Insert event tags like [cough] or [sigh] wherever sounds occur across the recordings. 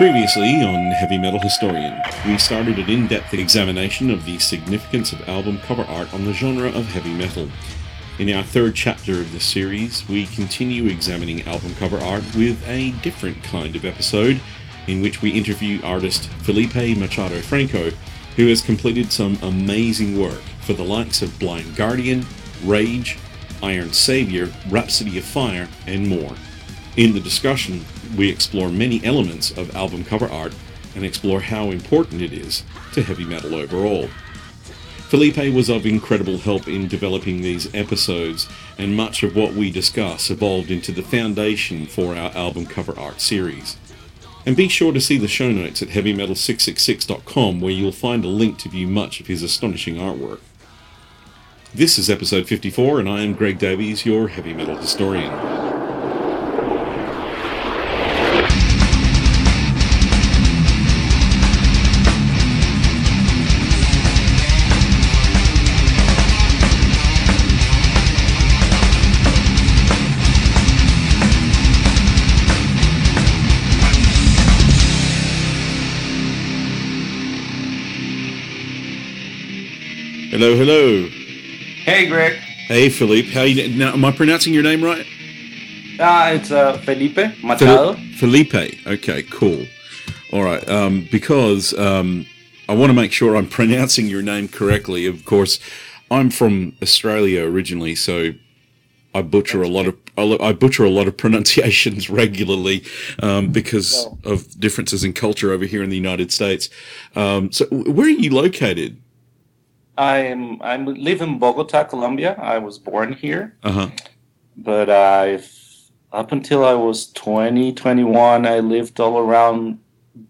Previously on Heavy Metal Historian, we started an in depth examination of the significance of album cover art on the genre of heavy metal. In our third chapter of this series, we continue examining album cover art with a different kind of episode in which we interview artist Felipe Machado Franco, who has completed some amazing work for the likes of Blind Guardian, Rage, Iron Savior, Rhapsody of Fire, and more. In the discussion, we explore many elements of album cover art and explore how important it is to heavy metal overall. Felipe was of incredible help in developing these episodes, and much of what we discuss evolved into the foundation for our album cover art series. And be sure to see the show notes at heavymetal666.com where you'll find a link to view much of his astonishing artwork. This is episode 54, and I am Greg Davies, your heavy metal historian. Hello, hello. Hey, Greg. Hey, Philippe. How you now? Am I pronouncing your name right? Ah, uh, it's uh, Felipe Machado. Felipe. Okay, cool. All right. Um, because um, I want to make sure I'm [laughs] pronouncing your name correctly. Of course, I'm from Australia originally, so I butcher That's a lot of I butcher a lot of [laughs] pronunciations regularly um, because of differences in culture over here in the United States. Um, so, where are you located? I'm I live in Bogota, Colombia. I was born here, uh-huh. but I up until I was 20, 21, I lived all around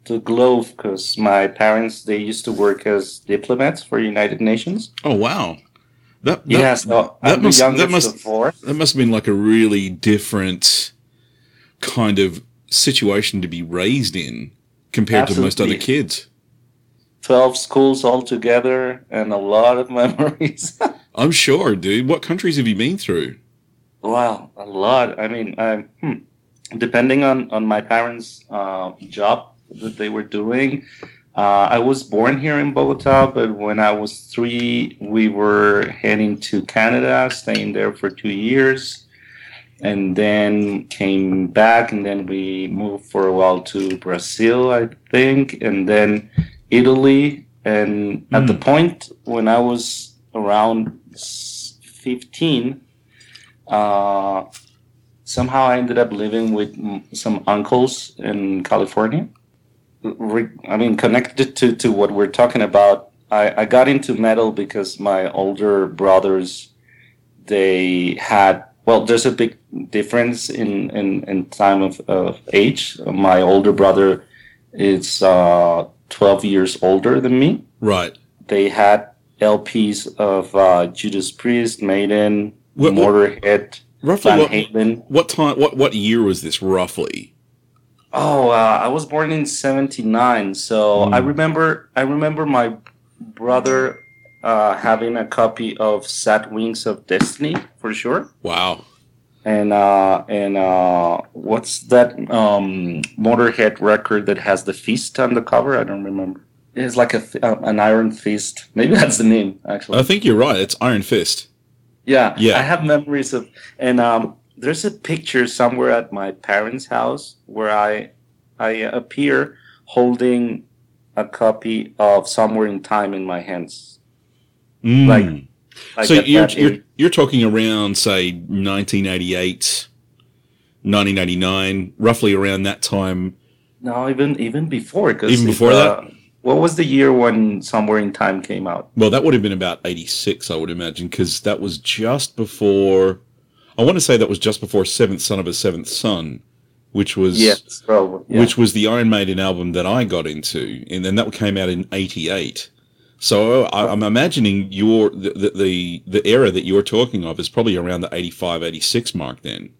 the globe because my parents they used to work as diplomats for United Nations. Oh wow! That, that yeah, so that I'm must, that must, That must have been like a really different kind of situation to be raised in compared Absolutely. to most other kids. 12 schools altogether and a lot of [laughs] memories. I'm sure, dude. What countries have you been through? Wow, a lot. I mean, I, hmm, depending on, on my parents' uh, job that they were doing, uh, I was born here in Bogota, but when I was three, we were heading to Canada, staying there for two years, and then came back, and then we moved for a while to Brazil, I think, and then Italy, and mm. at the hmm. point when I was around 15, uh, somehow I ended up living with some uncles in California. I mean, connected to, to what we're talking about, I, I got into metal because my older brothers, they had, well, there's a big difference in, in, in time of, of age. My older brother is uh, 12 years older than me. Right. They had LPs of uh, Judas Priest, Maiden, what, Motorhead, roughly Van Halen. What, what time? What what year was this roughly? Oh, uh, I was born in '79, so mm. I remember. I remember my brother uh, having a copy of Sad Wings of Destiny for sure. Wow and uh, and uh, what's that um, Motorhead record that has the fist on the cover? I don't remember. It's like a uh, an Iron Fist. Maybe that's the name. Actually, I think you're right. It's Iron Fist. Yeah, yeah. I have memories of, and um, there's a picture somewhere at my parents' house where I I appear holding a copy of Somewhere in Time in my hands. Mm. Like I so you're, you're, you're talking around, say, 1988, 1989, roughly around that time. No, even even before. Even before uh, that? What was the year when Somewhere in Time came out? Well, that would have been about 86, I would imagine, because that was just before. I want to say that was just before Seventh Son of a Seventh Son, which was yes, probably, yeah. which was the Iron Maiden album that I got into, and then that came out in '88. So I, am imagining your the, the the era that you're talking of is probably around the 85, 86 mark then.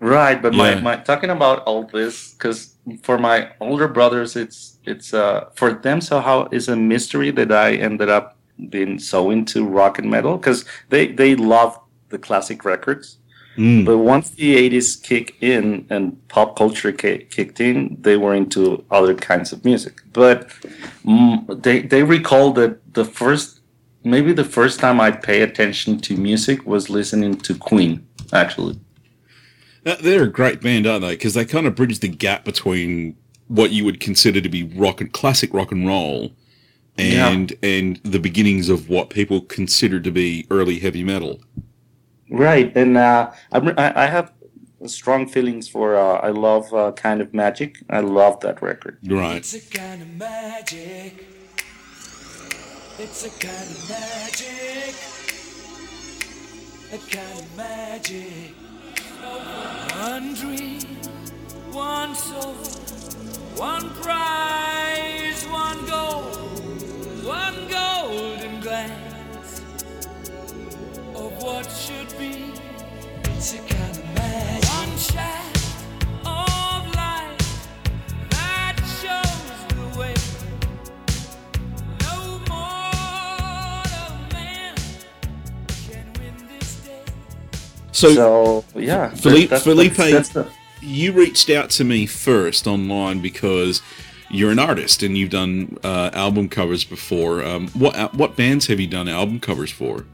Right, but yeah. my, my talking about all this because for my older brothers, it's it's uh for them somehow is a mystery that I ended up being so into rock and metal because they they love the classic records. Mm. But once the 80s kick in and pop culture ki- kicked in, they were into other kinds of music. But mm, they, they recall that the first, maybe the first time I pay attention to music was listening to Queen, actually. They're a great band, aren't they? Because they kind of bridge the gap between what you would consider to be rock and classic rock and roll, and and the beginnings of what people consider to be early heavy metal. Right. And uh, I'm, I, I have strong feelings for, uh, I love uh, Kind of Magic. I love that record. Right. It's a kind of magic. It's a kind of magic. A kind of magic. One dream, one soul, one prize, one goal, one golden glance of what should be. It's a kind of magic. One shaft of light that shows the way. No mortal man can win this day. So, So, yeah. that- Felipe- that's- Felipe- that's the- you reached out to me first online because you're an artist and you've done uh, album covers before. Um, what uh, what bands have you done album covers for?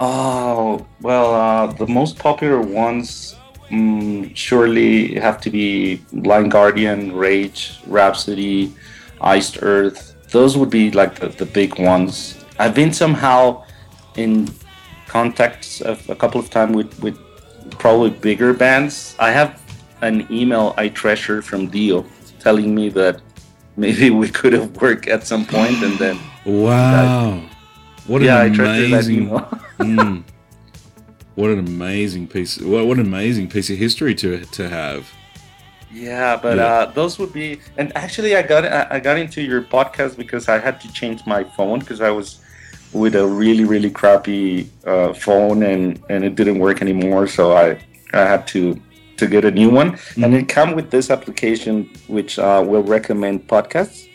Oh, well, uh, the most popular ones mm, surely have to be Blind Guardian, Rage, Rhapsody, Iced Earth. Those would be like the, the big ones. I've been somehow in contact a couple of times with, with probably bigger bands. I have an email I treasure from Dio telling me that maybe we could have worked at some point and then Wow, what yeah, an amazing. [laughs] Mm. What an amazing piece! What, what an amazing piece of history to to have. Yeah, but Yeah. Uh, those would be. And actually, I got I got into your podcast because I had to change my phone because I was with a really really crappy uh, phone and and it didn't work anymore. So I I had to to get a new one, and it come with this application which uh, will recommend podcasts.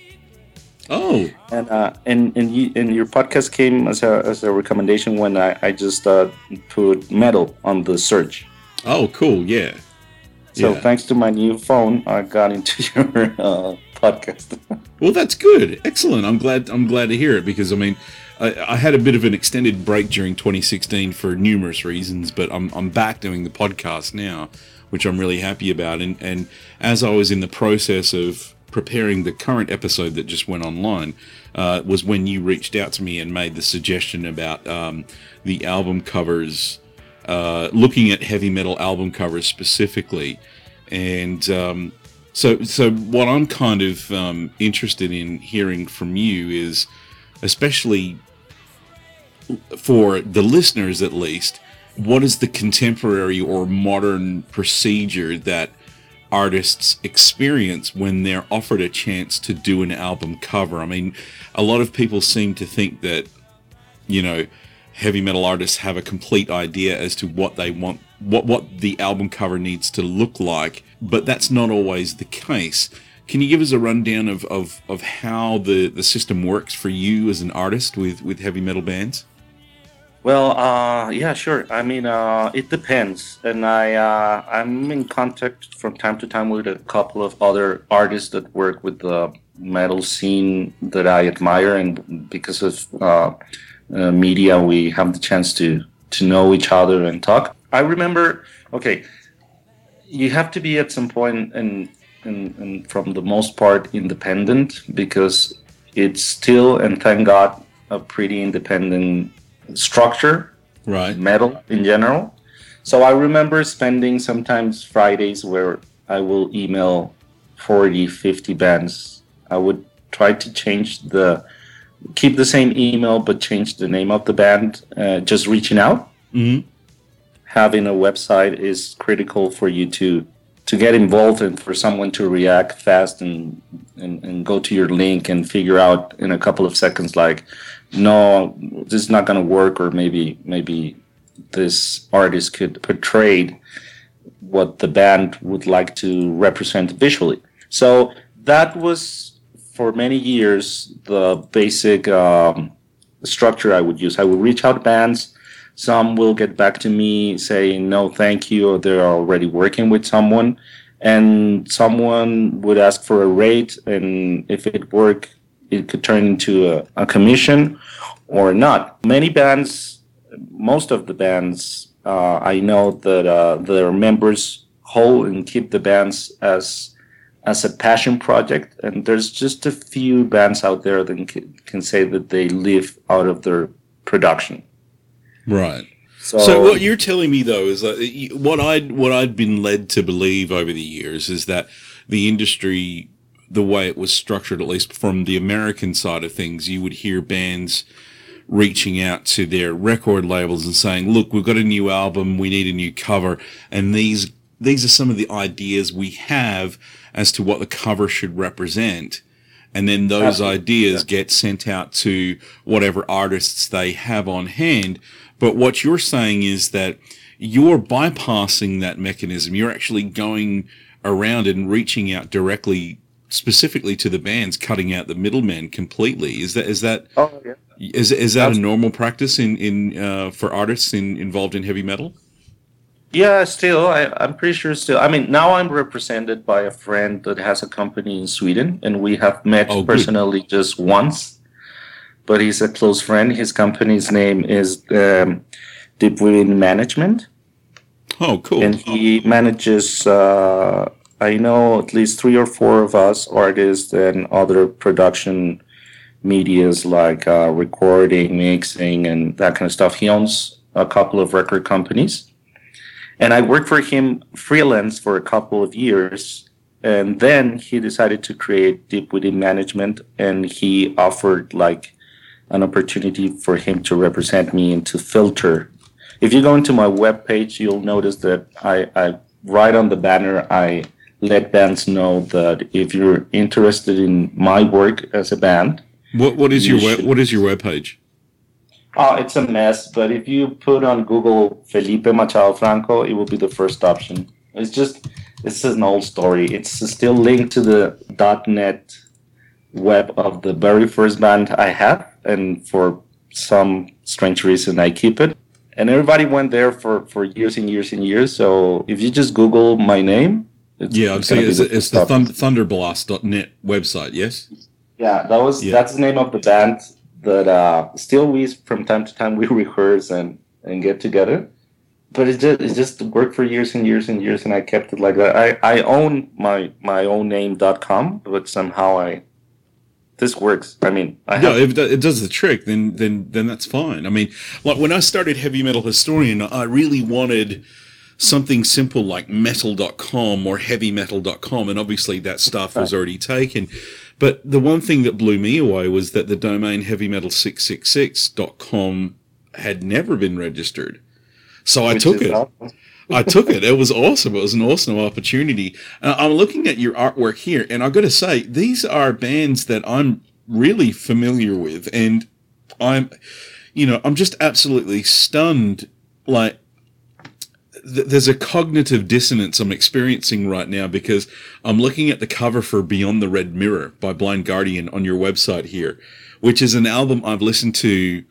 Oh, And uh, and and, and your podcast came as a as a recommendation when I I just uh, put metal on the search. oh, cool, yeah. So Yeah. thanks to my new phone, I got into [laughs] your uh, podcast. [laughs] Well, that's good. Excellent. I'm glad. I'm glad to hear it because I mean, I, I had a bit of an extended break during 2016 for numerous reasons, but I'm I'm back doing the podcast now, which I'm really happy about. And and as I was in the process of preparing the current episode that just went online, uh, was when you reached out to me and made the suggestion about um, the album covers, uh, looking at heavy metal album covers specifically, and. Um, so, so what I'm kind of um, interested in hearing from you is, especially for the listeners at least, what is the contemporary or modern procedure that artists experience when they're offered a chance to do an album cover? I mean, a lot of people seem to think that, you know, heavy metal artists have a complete idea as to what they want what what the album cover needs to look like but that's not always the case can you give us a rundown of, of, of how the, the system works for you as an artist with, with heavy metal bands Well, uh, yeah, sure. I mean, uh, it depends, and I uh, I'm in contact from time to time with a couple of other artists that work with the metal scene that I admire, and because of uh, uh, media, we have the chance to to know each other and talk. I remember, okay, you have to be at some point and and, and from the most part independent because it's still and thank God a pretty independent structure right metal in general. So I remember spending sometimes Fridays where I will email 40, 50 bands. I would try to change the, keep the same email, but change the name of the band, uh, just reaching out. hmm Having a website is critical for you to to get involved and for someone to react fast and, and, and go to your link and figure out in a couple of seconds like no this is not going to work or maybe maybe this artist could portray what the band would like to represent visually. So that was for many years the basic um, structure i would use. I would reach out to bands. Some will get back to me saying no, thank you, or they're already working with someone, and someone would ask for a rate, and if it worked, it could turn into a, a commission or not. Many bands, most of the bands, uh, I know that uh, their members hold and keep the bands as as a passion project, and there's just a few bands out there that can, can say that they live out of their production. Right. So, So what you're telling me though is that what I'd what I'd been led to believe over the years is that the industry, the way it was structured, at least from the American side of things, you would hear bands reaching out to their record labels and saying, "Look, we've got a new album, we need a new cover, and these these are some of the ideas we have as to what the cover should represent." And then those Absolutely, ideas get sent out to whatever artists they have on hand. But what you're saying is that you're bypassing that mechanism. You're actually going around and reaching out directly, specifically to the bands, cutting out the middlemen completely. Is that is that oh, yeah. is is that a normal practice in in uh, for artists in, involved in heavy metal? Yeah, still, I, I'm pretty sure still. I mean, now I'm represented by a friend that has a company in Sweden, and we have met Oh, good. personally just once. But he's a close friend. His company's name is um, Deep Wind Management, Oh, cool. and he manages. Uh, I know at least three or four of us artists and other production medias like uh, recording, mixing, and that kind of stuff. He owns a couple of record companies and I worked for him freelance for a couple of years. And then he decided to create Deep Within Management, and he offered like an opportunity for him to represent me and to filter. If you go into my webpage, you'll notice that I, I on the banner I let bands know that if you're interested in my work as a band, what what is you your should- what is your webpage? Oh, it's a mess. But if you put on Google Felipe Machado Franco, it will be the first option. It's just it's an old story. It's still linked to the .NET web of the very first band I had, and for some strange reason, I keep it. And everybody went there for for years and years and years. So if you just Google my name, it's, Yeah, I'm it's saying it's, the it's the thund- thunderblast.net website. Yes. Yeah, that was Yeah. that's the name of the band that uh still we from time to time we [laughs] rehearse and and get together. But it just it just worked for years and years and years and I kept it like that. I I own my my own name.com, but somehow I this works. I mean, I No, if it does the trick, then then then that's fine. I mean, like when I started Heavy Metal Historian, I really wanted something simple like metal.com or heavymetal.com and obviously that stuff was already taken. But the one thing that blew me away was that the domain heavymetal666.com had never been registered. So I took it. awesome. I took it. It was awesome. It was an awesome opportunity. Uh, I'm looking at your artwork here, and I've got to say, these are bands that I'm really familiar with, and I'm, you know, I'm just absolutely stunned. Like, th- there's a cognitive dissonance I'm experiencing right now because I'm looking at the cover for Beyond the Red Mirror by Blind Guardian on your website here, which is an album I've listened to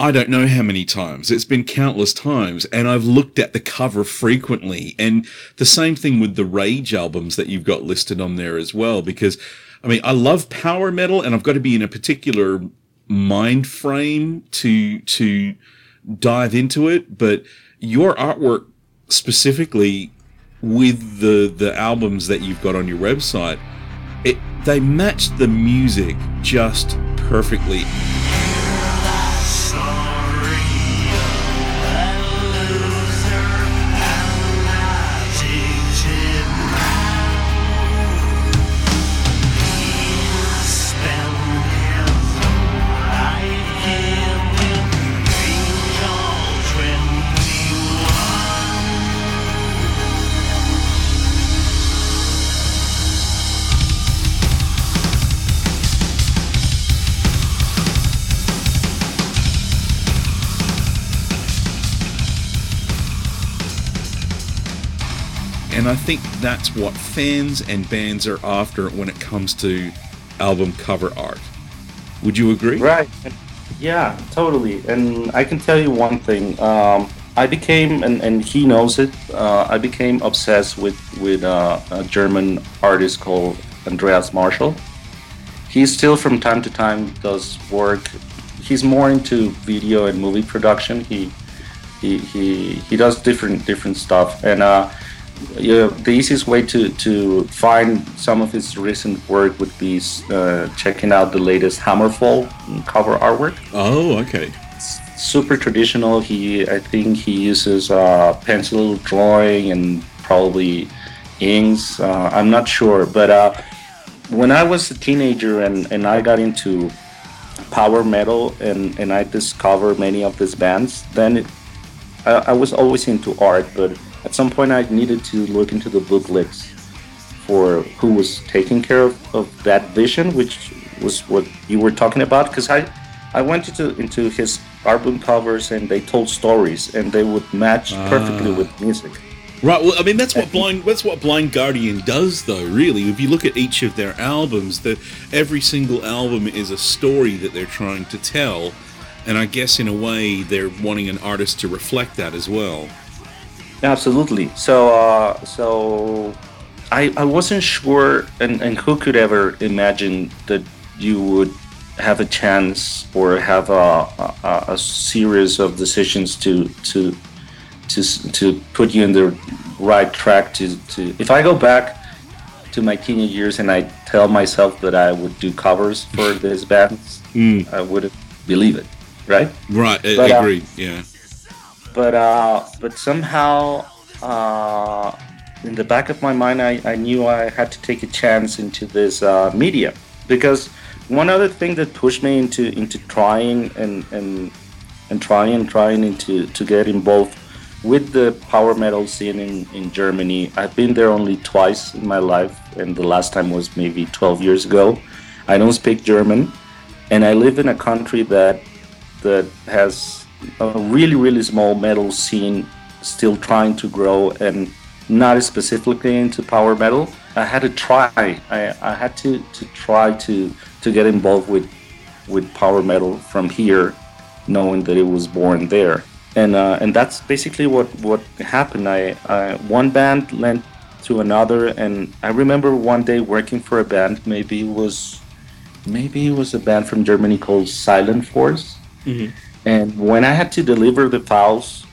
I don't know how many times. It's been countless times, and I've looked at the cover frequently. And the same thing with the Rage albums that you've got listed on there as well. Because, I mean, I love power metal, and I've got to be in a particular mind frame to to dive into it. But your artwork specifically with the the albums that you've got on your website, it they match the music just perfectly. And I think that's what fans and bands are after when it comes to album cover art. Would you agree? Right. Yeah, totally. And I can tell you one thing. Um, I became, and, and he knows it. Uh, I became obsessed with with uh, a German artist called Andreas Marschall. He still, from time to time, does work. He's more into video and movie production. He he he, he does different different stuff. And uh, yeah, the easiest way to to find some of his recent work would be uh, checking out the latest Hammerfall cover artwork Oh, okay. super traditional. He, I think, he uses uh, pencil drawing and probably inks. Uh, I'm not sure, but uh, when I was a teenager and, and I got into power metal and, and I discovered many of these bands, then it, I, I was always into art, but at some point I needed to look into the booklets for who was taking care of, of that vision, which was what you were talking about. Because I, I went into into his album covers and they told stories and they would match perfectly with ah. music. Right. Well, I mean, that's what blind. That's what Blind Guardian does, though. Really, if you look at each of their albums, that every single album is a story that they're trying to tell, and I guess in a way they're wanting an artist to reflect that as well. Absolutely. So, uh, so I, I wasn't sure, and, and who could ever imagine that you would have a chance or have a, a, a series of decisions to to to to put you in the right track to, to if I go back to my teenage years and I tell myself that I would do covers for [laughs] these bands, I wouldn't believe it, right? Right. I, But, uh, yeah. But uh, but somehow uh, in the back of my mind, I, I knew I had to take a chance into this uh, media because one other thing that pushed me into into trying and and and trying and trying into to get involved with the power metal scene in, in Germany. I've been there only twice in my life, and the last time was maybe 12 years ago. I don't speak German, and I live in a country that that has a really really small metal scene still trying to grow and not specifically into power metal. I had to try. I, I had to, to try to to get involved with with power metal from here knowing that it was born there. And uh, and that's basically what what happened. I, I one band led to another and i remember one day working for a band. Maybe it was maybe it was a band from germany called silent force and when I had to deliver the files,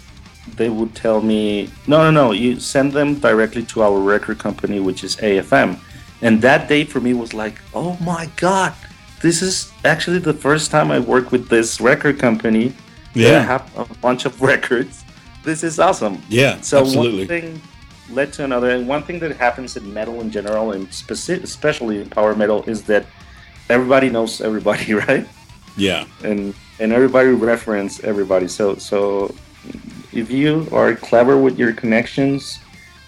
they would tell me, no, no, no, you send them directly to our record company, which is AFM. And that day for me was like, oh my God, this is actually the first time I work with this record company. Yeah. I have a bunch of [laughs] records. This is awesome. Yeah. So absolutely. one thing led to another, and one thing that happens in metal in general, and speci- especially in power metal, is that everybody knows everybody, [laughs] right? yeah. and and everybody reference everybody. So so if you are clever with your connections,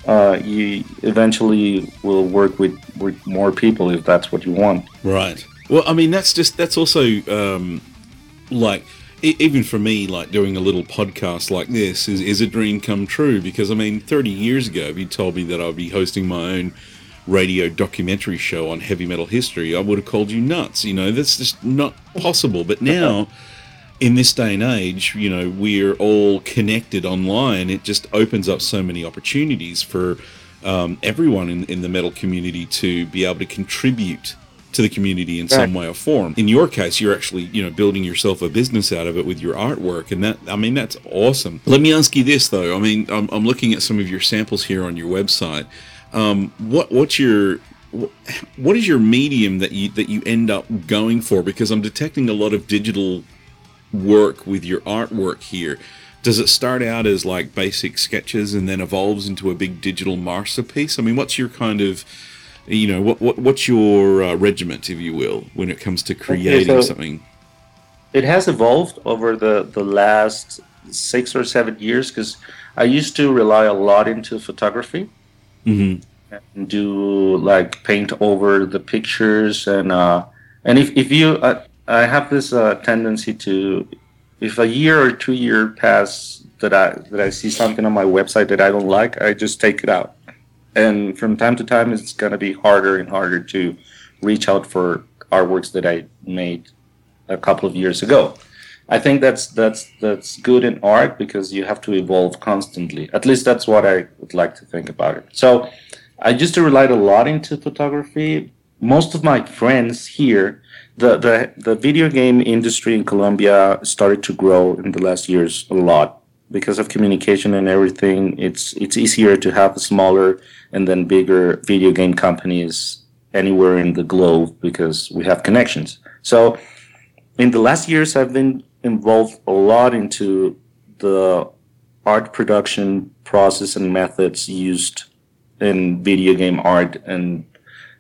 uh, you eventually will work with with more people if that's what you want. Right. Well, I mean, that's just that's also um, like even for me, like doing a little podcast like this is is a dream come true because I mean, thirty years ago, if you told me that I'd be hosting my own radio documentary show on heavy metal history, I would have called you nuts. You know, that's just not possible. But now. [laughs] In this day and age, you know, we're all connected online. It just opens up so many opportunities for um, everyone in, in the metal community to be able to contribute to the community in some way or form. In your case, you're actually, you know, building yourself a business out of it with your artwork, and that, I mean, that's awesome. Let me ask you this though. I mean, I'm, I'm looking at some of your samples here on your website. Um, what what's your what is your medium that you that you end up going for? Because I'm detecting a lot of digital work with your artwork here. Does it start out as like basic sketches and then evolves into a big digital masterpiece? I mean, what's your kind of, you know, what, what what's your uh, regiment, if you will, when it comes to creating so- something? It has evolved over the the last six or seven years because I used to rely a lot into photography. hmm and do like paint over the pictures and uh and if, if you uh, i have this uh, tendency to if a year or two year pass that i that i see something on my website that i don't like i just take it out and from time to time it's going to be harder and harder to reach out for artworks that i made a couple of years ago I think that's that's that's good in art because you have to evolve constantly. At least that's what I would like to think about it. So I used to rely a lot into photography. Most of my friends here, the the the video game industry in Colombia started to grow in the last years a lot because of communication and everything. It's it's easier to have smaller and then bigger video game companies anywhere in the globe because we have connections. So in the last years, I've been involved a lot into the art production process and methods used in video game art and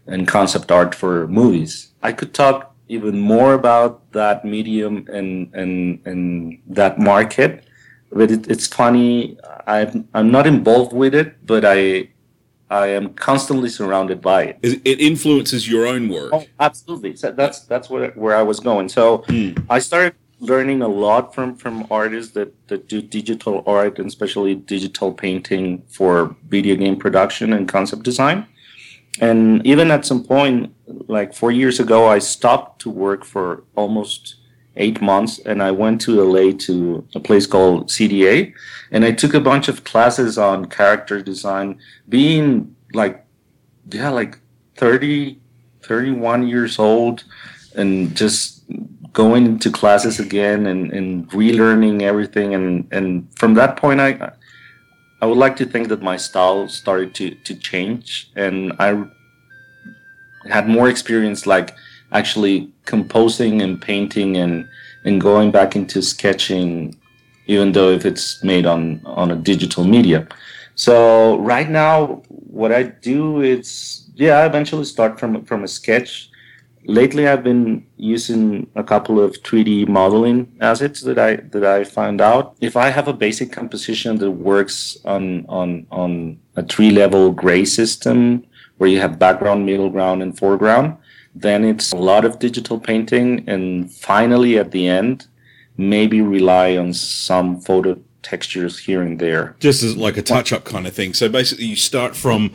and concept art for movies. I could talk even more about that medium and and and that market, but it, it's funny. I'm I'm not involved with it, but I I am constantly surrounded by it. It it influences your own work. Oh, absolutely. So that's that's where where I was going. So Mm. I started learning a lot from from artists that that do digital art and especially digital painting for video game production and concept design. And even at some point, like four years ago, I stopped to work for almost eight months, and I went to LA to a place called CDA, and I took a bunch of classes on character design. Being like, yeah, like 30, 31 years old, and just going into classes again and, and relearning everything and, and from that point I I would like to think that my style started to, to change and I had more experience like actually composing and painting and, and going back into sketching even though if it's made on, on a digital media. So right now what I do is yeah, I eventually start from from a sketch lately I've been using a couple of 3D modeling assets that I that I found out. If I have a basic composition that works on on on a three level gray system where you have background, middle ground, and foreground, then it's a lot of digital painting, and finally at the end, maybe rely on some photo textures here and there. just as like a touch up kind of thing. So basically, you start from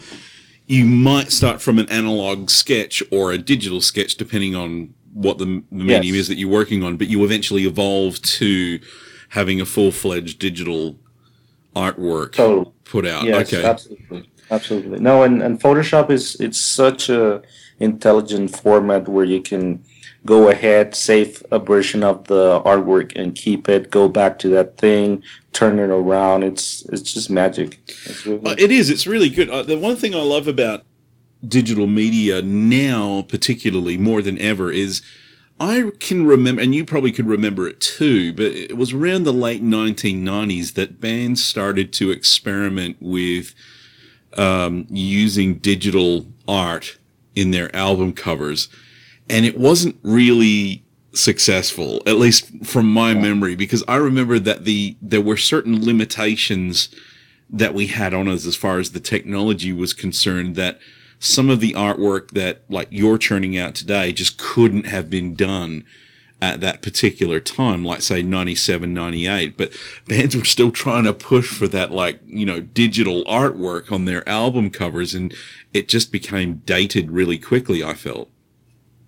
you might start from an analog sketch or a digital sketch, depending on what the, the medium is that you're working on. But you eventually evolve to having a full fledged digital artwork So put out. Yes, okay, absolutely, absolutely. No, and, and Photoshop is it's such a intelligent format where you can go ahead, save a version of the artwork and keep it, go back to that thing, turn it around. It's it's just magic. It's really, Uh, it is. It's really good. Uh, the one thing I love about digital media now, particularly more than ever, is I can remember, and you probably could remember it too, but it was around the late 1990s that bands started to experiment with um, using digital art in their album covers. And it wasn't really successful, at least from my memory, because I remember that the there were certain limitations that we had on us as far as the technology was concerned that some of the artwork that like you're churning out today just couldn't have been done at that particular time like say 97 98 but bands were still trying to push for that like you know digital artwork on their album covers and it just became dated really quickly i felt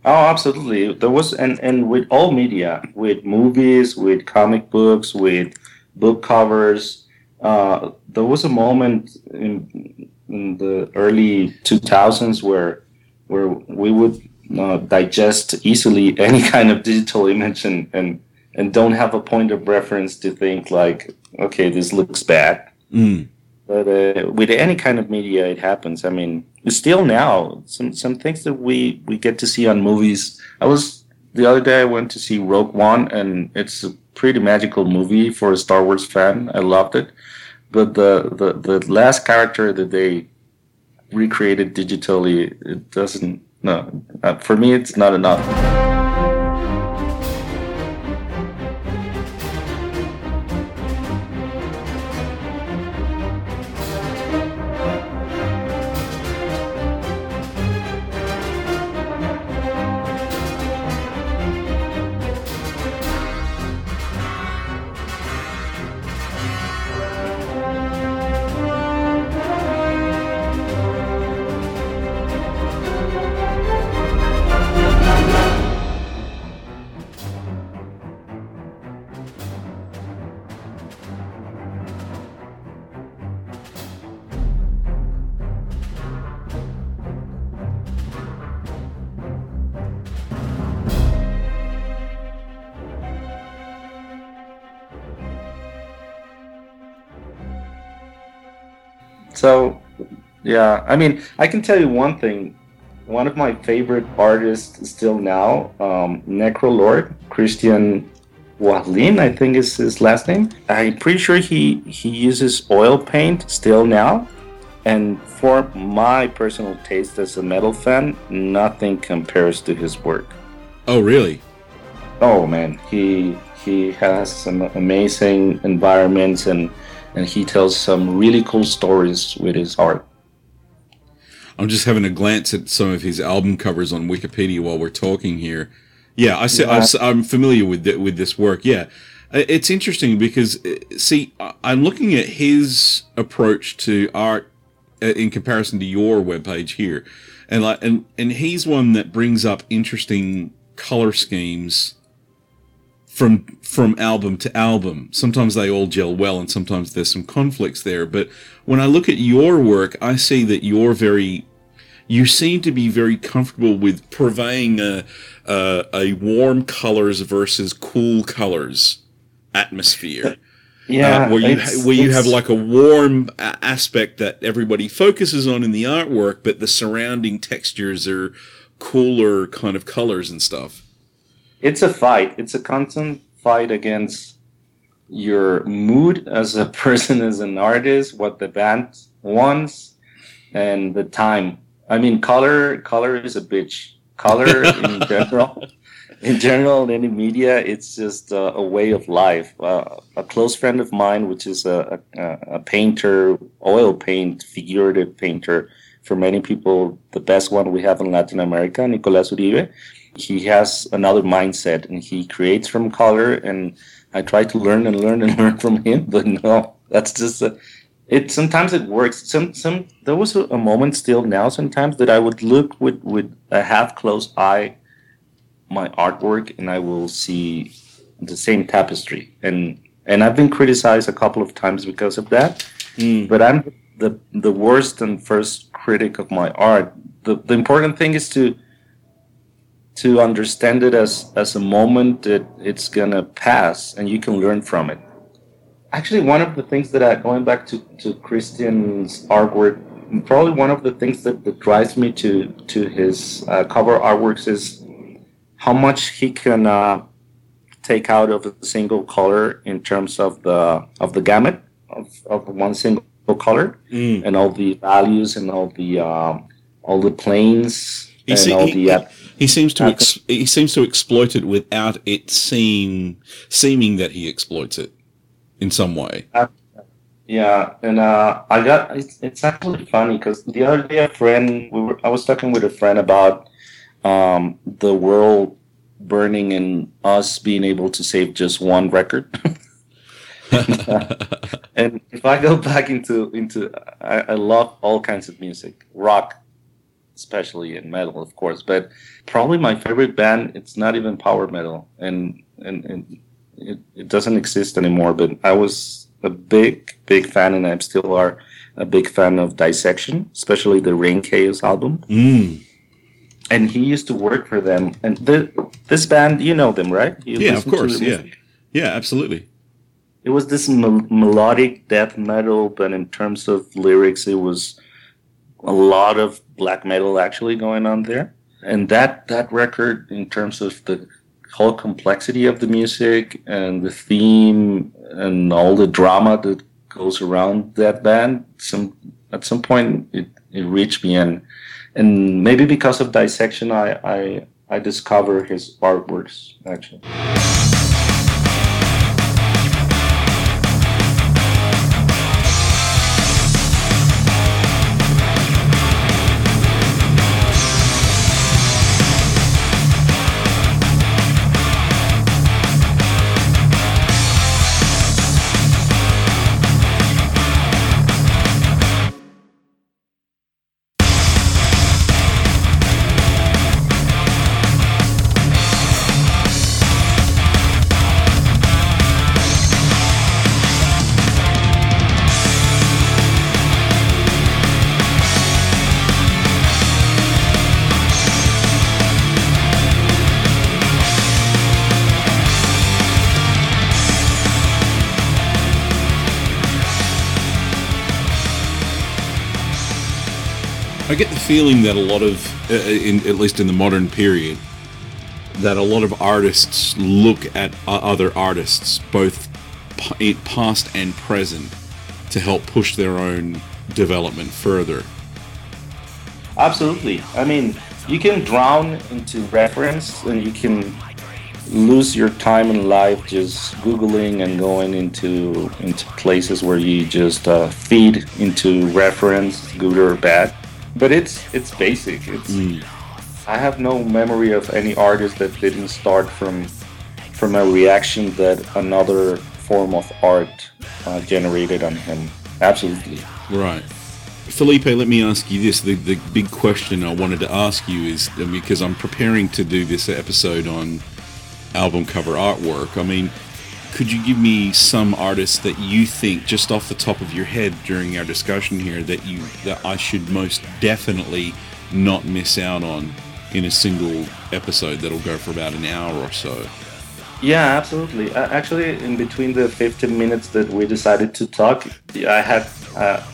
Oh, absolutely. There was, and, and with all media, with movies, with comic books, with book covers, uh, there was a moment in, in the early 2000s where where we would uh, digest easily [laughs] any kind of digital image and, and and don't have a point of reference to think like, okay, this looks bad. mm. But uh, with any kind of media, it happens. I mean, still now, some some things that we we get to see on movies. I was the other day. I went to see Rogue One, and it's a pretty magical movie for a Star Wars fan. I loved it. But the the, the last character that they recreated digitally, it doesn't. No, uh, for me, it's not enough. Yeah, I mean, I can tell you one thing. One of my favorite artists still now, um, Necrolord, Kristian Wåhlin, I think is his last name. I'm pretty sure he, he uses oil paint still now. And for my personal taste as a metal fan, nothing compares to his work. Oh, really? Oh man, he he has some amazing environments and and he tells some really cool stories with his art. I'm just having a glance at some of his album covers on Wikipedia while we're talking here. Yeah, I see, Yeah. I, am familiar with th- with this work. Yeah, it's interesting because uh, see, I'm looking at his approach to art uh, in comparison to your webpage here, and like, and and he's one that brings up interesting color schemes from from album to album. Sometimes they all gel well, and sometimes there's some conflicts there. But when I look at your work, I see that you're very you seem to be very comfortable with purveying a, a, a warm colors versus cool colors atmosphere. [laughs] Yeah, Uh, where you it's- where you have like a warm a- aspect that everybody focuses on in the artwork, but the surrounding textures are cooler kind of colors and stuff. It's a fight. It's a constant fight against your mood as a [laughs] person, as an artist, what the band wants, and the time. I mean, color. Color is a bitch. Color [laughs] in general. In general, in any media, it's just a, a way of life. Uh, a close friend of mine, which is a, a, a painter, oil paint, figurative painter, for many people, the best one we have in Latin America, Nicolas Uribe he has another mindset and he creates from color and i try to learn and learn and [laughs] learn from him but no that's just a, it sometimes it works. Some some there was a, a moment still now sometimes that i would look with with a half closed eye my artwork and i will see the same tapestry. And and i've been criticized a couple of times because of that mm. but i'm the the worst and first critic of my art. The, the important thing is to to understand it as as a moment that it's gonna pass and you can learn from it actually one of the things that i going back to to christian's artwork probably one of the things that, that drives me to to his uh, cover artworks is how much he can uh, take out of a single color in terms of the of the gamut of, of one single color Mm. and all the values and all the um, all the planes and all he- the uh, he seems to ex- he seems to exploit it without it seem seeming that he exploits it in some way. Yeah, and uh, I got it's, it's actually funny because the other day a friend we were I was talking with a friend about um, the world burning and us being able to save just one record. [laughs] [laughs] and if I go back into into I, I love all kinds of music, rock, especially in metal, of course. But probably my favorite band it's not even power metal, and and, and it, it doesn't exist anymore. But I was a big big fan, and I still are a big fan of Dissection, especially the Reinkaos album. Mm. And he used to work for them, and the, this band, you know them, right? You Yeah, of course. Yeah, music? yeah, absolutely. it was this mel- melodic death metal, but in terms of lyrics, it was a lot of black metal actually going on there. And that that record, in terms of the whole complexity of the music and the theme and all the drama that goes around that band, some at some point it, it reached me, and and maybe because of dissection, I I, I discover his artworks actually. I get the feeling that a lot of, uh, in, at least in the modern period, that a lot of artists look at o- other artists, both past and present, to help push their own development further. Absolutely. I mean, you can drown into reference and you can lose your time in life just googling and going into into places where you just uh, feed into reference good or bad but it's it's basic it's i have no memory of any artist that didn't start from from a reaction that another form of art uh, generated on him absolutely Right. Felipe, let me ask you this. The, the big question I wanted to ask you is because I'm preparing to do this episode on album cover artwork. I mean, could you give me some artists that you think, just off the top of your head during our discussion here, that you that I should most definitely not miss out on in a single episode that'll go for about an hour or so? Yeah, absolutely. Uh, actually, in between the 15 minutes that we decided to talk, I had uh,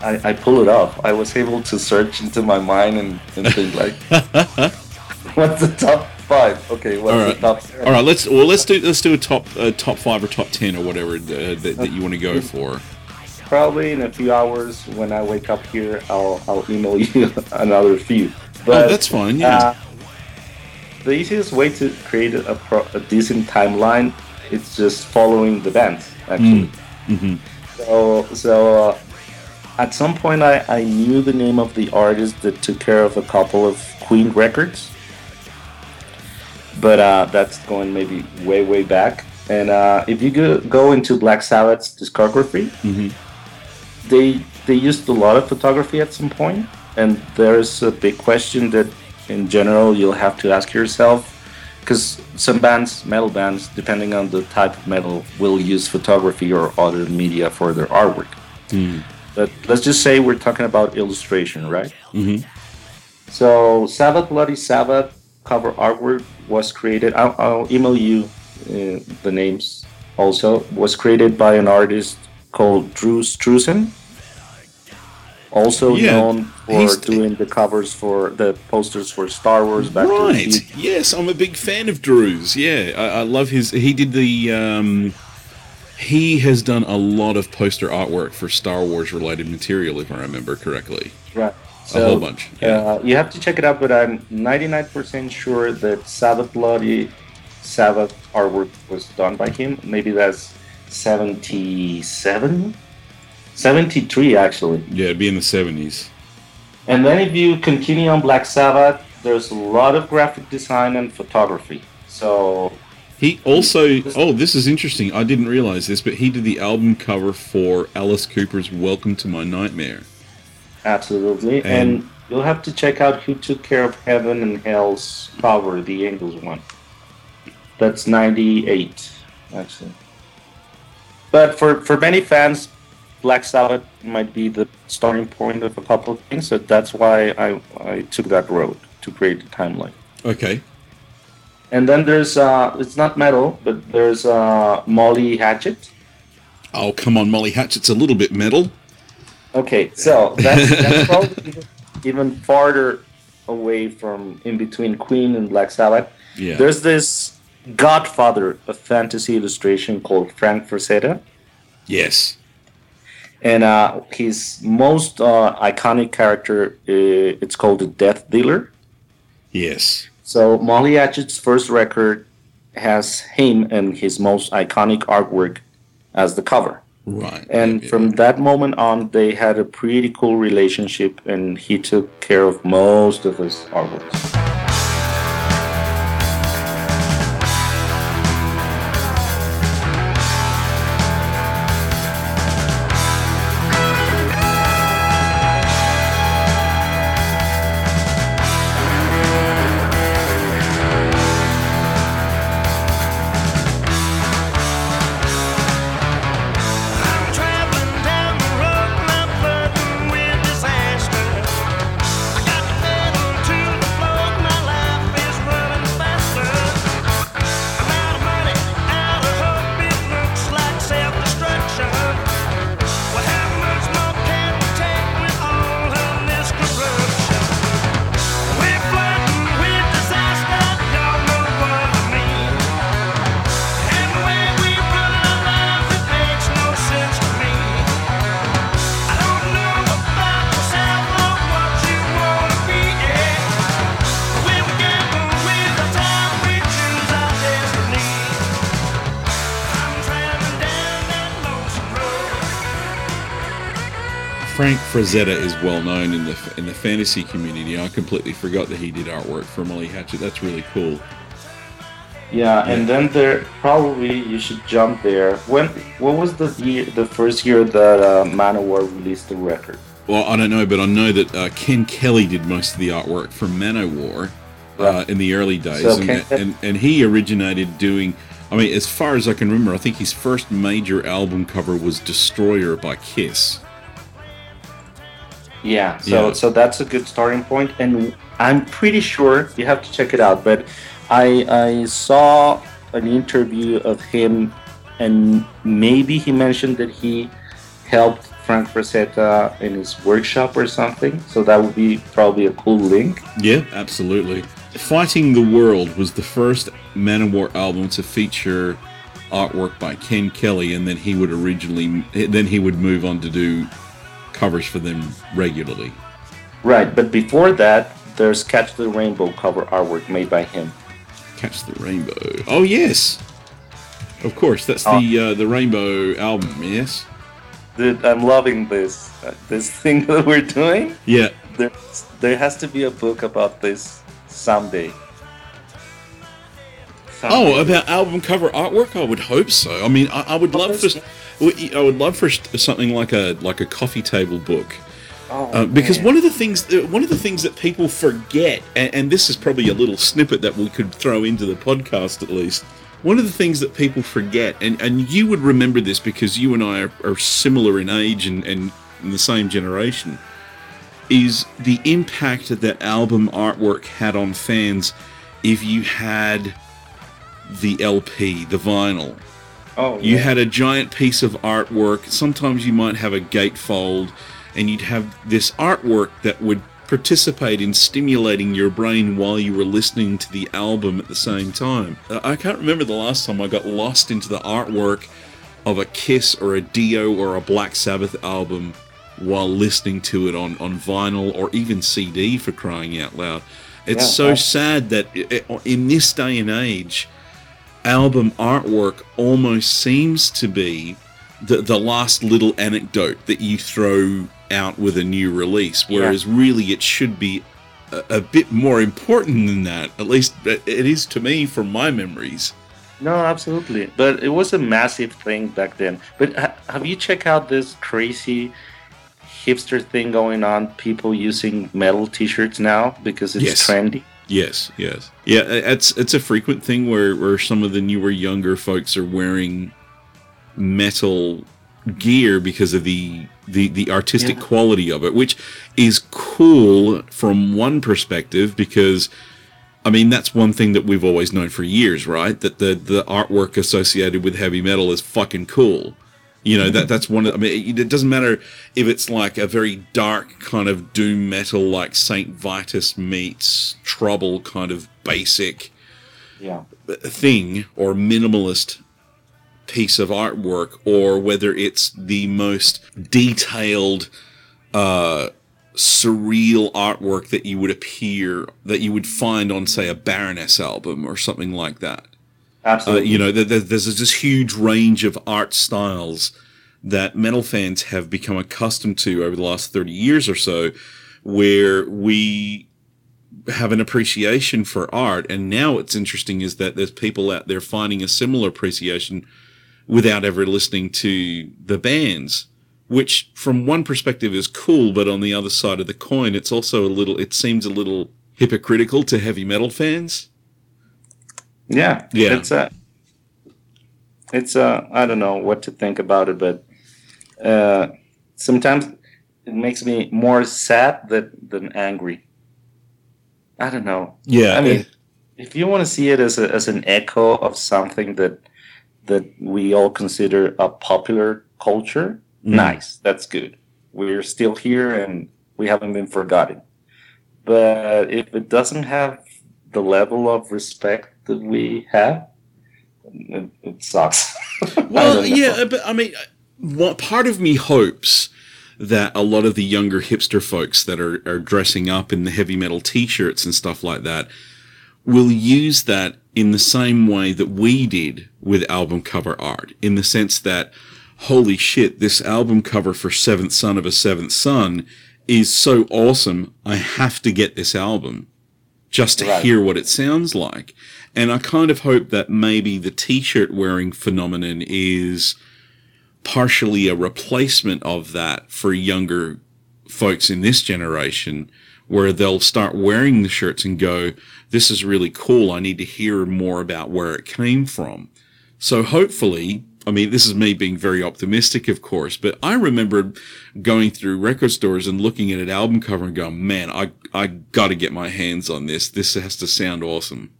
I, I pull it off. I was able to search into my mind and, and think like, [laughs] what's the top five? Okay, what's All the right. top? Ten? All right, let's well let's do let's do a top uh, top five or top ten or whatever uh, that, that you want to go for. Probably in a few hours when I wake up here, I'll I'll email you [laughs] another few. Oh, that's fine. Yeah. Uh, the easiest way to create a, pro- a decent timeline is just following the bands. Actually, mhm. so so uh, at some point I, I knew the name of the artist that took care of a couple of Queen records, but uh, that's going maybe way way back. And uh, if you go, go into Black Sabbath's discography, Mhm. they they used a lot of photography at some point, and there's a big question that in general you'll have to ask yourself because some bands metal bands depending on the type of metal will use photography or other media for their artwork but let's just say we're talking about illustration right Mhm. so sabbath bloody sabbath cover artwork was created i'll, I'll email you uh, the names also was created by an artist called Drew Struzan also Yeah, known for doing the covers for the posters for Star Wars. Back Right. Yes, I'm a big fan of Drew's. Yeah, I, I love his. He did the. Um, he has done a lot of poster artwork for Star Wars related material, if I remember correctly. Right. A whole bunch, yeah. Uh, you have to check it out, but I'm 99% sure that Sabbath Bloody Sabbath artwork was done by him. Maybe that's 77? 73 actually. Yeah, it'd be in the 70s. And then if you continue on Black Sabbath, there's a lot of graphic design and photography. So He also. Oh, this is interesting. I didn't realize this, but he did the album cover for Alice Cooper's "Welcome to My Nightmare." Absolutely. And- And, you'll have to check out who took care of Heaven and Hell's cover, the Angels one. That's 98, actually. But for, for many fans, Black Sabbath might be the starting point of a couple of things, so that's why I, I took that road to create the timeline. Okay. And then there's, uh, it's not metal, but there's uh, Molly Hatchet. Oh, come on, Molly Hatchet's a little bit metal. Okay, so that's, that's [laughs] probably even- farther away from in between Queen and Black Sabbath. Yeah. There's this godfather of fantasy illustration called Frank Frazetta, yes. and uh, his most uh, iconic character uh, it's called the Death Dealer. Yes. So Molly Hatchet's first record has him and his most iconic artwork as the cover. Right. And Yeah, from that moment on, they had a pretty cool relationship, and he took care of most of his artworks. Frazetta is well known in the in the fantasy community. I completely forgot that he did artwork for Molly Hatchet. That's really cool. Yeah, and then there probably you should jump there. When what was the year, the first year that uh, Manowar released the record? Well, I don't know, but I know that uh, Ken Kelly did most of the artwork for Manowar uh, in the early days, So and, Ken- and and he originated doing. I mean, as far as I can remember, I think his first major album cover was "Destroyer" by Kiss. Yeah, so Yeah. so that's a good starting point, and I'm pretty sure you have to check it out. But I I saw an interview of him, and maybe he mentioned that he helped Frank Frazetta in his workshop or something. So that would be probably a cool link. Yeah, absolutely. Fighting the World was the first Manowar album to feature artwork by Ken Kelly, and then he would originally, then he would move on to do covers for them regularly. Right, but before that, there's Catch the Rainbow cover artwork made by him. Catch the Rainbow. Oh yes, of course. That's the uh, the Rainbow album. Yes. Dude, I'm loving this uh, this [laughs] thing that we're doing. Yeah. There has to be a book about this someday. Oh, about album cover artwork? I would hope so. I mean, I, I would love for I would love for something like a like a coffee table book. Oh, Uh, because man. one of the things uh, one of the things that people forget and, and this is probably a little snippet that we could throw into the podcast at least one of the things that people forget and, and you would remember this because you and i are, are similar in age and, and in the same generation is the impact that album artwork had on fans if you had the lp the vinyl oh, you yeah. had a giant piece of artwork. Sometimes you might have a gatefold, and you'd have this artwork that would participate in stimulating your brain while you were listening to the album at the same time. Uh, I can't remember the last time I got lost into the artwork of a Kiss or a Dio or a Black Sabbath album while listening to it on, on vinyl or even CD for crying out loud. It's Yeah, so sad that in this day and age, album artwork almost seems to be the, the last little anecdote that you throw out with a new release, whereas really it should be a, a bit more important than that. At least it it is to me from my memories. No, absolutely. But it was a massive thing back then. But ha- have you checked out this crazy hipster thing going on? People using metal T-shirts now because it's Yes. trendy. Yes, yes, yeah. It's it's a frequent thing where where some of the newer younger folks are wearing metal gear because of the the the artistic Yeah. quality of it, which is cool from one perspective because. I mean, that's one thing that we've always known for years, right? That the, the artwork associated with heavy metal is fucking cool. You know, that that's one of, I mean, it, it doesn't matter if it's like a very dark kind of doom metal like Saint Vitus meets Trouble kind of basic Yeah. thing or minimalist piece of artwork or whether it's the most detailed uh surreal artwork that you would appear that you would find on say a baroness album or something like that uh, Absolutely. you know, there, there- there's this huge range of art styles that metal fans have become accustomed to over the last 30 years or so, where we have an appreciation for art. And now what's interesting is that there's people out there finding a similar appreciation without ever listening to the bands. Which, from one perspective, is cool, but on the other side of the coin, it's also a little. It seems a little hypocritical to heavy metal fans. Yeah, Yeah. It's a, it's a. I don't know what to think about it, but uh, sometimes it makes me more sad than than angry. I don't know. Yeah, I mean, if you want to see it as a, as an echo of something that that we all consider a popular culture, Mm. nice. That's good. We're still here and we haven't been forgotten. But if it doesn't have the level of respect that we have, it, it sucks. [laughs] Well, yeah, but I mean, what part of me hopes that a lot of the younger hipster folks that are, are dressing up in the heavy metal t-shirts and stuff like that will use that in the same way that we did with album cover art, in the sense that holy shit, this album cover for Seventh Son of a Seventh Son is so awesome. I have to get this album just to Right. hear what it sounds like. And I kind of hope that maybe the t-shirt wearing phenomenon is partially a replacement of that for younger folks in this generation where they'll start wearing the shirts and go, this is really cool. I need to hear more about where it came from. So hopefully, I mean, this is me being very optimistic, of course, but I remember going through record stores and looking at an album cover and going, man, I, I gotta get my hands on this. This has to sound awesome.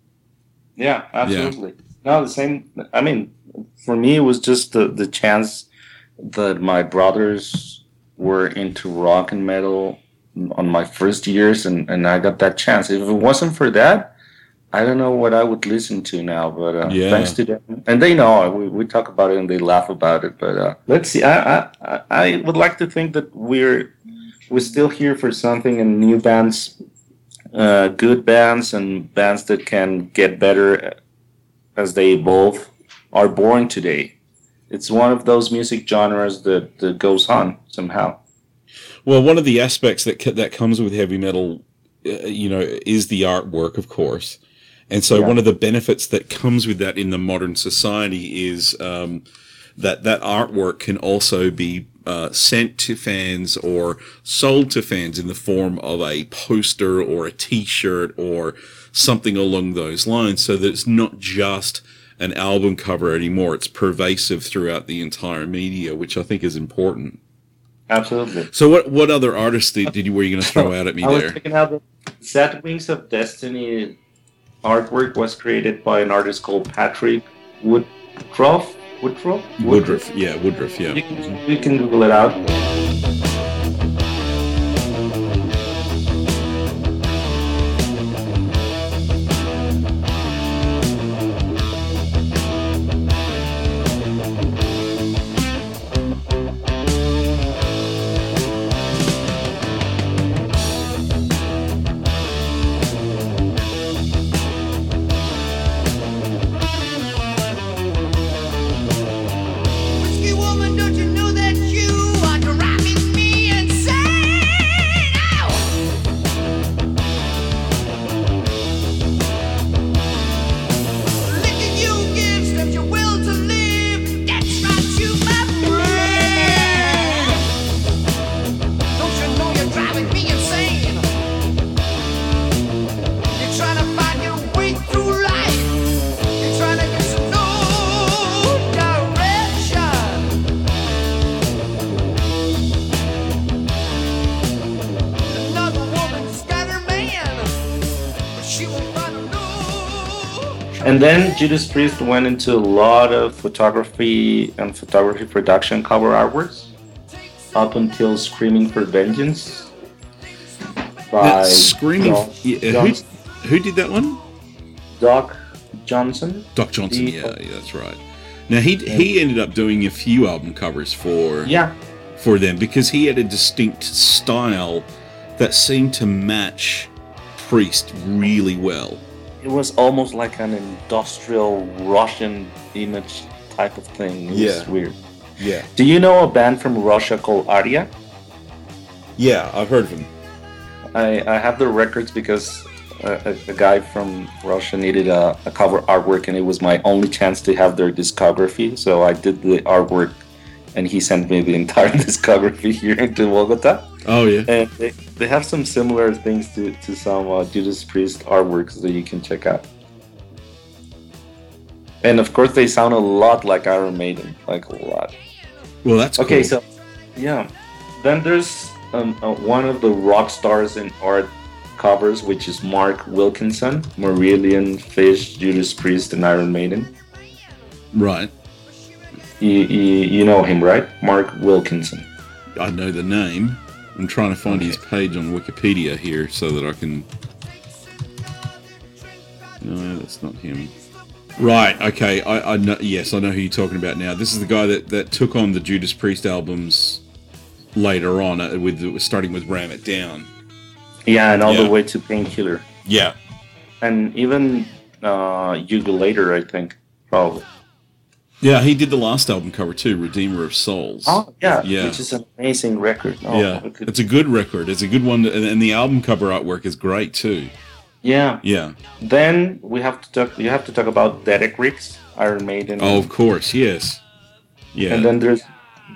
Yeah, absolutely. No, the same. I mean, for me, it was just the the chance that my brothers were into rock and metal on my first years, and and I got that chance. If it wasn't for that, I don't know what I would listen to now. But uh, Yeah. thanks to them, and they know we, we talk about it and they laugh about it. But uh, let's see. I, I I- would like to think that we're we're still here for something, and new bands uh, good bands and bands that can get better as they evolve are born today. It's one of those music genres that, that goes on somehow. Well, one of the aspects that that comes with heavy metal, uh, you know, is the artwork, of course. And so, Yeah. one of the benefits that comes with that in the modern society is um, that that artwork can also be uh, sent to fans or sold to fans in the form of a poster or a T-shirt or something along those lines, so that it's not just an album cover anymore. It's pervasive throughout the entire media, which I think is important. Absolutely. So what what other artists did, did you were you going to throw [laughs] out at me there I was there? checking out the Sad Wings of Destiny artwork was created by an artist called Patrick Woodruff. Woodruff? Woodruff, yeah, Woodruff, You yeah. can, you can Google it out. Then Judas Priest went into a lot of photography and photography production cover artworks up until Screaming for Vengeance by screaming, Doc, yeah, who, who did that one? Doug Johnson. Doug Johnson, He- yeah, yeah, that's right. Now he he ended up doing a few album covers for Yeah, for them because he had a distinct style that seemed to match Priest really well. It was almost like an industrial Russian image type of thing. It was Yeah. weird. Yeah, Do you know a band from Russia called Aria? yeah, I've heard of them. I, I have the records because a, a, a guy from Russia needed a, a cover artwork, and it was my only chance to have their discography. So I did the artwork, and he sent me the entire [laughs] discography here into Bogota. Oh yeah, And they, they have some similar things to, to some uh, Judas Priest artworks that you can check out. And of course, they sound a lot like Iron Maiden, like a lot. well that's Okay, cool. so yeah, then there's um, uh, one of the rock stars in art covers, which is Mark Wilkinson, Marillion, Fish, Judas Priest, and Iron Maiden. right. You, you, you know him, right? Mark Wilkinson. I know the name. I'm trying to find his page on Wikipedia here so that I can. No, that's not him. Right. Okay. I, I know. Yes, I know who you're talking about now. This is the guy that, that took on the Judas Priest albums later on, uh, with starting with Ram It Down. Yeah, and all Yeah. the way to Painkiller, Yeah. and even uh, Later, I think, probably. Yeah, he did the last album cover too, Redeemer of Souls. Oh yeah, Yeah. which is an amazing record. Oh, yeah, could- it's a good record. It's a good one, and, and the album cover artwork is great too. yeah. Yeah. Then we have to talk. You have to talk about Derek Riggs, Iron Maiden. Oh, of course, yes. Yeah. And then there's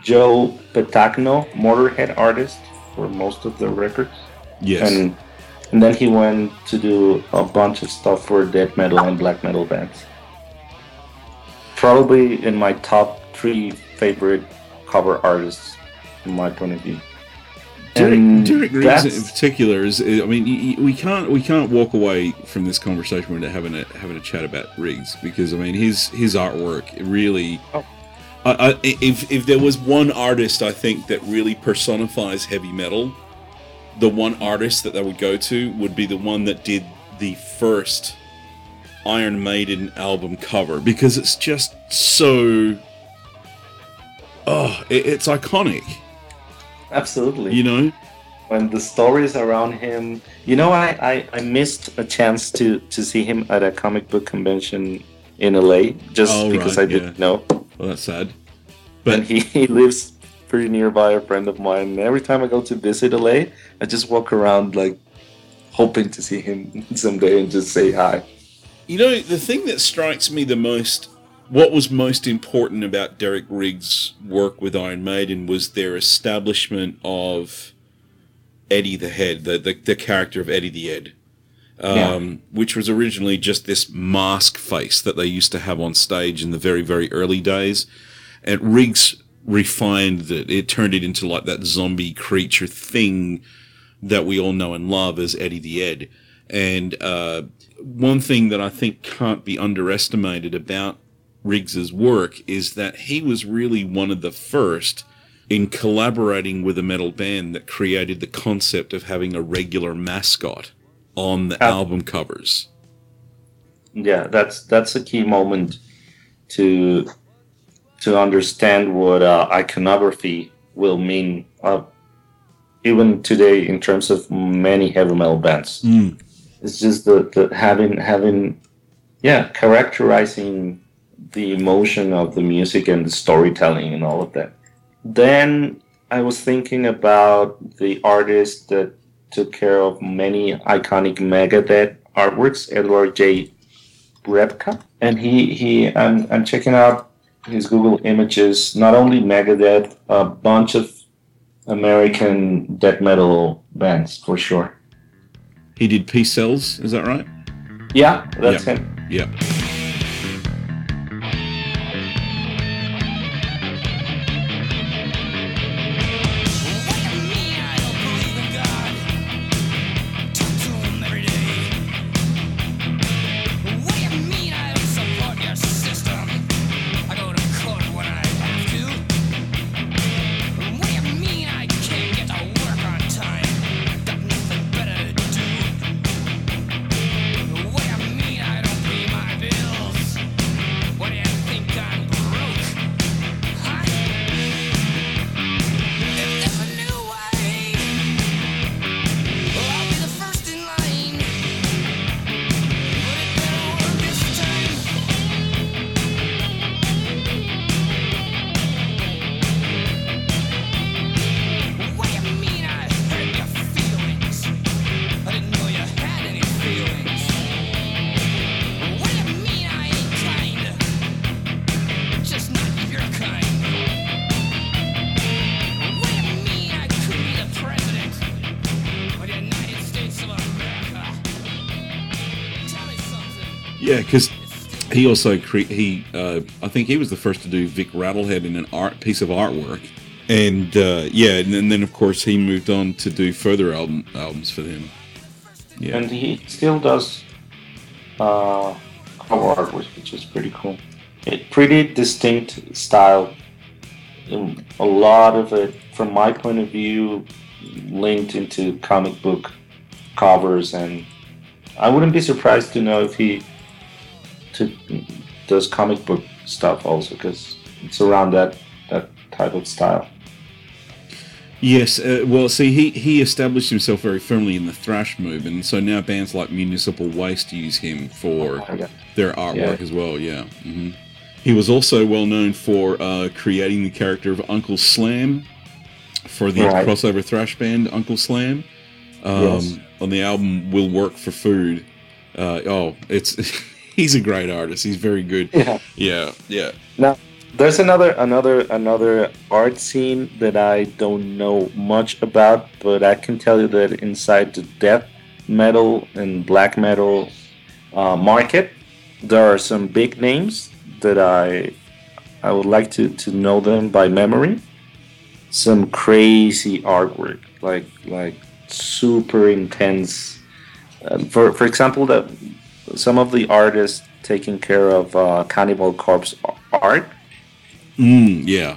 Joe Petagno, Motorhead artist for most of the records. yes. And and then he went to do a bunch of stuff for death metal and black metal bands. Probably in my top three favorite cover artists, in my point of view. Derek, Derek Riggs in particular is. I mean, y- y- we can't we can't walk away from this conversation without having a having a chat about Riggs because I mean his his artwork really. Oh. I, I, if if there was one artist I think that really personifies heavy metal, the one artist that they would go to would be the one that did the first Iron Maiden album cover because it's just so. Oh, it, it's iconic, absolutely. you know. when the stories around him you know I, I i missed a chance to to see him at a comic book convention in la just Oh, because right, i didn't yeah. know Well, that's sad. and But he, [laughs] he lives pretty nearby a friend of mine and every time i go to visit la i just walk around like hoping to see him [laughs] someday and just say hi you know, the thing that strikes me the most, what was most important about Derek Riggs' work with Iron Maiden was their establishment of Eddie the Head, the the, the character of Eddie the Ed. Um, which was originally just this mask face that they used to have on stage in the very, very early days. And Riggs refined it. It turned it into like that zombie creature thing that we all know and love as Eddie the Ed. And uh, one thing that I think can't be underestimated about Riggs's work is that he was really one of the first in collaborating with a metal band that created the concept of having a regular mascot on the Ah. album covers. yeah that's that's a key moment to to understand what uh, iconography will mean uh, even today in terms of many heavy metal bands Mm. It's just the, the having having yeah characterizing the emotion of the music and the storytelling and all of that then i was thinking about the artist that took care of many iconic megadeth artworks edward j Repka, and he he I'm, I'm checking out his Google images. Not only Megadeth, a bunch of American death metal bands for sure. He did Peace Sells, is that right? Yeah, that's Yeah. him. Yeah. He also cre- he uh, I think he was the first to do Vic Rattlehead in an art piece of artwork, and uh, yeah, and then, then of course he moved on to do further album albums for them. Yeah, And he still does uh, cover artwork, which is pretty cool. It pretty distinct style. A lot of it, from my point of view, linked into comic book covers, and I wouldn't be surprised to know if he to, does comic book stuff also, because it's around that that type of style. yes. Uh, well, see, he he established himself very firmly in the thrash movement, and so now bands like Municipal Waste use him for Oh, their artwork Yeah. as well. Yeah. hmm He was also well known for uh, creating the character of Uncle Slam for the Right. crossover thrash band Uncle Slam. Um, Yes. On the album "Will Work for Food." Uh, oh, it's [laughs] he's a great artist. He's very good. Yeah. Yeah, yeah. Now, there's another another another art scene that I don't know much about, but I can tell you that inside the death metal and black metal uh, market, there are some big names that I I would like to to know them by memory. Some crazy artwork, like like super intense. Uh, for for example, that some of the artists taking care of uh, Cannibal Corpse art Mm, yeah.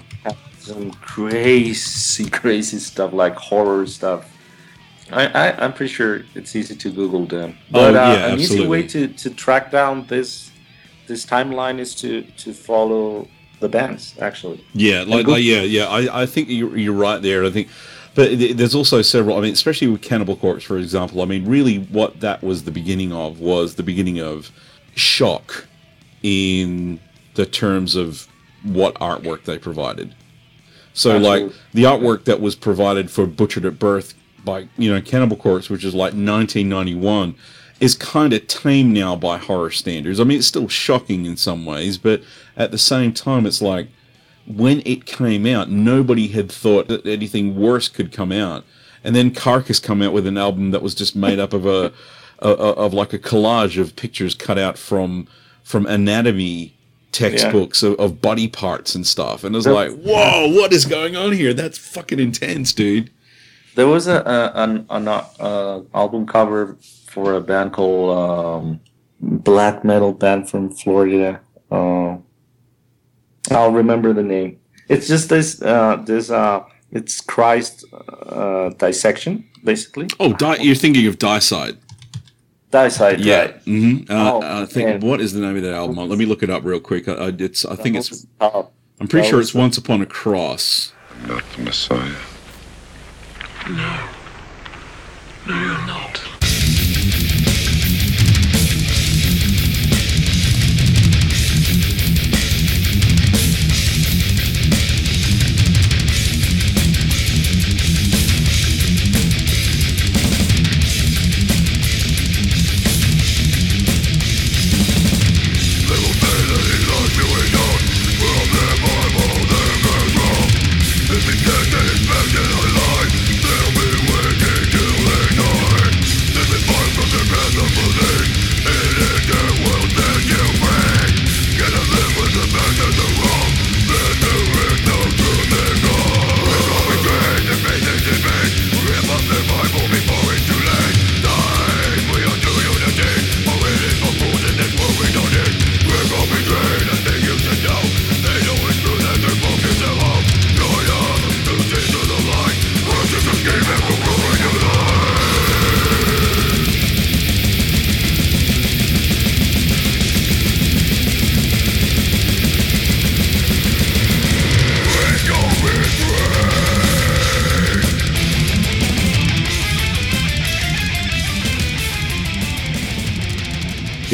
some crazy, [laughs] crazy stuff like horror stuff. I, I I'm pretty sure it's easy to Google them. But Oh, uh, yeah, an easy way to, to track down this this timeline is to to follow the bands actually. Yeah, like, like yeah, yeah. I, I think you're, you're right there. I think, but there's also several. I mean, especially with Cannibal Corpse, for example. I mean, really, what that was the beginning of was the beginning of shock in the terms of what artwork they provided. So, like the artwork that was provided for Butchered at Birth by you know Cannibal Corpse, which is like 1991, is kind of tame now by horror standards. I mean, it's still shocking in some ways, but at the same time, it's like when it came out, nobody had thought that anything worse could come out. And then Carcass come out with an album that was just made up of a, a, a of like a collage of pictures cut out from from anatomy textbooks of, of body parts and stuff. And it was like, whoa, what is going on here? That's fucking intense, dude. There was a, a an, an uh, album cover for a band called um, black metal band from Florida. Uh, I'll remember the name. It's just this uh, this uh, it's Christ uh, dissection basically. Oh, di- you're thinking of Deicide. Deicide, Yeah. right? hmm Uh, Oh, I think man. what is the name of that album? Let me look it up real quick. I, I, it's, I think it's. I'm pretty sure it's Once Upon a Cross. I'm not the Messiah. No. No, you're not.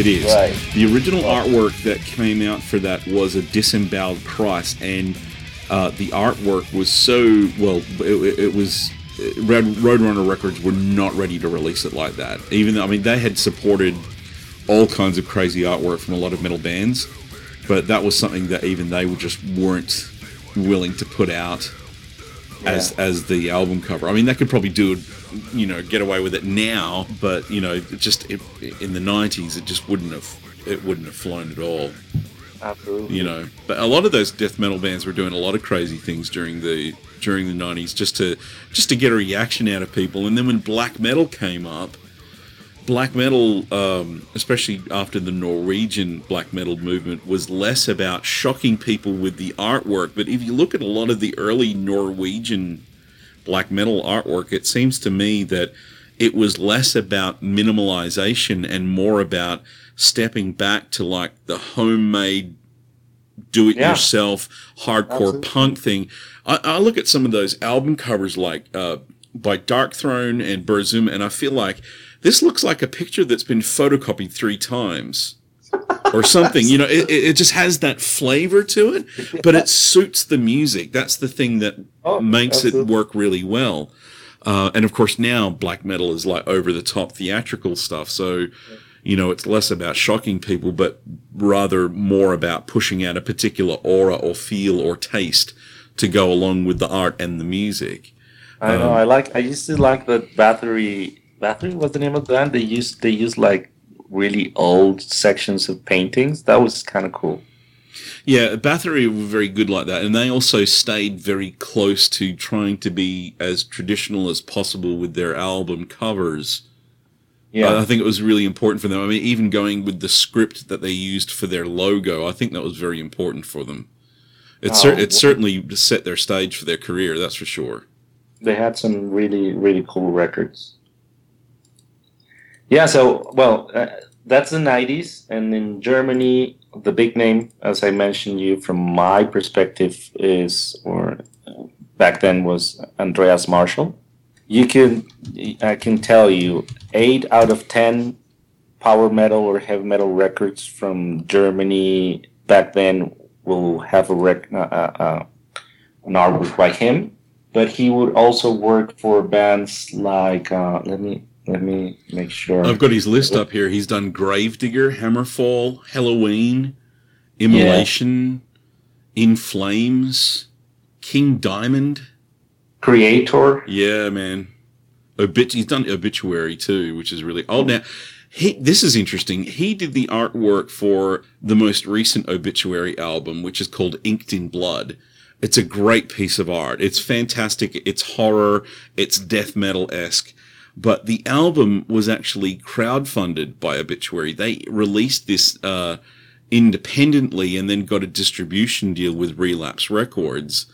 It is. Right. The original artwork that came out for that was a disemboweled Christ, and uh, the artwork was so well. It, it was Red Roadrunner Records were not ready to release it like that. Even though I mean they had supported all kinds of crazy artwork from a lot of metal bands, but that was something that even they were just weren't willing to put out as as the album cover. I mean, that could probably do it, you know, get away with it now, but you know, it just it, in the '90s, it just wouldn't have it wouldn't have flown at all. absolutely. You know, but a lot of those death metal bands were doing a lot of crazy things during the during the '90s just to just to get a reaction out of people. And then when black metal came up, black metal, um, especially after the Norwegian black metal movement, was less about shocking people with the artwork. But if you look at a lot of the early Norwegian black metal artwork, it seems to me that it was less about minimalization and more about stepping back to like the homemade do it yourself hardcore Absolutely. punk thing. I, I look at some of those album covers like uh, by Darkthrone and Burzum, and I feel like this looks like a picture that's been photocopied three times. or something. You know, it, it just has that flavor to it, but it [laughs] suits the music. That's the thing that Oh, makes it work really well. Uh, and of course, now black metal is like over the top theatrical stuff. So, you know, it's less about shocking people, but rather more about pushing out a particular aura or feel or taste to go along with the art and the music. I know. I like. I used to like the Bathory. Bathory was the name of the band. They used. They used like really old sections of paintings. That was kind of cool. Yeah, Bathory were very good like that, and they also stayed very close to trying to be as traditional as possible with their album covers. Yeah. I- think it was really important for them. I mean, even going with the script that they used for their logo, I think that was very important for them. It, oh, cer- Oh, it wh- certainly set their stage for their career, that's for sure. they had some really really cool records. Yeah. So well, uh, that's the '90s, and in Germany, the big name, as I mentioned, you from my perspective is, or uh, back then was Andreas Marschall. You can, I can tell you, eight out of ten power metal or heavy metal records from Germany back then will have a rec, uh, uh, uh, an artwork by him but he would also work for bands like uh, let me let me make sure I've got his list up here. He's done Grave Digger, Hammerfall, Helloween, Immolation, In Flames, King Diamond. Kreator Yeah, man. Obit- he's done obituary too, which is really old. Now, he this is interesting. He did the artwork for the most recent obituary album, which is called Inked in Blood. It's a great piece of art. It's fantastic. It's horror. It's death metal esque. But the album was actually crowdfunded by Obituary. They released this uh, independently and then got a distribution deal with Relapse Records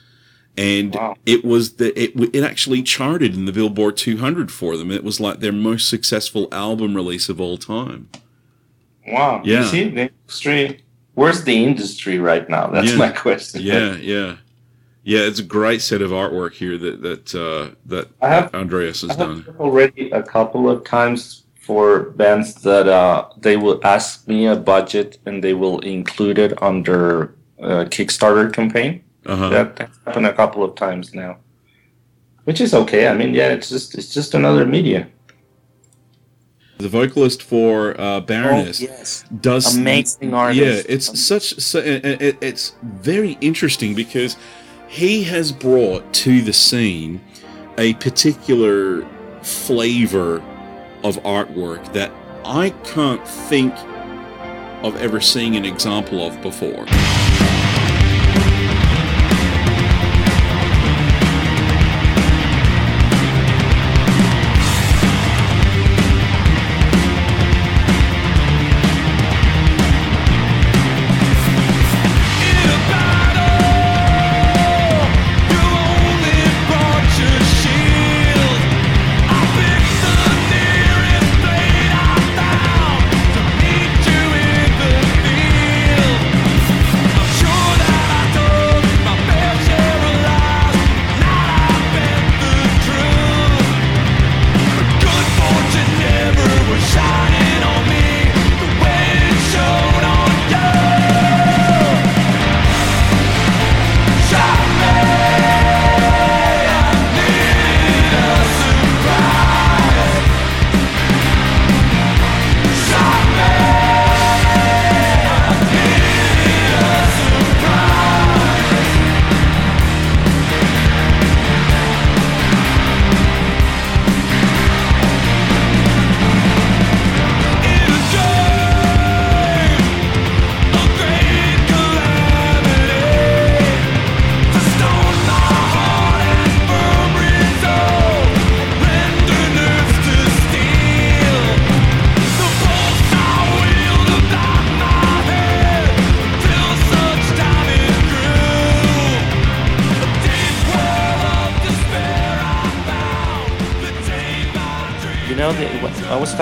and Wow. it was the it it actually charted in the Billboard 200 for them. It was like their most successful album release of all time. wow Yeah. you see the industry where's the industry right now that's Yeah. my [laughs] question Yeah, yeah, yeah. It's a great set of artwork here that that uh, that I have Andreas has I have done. heard already a couple of times for bands that uh, they will ask me a budget and they will include it on their uh, Kickstarter campaign. Uh-huh. That, that's happened a couple of times now, which is okay. I mean, yeah, it's just it's just another media. The vocalist for uh, Baroness Oh, yes, does amazing artist. Yeah, it's such so, it, it- it's very interesting because he has brought to the scene a particular flavor of artwork that I can't think of ever seeing an example of before.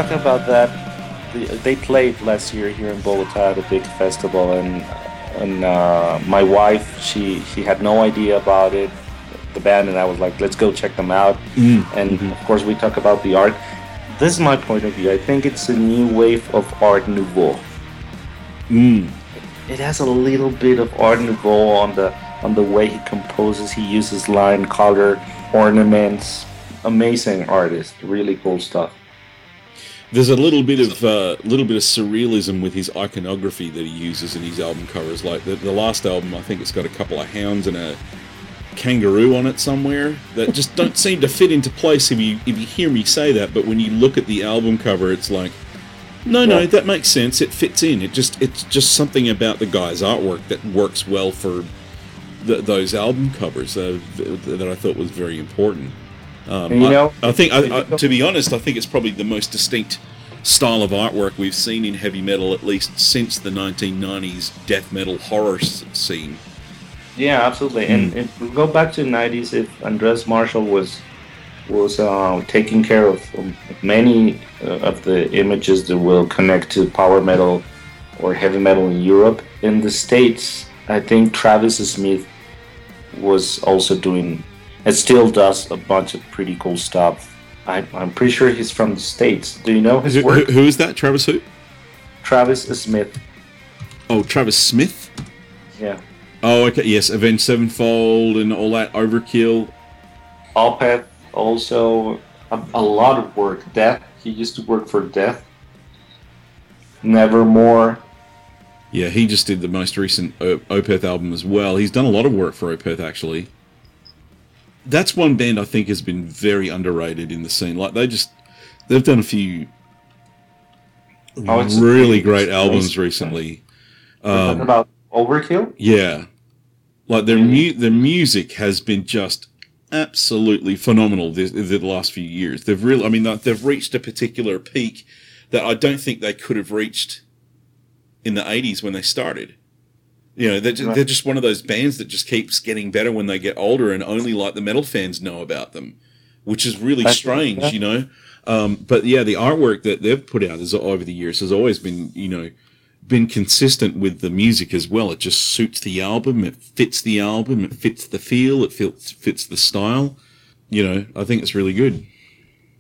Talking about that. They, played last year here in Bogota at a big festival, and and uh, my wife she she had no idea about it, the band, and I was like, let's go check them out. And of course, we talk about the art. This is my point of view. I think it's a new wave of Art Nouveau. Mm. It has a little bit of Art Nouveau on the on the way he composes. He uses line, color, ornaments. Amazing artist. Really cool stuff. There's a little bit of uh, little bit of surrealism with his iconography that he uses in his album covers. Like the, the last album, I think it's got a couple of hounds and a kangaroo on it somewhere that just don't seem to fit into place if you if you hear me say that. But when you look at the album cover, it's like, no, no, that makes sense. It fits in. It just it's just something about the guy's artwork that works well for th those album covers uh, that I thought was very important. Um, you I- know- I, think, I, I, to be honest, I think it's probably the most distinct style of artwork we've seen in heavy metal, at least since the 1990s death metal horror scene. Yeah, absolutely. And if we go back to the '90s, if Andreas Marschall was was uh, taking care of um, many uh, of the images that will connect to power metal or heavy metal in Europe, in the states, I think Travis Smith was also doing, and still does a bunch of pretty cool stuff. I, I'm pretty sure he's from the states. Do you know his Who, work? who- who is that? Travis who? Travis Smith. Oh, Travis Smith. Yeah. Oh, okay. Yes, Avenged Sevenfold and all that Overkill. Opeth also a, a lot of work. Death. He used to work for Death. Nevermore. Yeah, he just did the most recent uh, Opeth album as well. He's done a lot of work for Opeth actually. That's one band I think has been very underrated in the scene. Like they just they've done a few Oh, really great albums recently. Talking Um, about Overkill. yeah, like their mu- their music has been just absolutely phenomenal this, the last few years. They've really, I mean, they've reached a particular peak that I don't think they could have reached in the '80s when they started. You know, they're, ju- Right. they're just one of those bands that just keeps getting better when they get older, and only like the metal fans know about them, which is really That's- strange, yeah. you know. Um, but yeah, the artwork that they've put out is over the years has always been, you know, been consistent with the music as well. It just suits the album. It fits the album. It fits the feel. It fits fits the style. You know, I think it's really good.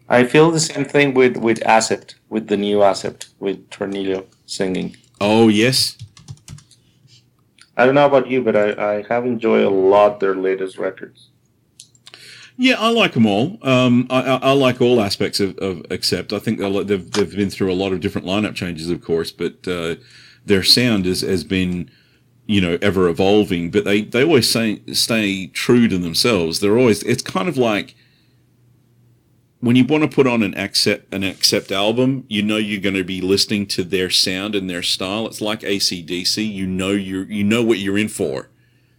I feel the same thing with with Accept, with the new Accept, with Tornillo singing. Oh yes, I don't know about you, but I, I have enjoyed a lot their latest records. yeah, I like them all. Um, I, I, I like all aspects of, of Accept. I think they've they've been through a lot of different lineup changes, of course, but uh, their sound is, has been you know ever evolving. But they they always say stay true to themselves. They're always it's kind of like when you want to put on an Accept an Accept album, you know you're going to be listening to their sound and their style. It's like ACDC. You know you you know what you're in for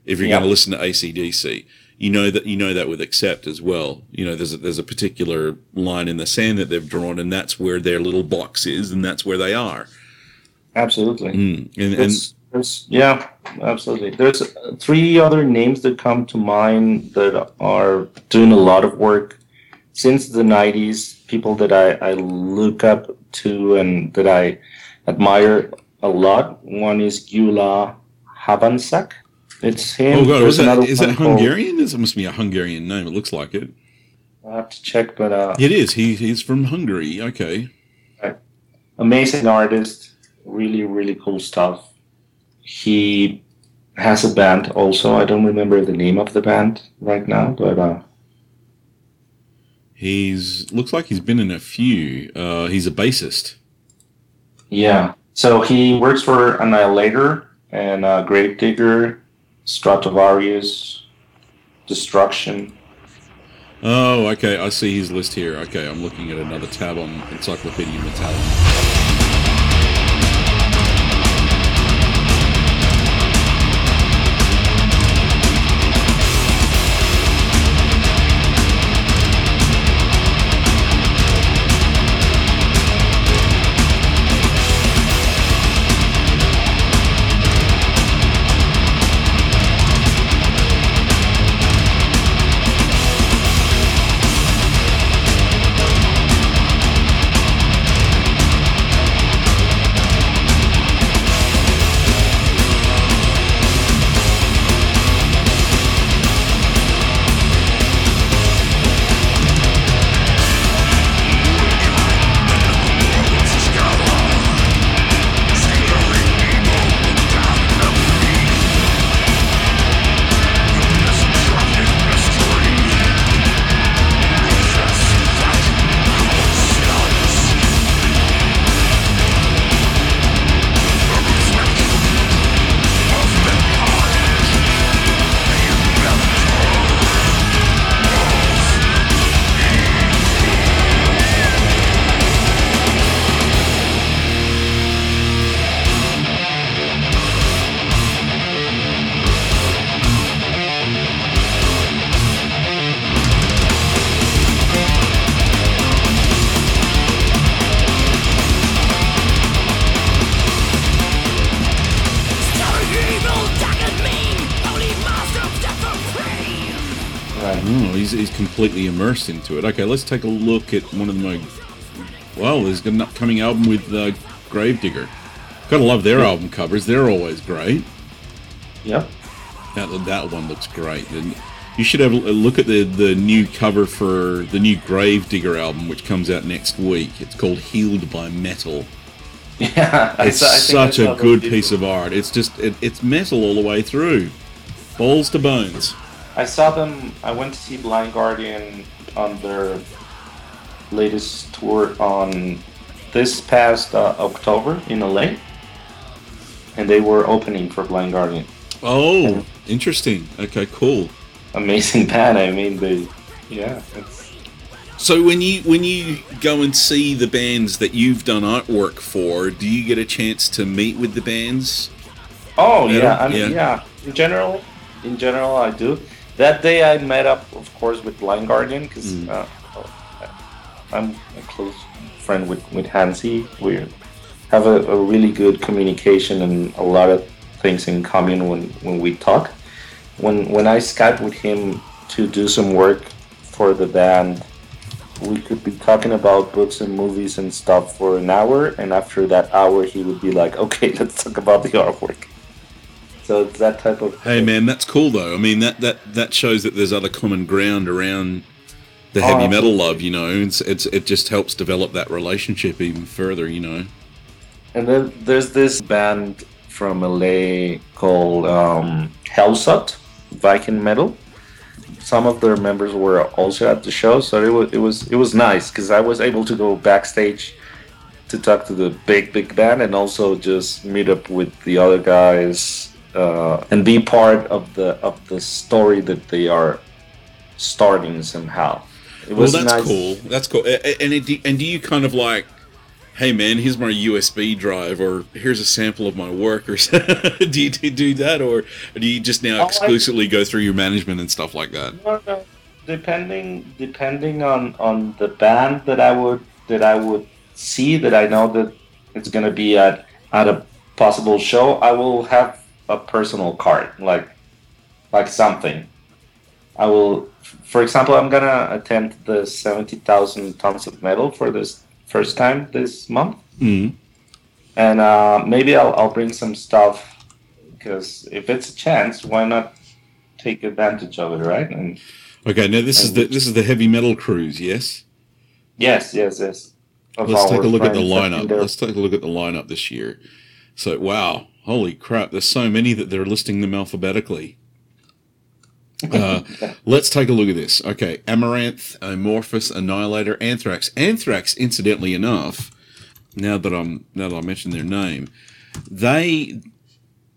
if you're Yeah. going to listen to ACDC. You know that you know that with Accept as well. You know there's a, there's a particular line in the sand that they've drawn, and that's where their little box is, and that's where they are. Absolutely. Mm. And, and There's, yeah, absolutely. There's three other names that come to mind that are doing a lot of work since the 90s. People that I, I look up to and that I admire a lot. One is Gyula Havancsák. It's him. oh god, is that is that called- Hungarian? This must be a Hungarian name. It looks like it. I have to check, but uh, It is. He he's from Hungary. Okay. amazing artist, really, really cool stuff. He has a band also. I don't remember the name of the band right now, but uh, He's looks like he's been in a few. Uh, he's a bassist. yeah. So he works for Annihilator and uh, Grave Digger, Stratovarius, Destruction. Oh, okay. I see his list here. Okay, I'm looking at another tab on Encyclopedia Metallica. Completely immersed into it. Okay, let's take a look at one of my. Well, there's an upcoming album with uh, Grave Digger. Gotta love their album covers. They're always great. Yep. That that one looks great. And you should have a look at the the new cover for the new Grave Digger album, which comes out next week. It's called "Healed by Metal." [laughs] Yeah. It's I I such a good piece of art. It's just it, it's metal all the way through, balls to bones. I saw them. I went to see Blind Guardian on their latest tour on this past uh, October in LA, and they were opening for Blind Guardian. Oh, interesting. Okay, cool. Amazing band. I mean, they, yeah, it's So when you when you go and see the bands that you've done artwork for, do you get a chance to meet with the bands? Oh Yeah, yeah, I mean yeah. yeah. In general, in general, I do. That day, I met up, of course, with Blind Guardian because Mm. uh, I'm a close friend with with Hansi. We have a, a really good communication and a lot of things in common when when we talk. When when I Skype with him to do some work for the band, we could be talking about books and movies and stuff for an hour, and after that hour, he would be like, "Okay, [laughs] let's talk about the artwork." So it's that type of. Hey man, that's cool though. I mean that that that shows that there's other common ground around the Oh, heavy metal love. You know, it's, it's it just helps develop that relationship even further. You know. And then there's this band from LA called um, Helsott, Viking Metal. Some of their members were also at the show, so it was it was it was nice because I was able to go backstage to talk to the big big band and also just meet up with the other guys uh, and be part of the of the story that they are starting somehow. It Well, that's nice. cool. That's cool. A- a- And it, and do you kind of like, hey man, here's my USB drive, or here's a sample of my work, or [laughs] do you do, do that, or do you just now Oh, exclusively go through your management and stuff like that? No, no. Depending depending on on the band that I would that I would see that I know that it's gonna be at at a possible show, I will have a personal card like like something. I will, for example, I'm gonna attend the seventy thousand tons of metal for this first time this month, Mm. and uh, maybe I'll I'll bring some stuff because if it's a chance, why not take advantage of it, right? And Okay, now this is the this is the heavy metal cruise, yes. Yes, yes, yes. Let's take a look at the lineup. Let's take a look at the lineup this year. So, wow, holy crap! There's so many that they're listing them alphabetically. Uh, [laughs] let's take a look at this. Okay, Amaranthe, Amorphis, Annihilator, Anthrax. Anthrax, incidentally enough, now that I'm now that I mentioned their name, they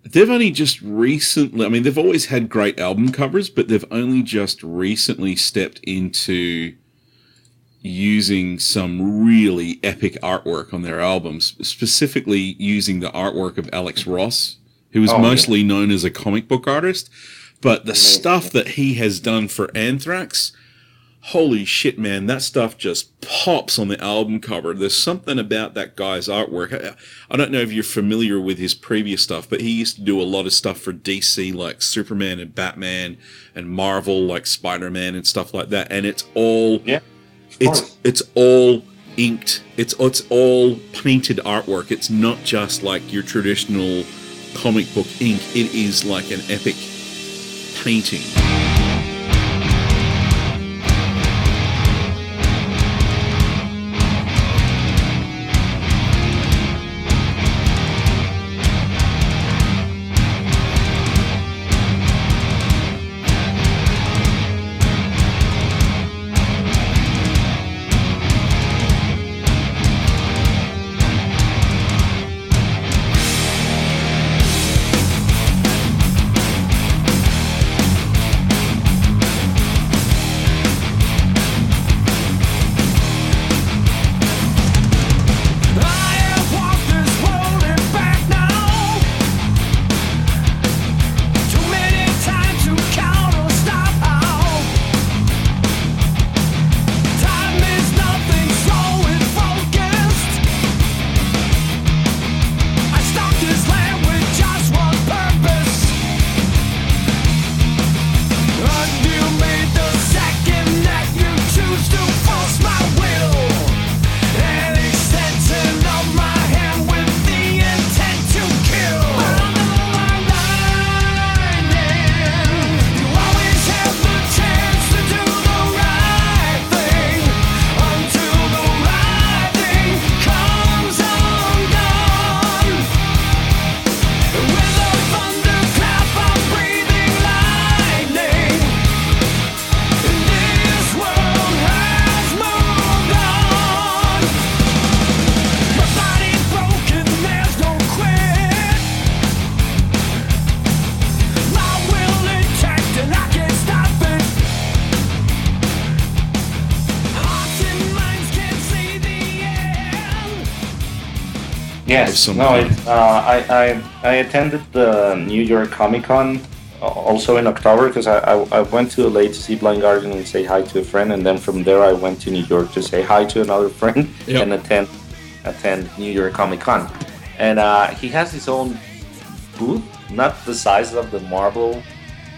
they've only just recently. I mean, they've always had great album covers, but they've only just recently stepped into using some really epic artwork on their albums, specifically using the artwork of Alex Ross, who is Oh, yeah. mostly known as a comic book artist. But the Amazing. stuff that he has done for Anthrax, holy shit, man, that stuff just pops on the album cover. There's something about that guy's artwork. I, I don't know if you're familiar with his previous stuff, but he used to do a lot of stuff for DC, like Superman and Batman, and Marvel, like Spider Man and stuff like that. And it's all Yeah, it's it's all inked. It's it's all painted artwork. It's not just like your traditional comic book ink. It is like an epic painting. Some no, it, uh, I, I I attended the New York Comic Con uh, also in October because I, I, I went to LA to see Blind Guardian and say hi to a friend, and then from there I went to New York to say hi to another [laughs] friend Yep. and attend attend New York Comic Con. And uh, he has his own booth, not the size of the Marvel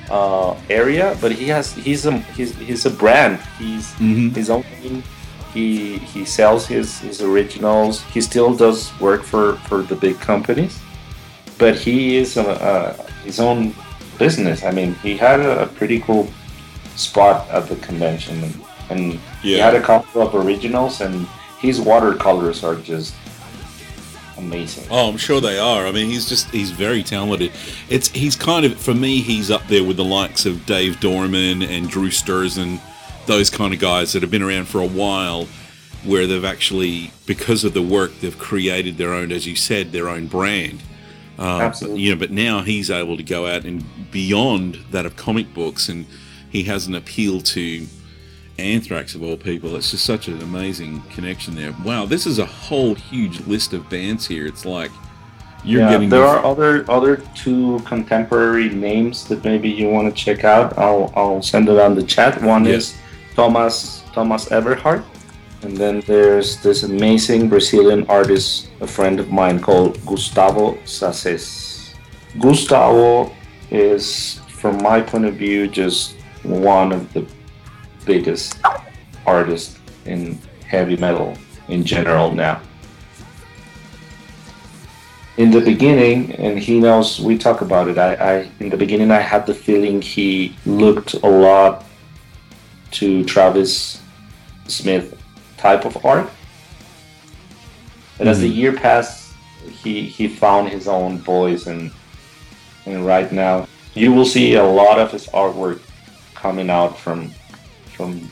uh, area, but he has he's a he's, he's a brand. He's Mhm. his own. He he sells his, his originals. He still does work for, for the big companies, but he is a, a, his own business. I mean, he had a, a pretty cool spot at the convention, and, and he had a couple of originals, and his watercolors are just amazing. Oh, I'm sure they are. I mean, he's just he's very talented. It's he's kind of for me he's up there with the likes of Dave Dorman and Drew Struzan, those kind of guys that have been around for a while where they've actually because of the work they've created their own as you said their own brand. Uh, Absolutely. You know, but now he's able to go out and beyond that of comic books and he has an appeal to Anthrax of all people. It's just such an amazing connection there. Wow, this is a whole huge list of bands here. It's like you're yeah, getting there the- are other other two contemporary names that maybe you want to check out. I'll I'll send it on the chat. One Yeah. is Thomas Thomas Ewerhard, and then there's this amazing Brazilian artist, a friend of mine called Gustavo Sazes. Gustavo is, from my point of view, just one of the biggest artists in heavy metal in general now in the beginning, and he knows we talk about it. I, I in the beginning I had the feeling he looked a lot to Travis Smith type of art. But as the mm-hmm. year passed, he he found his own voice, and and right now you will see a lot of his artwork coming out from from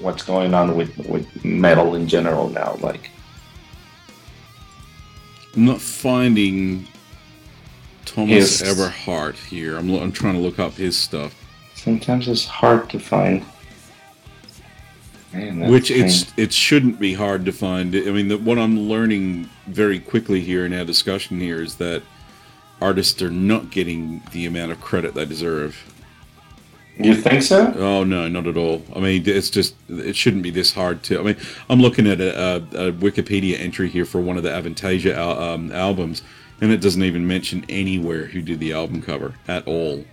what's going on with with metal in general now. Like I'm not finding Thomas Yes. Ewerhard here. I'm, lo- I'm trying to look up his stuff, sometimes it's hard to find. Man, which it's it shouldn't be hard to find. I mean, the, what I'm learning very quickly here in our discussion here is that artists are not getting the amount of credit they deserve. You think so? Oh no, not at all. I mean, it's just it shouldn't be this hard to. I mean, I'm looking at a, a, a Wikipedia entry here for one of the Avantasia al- um, albums, and it doesn't even mention anywhere who did the album cover at all.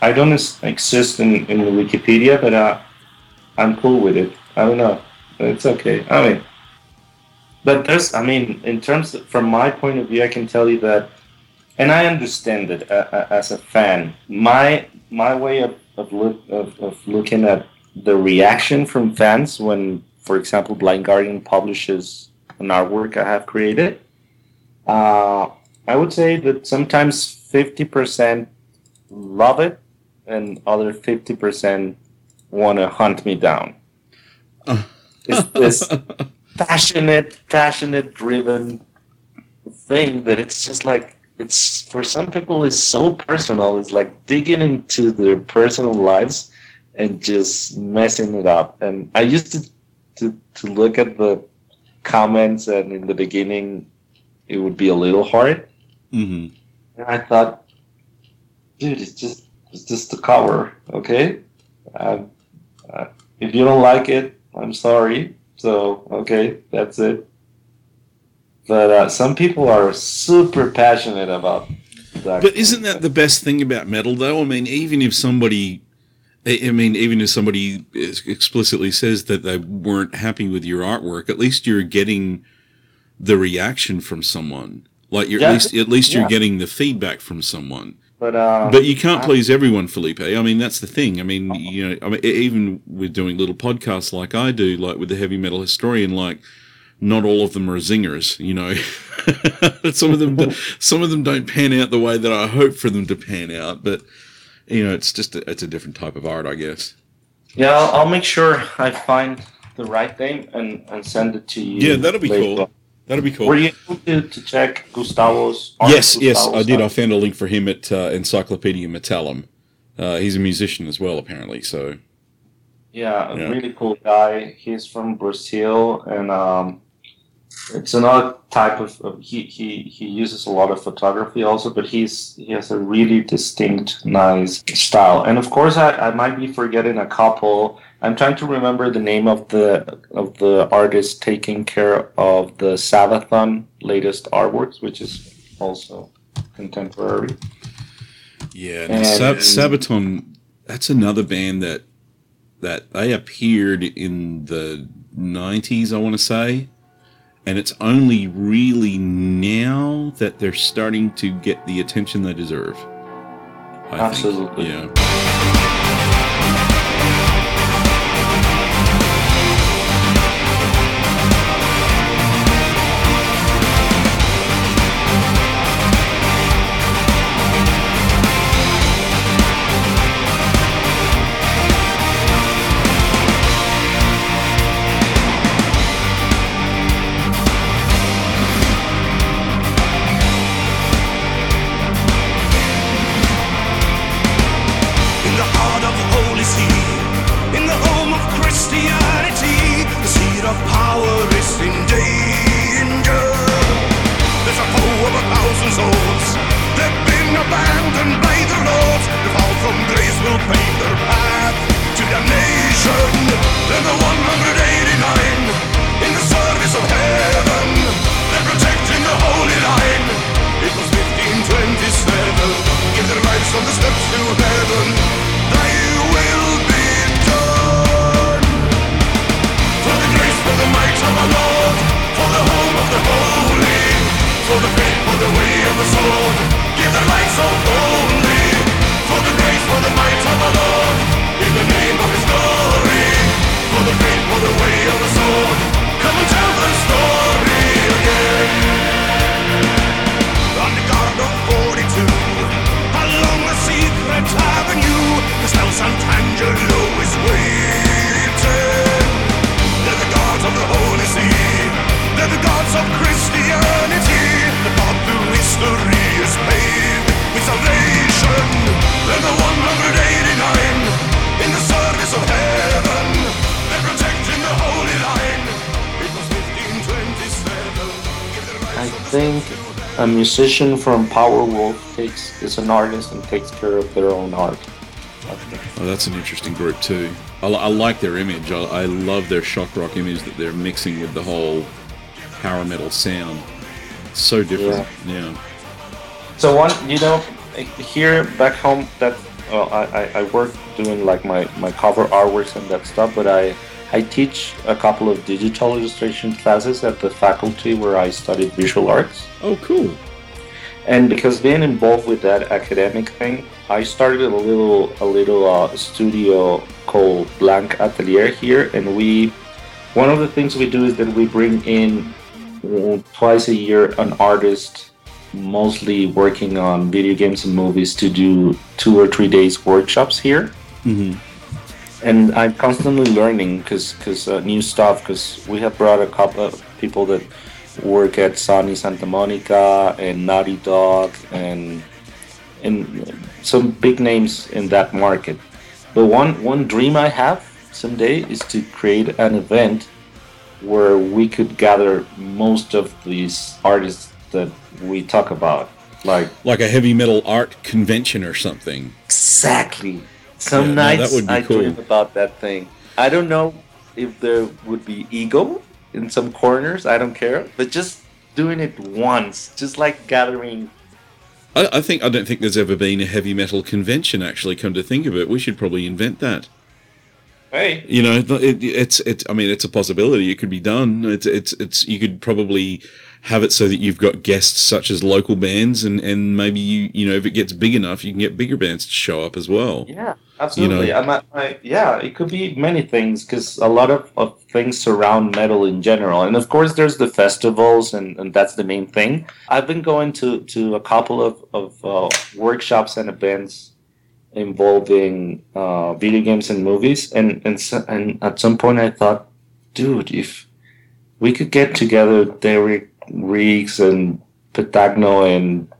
I don't exist in, in the Wikipedia, but uh, I'm cool with it. I don't know. It's okay. I mean, but there's, I mean, in terms of, from my point of view, I can tell you that, and I understand it uh, uh, as a fan. My my way of of, look, of of looking at the reaction from fans when, for example, Blind Guardian publishes an artwork I have created. Uh, I would say that sometimes fifty percent love it and other 50% want to hunt me down. [laughs] It's this passionate, passionate driven thing that it's just like, it's for some people, it's so personal. It's like digging into their personal lives and just messing it up. And I used to, to, to look at the comments, and in the beginning, it would be a little hard. hmm And I thought, dude, it's just it's just the cover, okay? Um, uh, if you don't like it, I'm sorry. So okay, that's it. But uh, some people are super passionate about that. But isn't that the best thing about metal, though? I mean, even if somebody, I mean, even if somebody explicitly says that they weren't happy with your artwork, at least you're getting the reaction from someone. Like you're Yeah. at least at least Yeah. you're getting the feedback from someone. But uh, But you can't I- please everyone, Felipe. I mean, that's the thing. I mean, you know, I mean, even with doing little podcasts like I do, like with the heavy metal historian, like not all of them are zingers. You know, [laughs] some of them, do- [laughs] some of them don't pan out the way that I hope for them to pan out. But you know, it's just a, it's a different type of art, I guess. yeah, I'll, I'll make sure I find the right thing and, and send it to you. Yeah, that'll be later cool. That'd be cool. Were you able to, to check Gustavo's? yes, yes, I Gustavo's did. I found a link for him at uh, Encyclopedia Metallum. Uh, he's a musician as well, apparently. So Yeah, a Yeah. really cool guy. He's from Brazil, and um, it's another type of, of he, he he uses a lot of photography also, but he's he has a really distinct, nice style. And of course, I, I might be forgetting a couple. I'm trying to remember the name of the of the artist taking care of the Sabaton latest artworks, which is also contemporary. Yeah, And- Sab- Sabaton. That's another band that that they appeared in the '90s, I want to say, and it's only really now that they're starting to get the attention they deserve. I Absolutely. Think. Yeah. Musician from Powerwolf takes is an artist and takes care of their own art. Oh, that's an interesting group too. I, I like their image. I, I love their shock rock image that they're mixing with the whole power metal sound. It's so different. Yeah. So one, you know, here back home, that well, I, I, I work doing like my, my cover artworks and that stuff, but I I teach a couple of digital illustration classes at the faculty where I studied visual arts. Oh, cool. And because being involved with that academic thing, I started a little a little uh, studio called Blank Atelier here, and we one of the things we do is that we bring in uh, twice a year an artist, mostly working on video games and movies, to do two or three days workshops here. Mhm. And I'm constantly learning because because uh, new stuff because we have brought a couple of people that work at Sony Santa Monica and Naughty Dog and and some big names in that market. But one one dream I have someday is to create an event where we could gather most of these artists that we talk about. Like Like a heavy metal art convention or something. exactly. Some Yeah, no, nights be I cool. dream about that thing. I don't know if there would be ego in some corners. I don't care, but just doing it once, just like gathering I, I think I don't think there's ever been a heavy metal convention. Actually, come to think of it, we should probably invent that. Hey, You know, it, it's it's. I mean, it's a possibility. It could be done. It's it's it's. You could probably have it so that you've got guests such as local bands, and and maybe you you know if it gets big enough, you can get bigger bands to show up as well. Yeah, absolutely. you know- my, yeah, it could be many things because a lot of, of things surround metal in general. And of course, there's the festivals, and, and that's the main thing. I've been going to, to a couple of, of uh, workshops and events involving uh, video games and movies. And, and, and at some point, I thought, dude, if we could get together Derek Riggs and Petagno and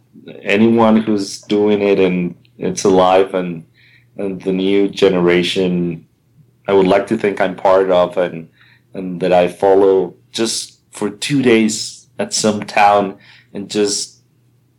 anyone who's doing it and it's alive and and the new generation I would like to think I'm part of and and that I follow just for two days at some town and just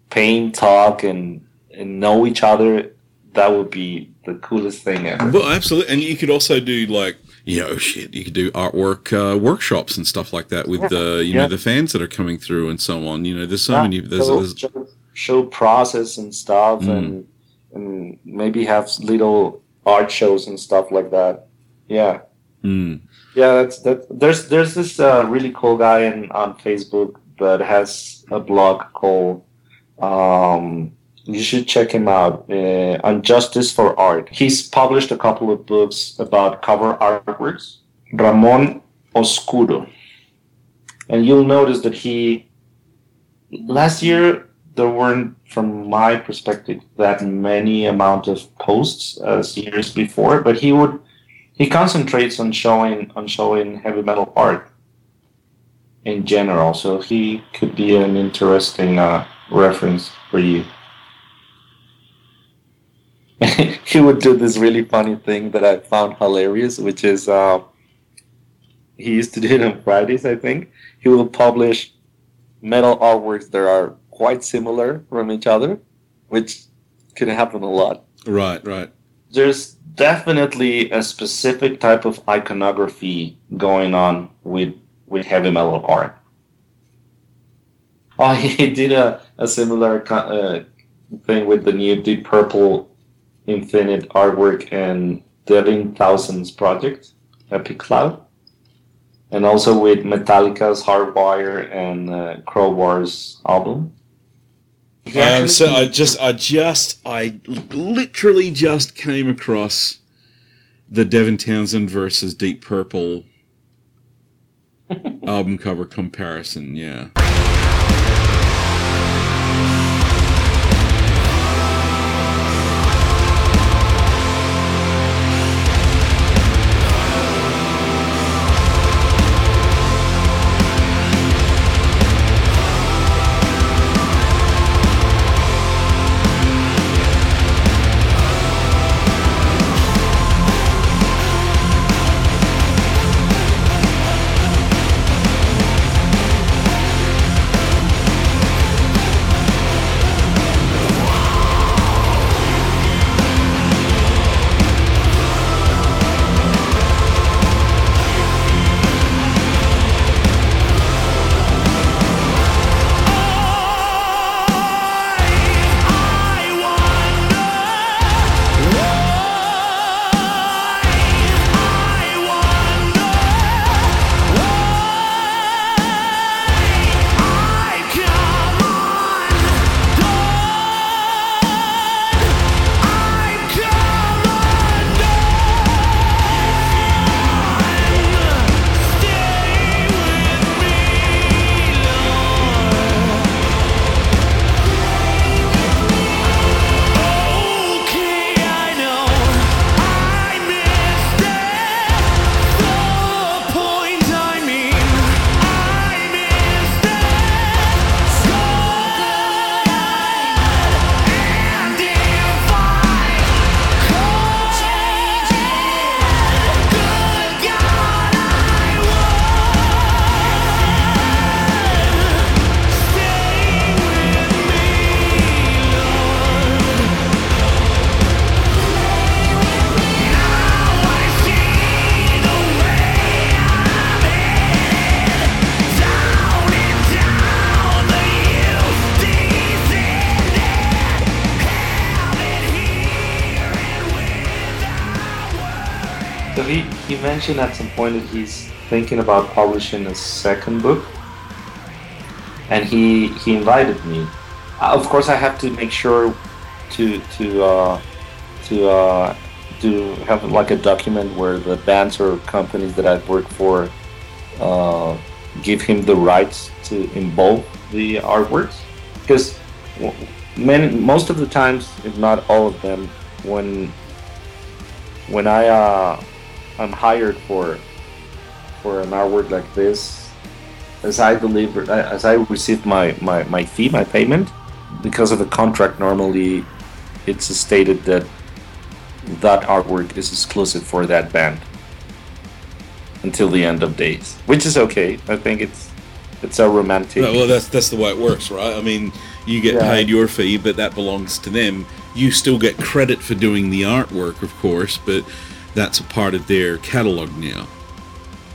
paint, talk, and and know each other. That would be the coolest thing ever. Well, absolutely, and you could also do like you know, shit. You could do artwork uh, workshops and stuff like that with the you Yeah. know the fans that are coming through and so on. You know, there's so Yeah, many. There's, show, there's show, show process and stuff, Mm. and and maybe have little art shows and stuff like that. Yeah. mm, Yeah, that's that. There's there's this uh, really cool guy in, on Facebook that has a blog called. Um, you should check him out uh, on Justice for Art. He's published a couple of books about cover artworks. Ramon Oscuro, and you'll notice that he last year there weren't, from my perspective, that many amount of posts as years before, but he would he concentrates on showing on showing heavy metal art in general so he could be an interesting uh, reference for you [laughs] he would do this really funny thing that i found hilarious which is uh, he used to do it on fridays i think he will publish metal artworks that are quite similar from each other which can happen a lot right, right. there's definitely a specific type of iconography going on with with heavy metal art. Oh, [laughs] he did a, a similar co- uh, thing with the new Deep Purple Infinite artwork and Devin Townsend project, Epicloud, and also with Metallica's Hardwire and uh, Crowbar's album. He Um, so I just, I just, I literally just came across the Devin Townsend versus Deep Purple [laughs] album cover comparison. Yeah. He, mentioned at some point that he's thinking about publishing a second book, and he he invited me. Uh, of course, I have to make sure to to uh, to uh, to have like a document where the bands or companies that I've worked for uh, give him the rights to involve the artworks, because many most of the times, if not all of them, when when I uh, I'm hired for for an artwork like this, as I deliver, as I receive my, my, my fee, my payment, because of the contract, normally it's stated that that artwork is exclusive for that band until the end of days, which is okay. I think it's it's a romantic. Well, well, that's that's the way it works, right? I mean, you get Yeah. paid your fee, but that belongs to them. You still get credit for doing the artwork, of course, but that's a part of their catalog now.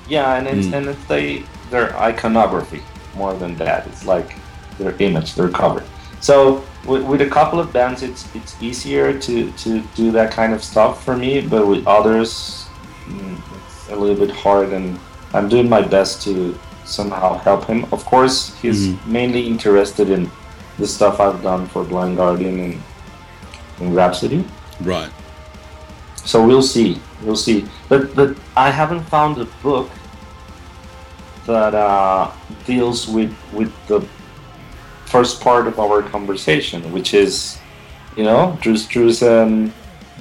Yeah, and it's Mm. and it's they their iconography more than that. It's like their image, their cover. So with, with a couple of bands, it's it's easier to to do that kind of stuff for me. But with others, mm, it's a little bit hard, and I'm doing my best to somehow help him. Of course, he's Mhm. mainly interested in the stuff I've done for Blind Guardian and, and Rhapsody. Right. So we'll see. We'll see. But but I haven't found a book that uh, deals with with the first part of our conversation, which is, you know, Drew Struzan,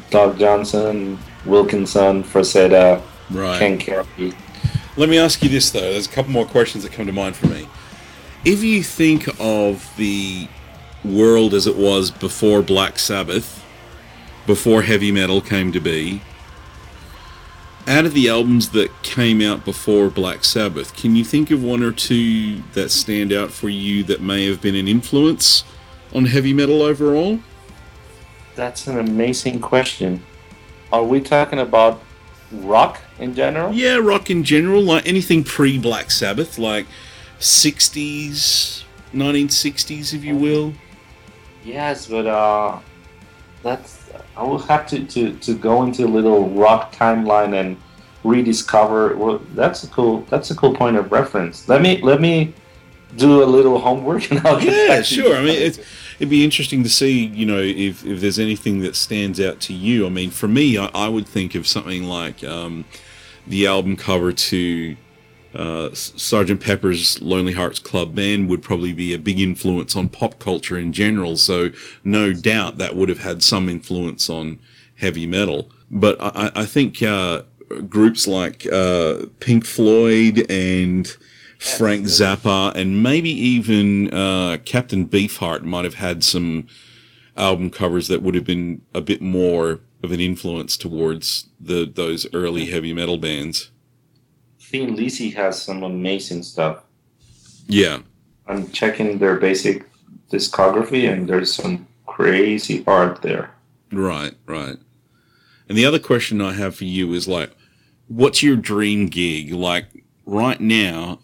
Doug Johnson, Wilkinson, Frazetta, Right. Ken Carey. Let me ask you this though. There's a couple more questions that come to mind for me. If you think of the world as it was before Black Sabbath, before heavy metal came to be, out of the albums that came out before Black Sabbath, can you think of one or two that stand out for you that may have been an influence on heavy metal overall? That's an amazing question. Are we talking about rock in general? Yeah, rock in general, like anything pre Black Sabbath, like 60s, 1960s, if you will. Yes, but uh, that's I will have to, to, to go into a little rock timeline and rediscover. Well, that's a cool that's a cool point of reference. Let me let me do a little homework [laughs] and I'll get Yeah, back to you. sure. I mean, it's, it'd be interesting to see, you know, if, if there's anything that stands out to you. I mean, for me, I, I would think of something like um, the album cover to uh, Sergeant Pepper's Lonely Hearts Club Band would probably be a big influence on pop culture in general. So, no doubt that would have had some influence on heavy metal. But I, I- I think uh, groups like uh, Pink Floyd and Frank Zappa and maybe even uh, Captain Beefheart might have had some album covers that would have been a bit more of an influence towards the those early heavy metal bands. Thin Lizzy has some amazing stuff. Yeah, I'm checking their basic discography and there's some crazy art there. right, right. And the other question I have for you is like, what's your dream gig? Like right now,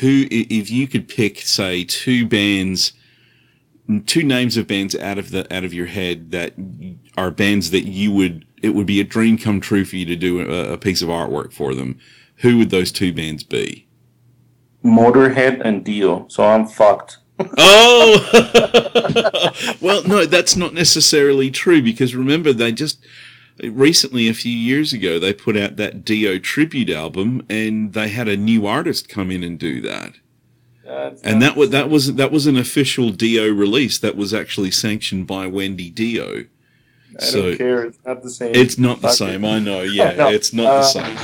who if you could pick, say, two bands, two names of bands out of the out of your head that are bands that you would it would be a dream come true for you to do a, a piece of artwork for them. Who would those two bands be? Motorhead and Dio. So I'm fucked. [laughs] Oh, [laughs] well, no, that's not necessarily true because remember they just recently, a few years ago, they put out that Dio tribute album, and they had a new artist come in and do that. And that was that was that was an official Dio release that was actually sanctioned by Wendy Dio. I so- don't care. It's not the same. It's not the same. I know. [laughs] Yeah, No, it's not uh, the same.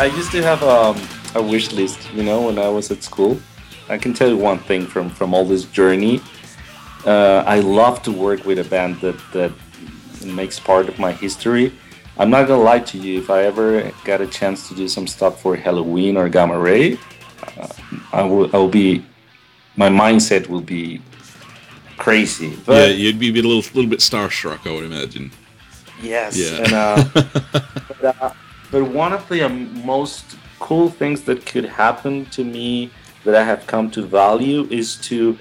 I used to have um, a wish list, you know, when I was at school. I can tell you one thing from from all this journey. Uh, I love to work with a band that that makes part of my history. I'm not gonna lie to you. If I ever got a chance to do some stuff for Helloween or Gamma Ray, uh, I will. I will be. My mindset will be crazy. yeah, you'd be a a little, little bit starstruck, I would imagine. Yes, Yeah. and uh, [laughs] but, uh, but one of the um, most cool things that could happen to me that I have come to value is to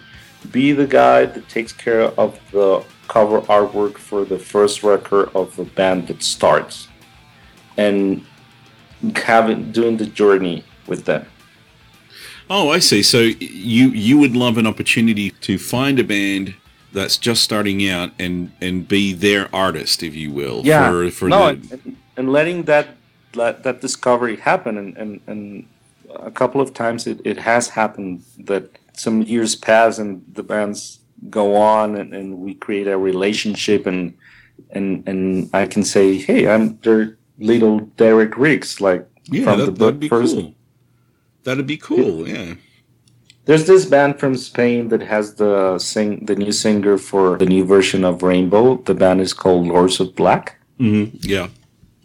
be the guy that takes care of the cover artwork for the first record of the band that starts, and having doing the journey with them. Oh, I see. So you you would love an opportunity to find a band that's just starting out and and be their artist, if you will. yeah For, for no the, and, and letting that let that discovery happen and and, and a couple of times it, it has happened that some years pass and the bands go on and, and we create a relationship and and and I can say hey I'm their little Derek Riggs like yeah, from that, the that'd book be first cool. That'd be cool. Yeah. There's this band from Spain that has the sing the new singer for the new version of Rainbow. The band is called Lords of Black. Mm-hmm. Yeah.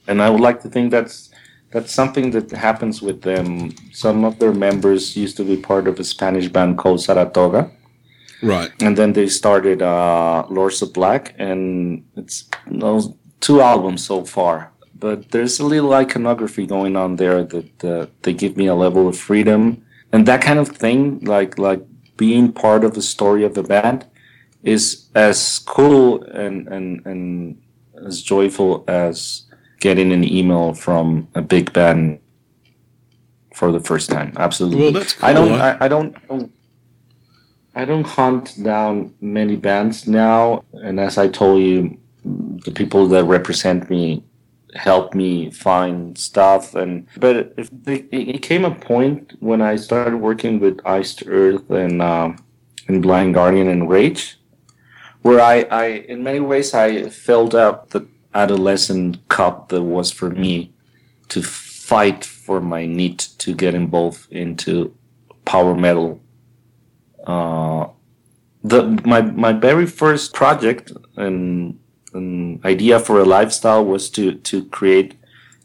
And I would like to think that's that's something that happens with them. Some of their members used to be part of a Spanish band called Saratoga, Right. and then they started uh, Lords of Black, and it's those two albums so far. But there's a little iconography going on there that uh, they give me a level of freedom, and that kind of thing, like like being part of the story of the band, is as cool and and and as joyful as getting an email from a big band for the first time. Absolutely. Well, that's I don't. cool. I, I don't. I don't- hunt down many bands now, and as I told you, the people that represent me help me find stuff. And but if it, it came a point when I started working with Iced Earth and um, and Blind Guardian and Rage, where I, I in many ways I filled up the adolescent cup that was for me to fight for my need to get involved into power metal. Uh, the my my very first project and, and idea for a lifestyle was to to create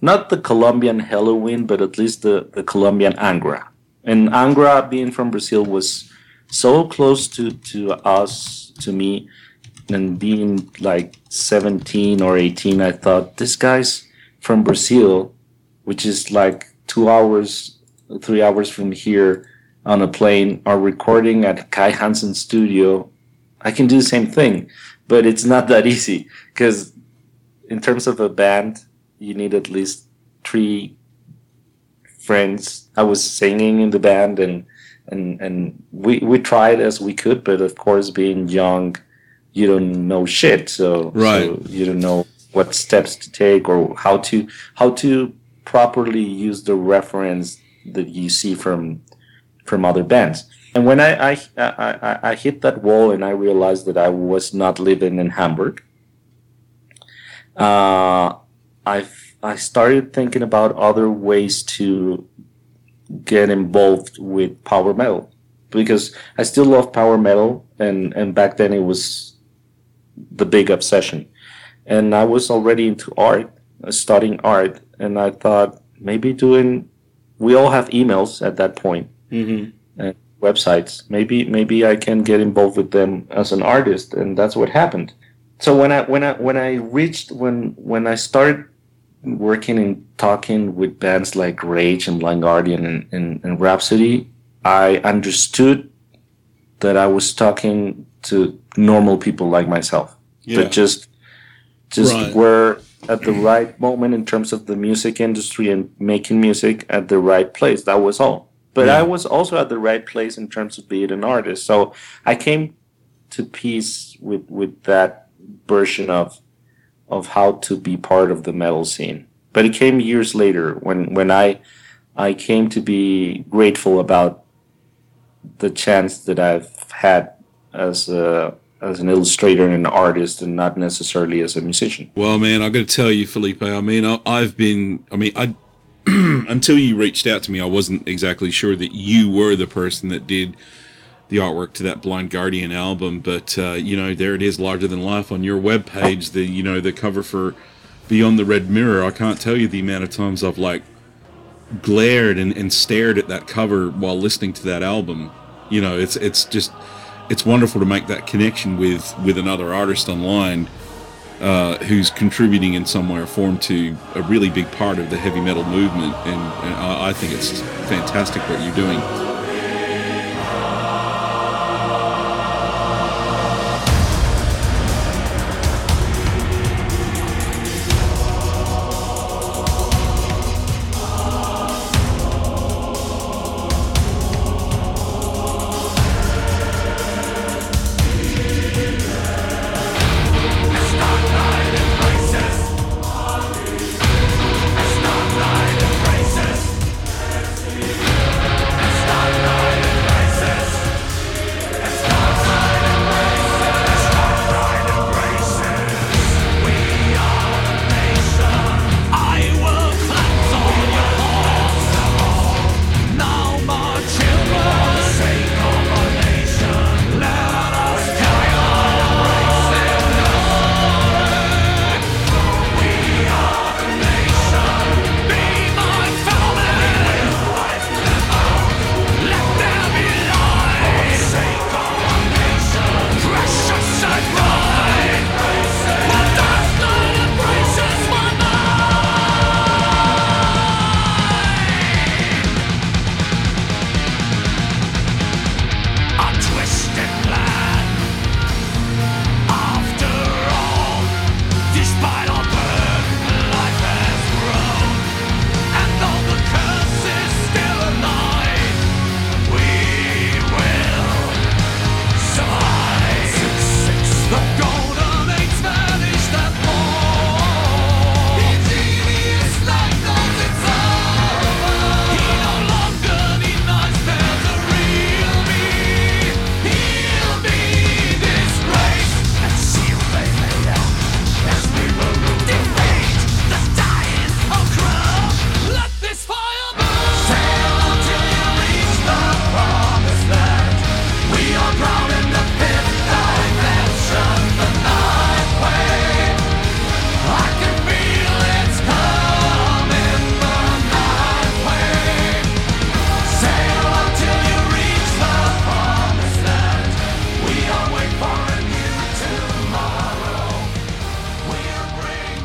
not the Colombian Helloween, but at least the, the Colombian Angra. And Angra, being from Brazil, was so close to, to us, to me, and being like 17 or 18, I thought, this guy's from Brazil, which is like two hours, three hours from here on a plane, are recording at Kai Hansen studio. I can do the same thing, but it's not that easy because in terms of a band, you need at least three friends. I was singing in the band and and and we we tried as we could, but of course, being young, you don't know shit, so, Right. so you don't know what steps to take or how to how to properly use the reference that you see from from other bands. And when I I, I, I- hit that wall and I realized that I was not living in Hamburg, uh, I I started thinking about other ways to get involved with power metal because I still love power metal and and back then it was the big obsession and I was already into art uh, studying art and I thought maybe doing we all have emails at that point Mm-hmm. and websites. Maybe maybe I can get involved with them as an artist, and that's what happened. So when I when I when I reached when when I started working and talking with bands like Rage and Blind Guardian and, and, and Rhapsody, I understood that I was talking to normal people like myself Yeah. that just just Right. were at the right moment in terms of the music industry and making music at the right place. That was all. But Yeah. I was also at the right place in terms of being an artist. So I came to peace with with that version of of how to be part of the metal scene. But it came years later when when I I came to be grateful about the chance that I've had as a as an illustrator and an artist and not necessarily as a musician. Well, man, I got to tell you, Felipe. I mean, I, I've been. I mean, I [clears throat] until you reached out to me, I wasn't exactly sure that you were the person that did the artwork to that Blind Guardian album. But uh, you know, there it is, larger than life on your webpage. The you know the cover for Beyond the Red Mirror. I can't tell you the amount of times I've like glared and, and stared at that cover while listening to that album. You know, it's it's just it's wonderful to make that connection with with another artist online uh, who's contributing in some way or form to a really big part of the heavy metal movement. And, and I, I think it's fantastic what you're doing.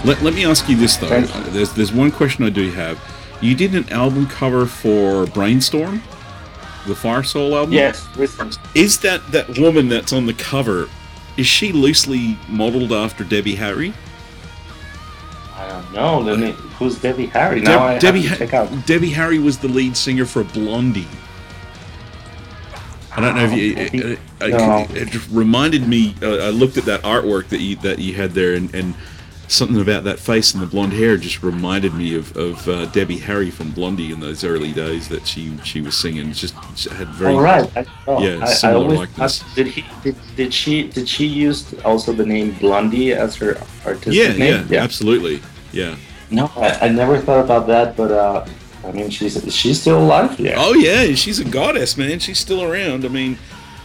Let, let me ask you this though. You. Uh, There's there's one question I do have. You did an album cover for Brainstorm, the Fire Soul album. Yes. Is that that woman that's on the cover? Is she loosely modeled after Debbie Harry? I don't know. Let me. Who's Debbie Harry? Now I have Debbie to Ha- check out. Debbie Harry was the lead singer for Blondie. I don't know if you. I think- It, it, no. it just reminded me. Uh, I looked at that artwork that you that you had there, and, and something about that face and the blonde hair just reminded me of, of uh, Debbie Harry from Blondie in those early days that she she was singing. Just had very All right. I, oh, Yeah, I, I similar always likeness. did he did, did she did she use also the name Blondie as her artistic yeah, name? yeah absolutely yeah. No, I, I never thought about that, but uh, I mean, she's she's still alive. Yeah. Oh yeah, she's a goddess, man. She's still around. I mean,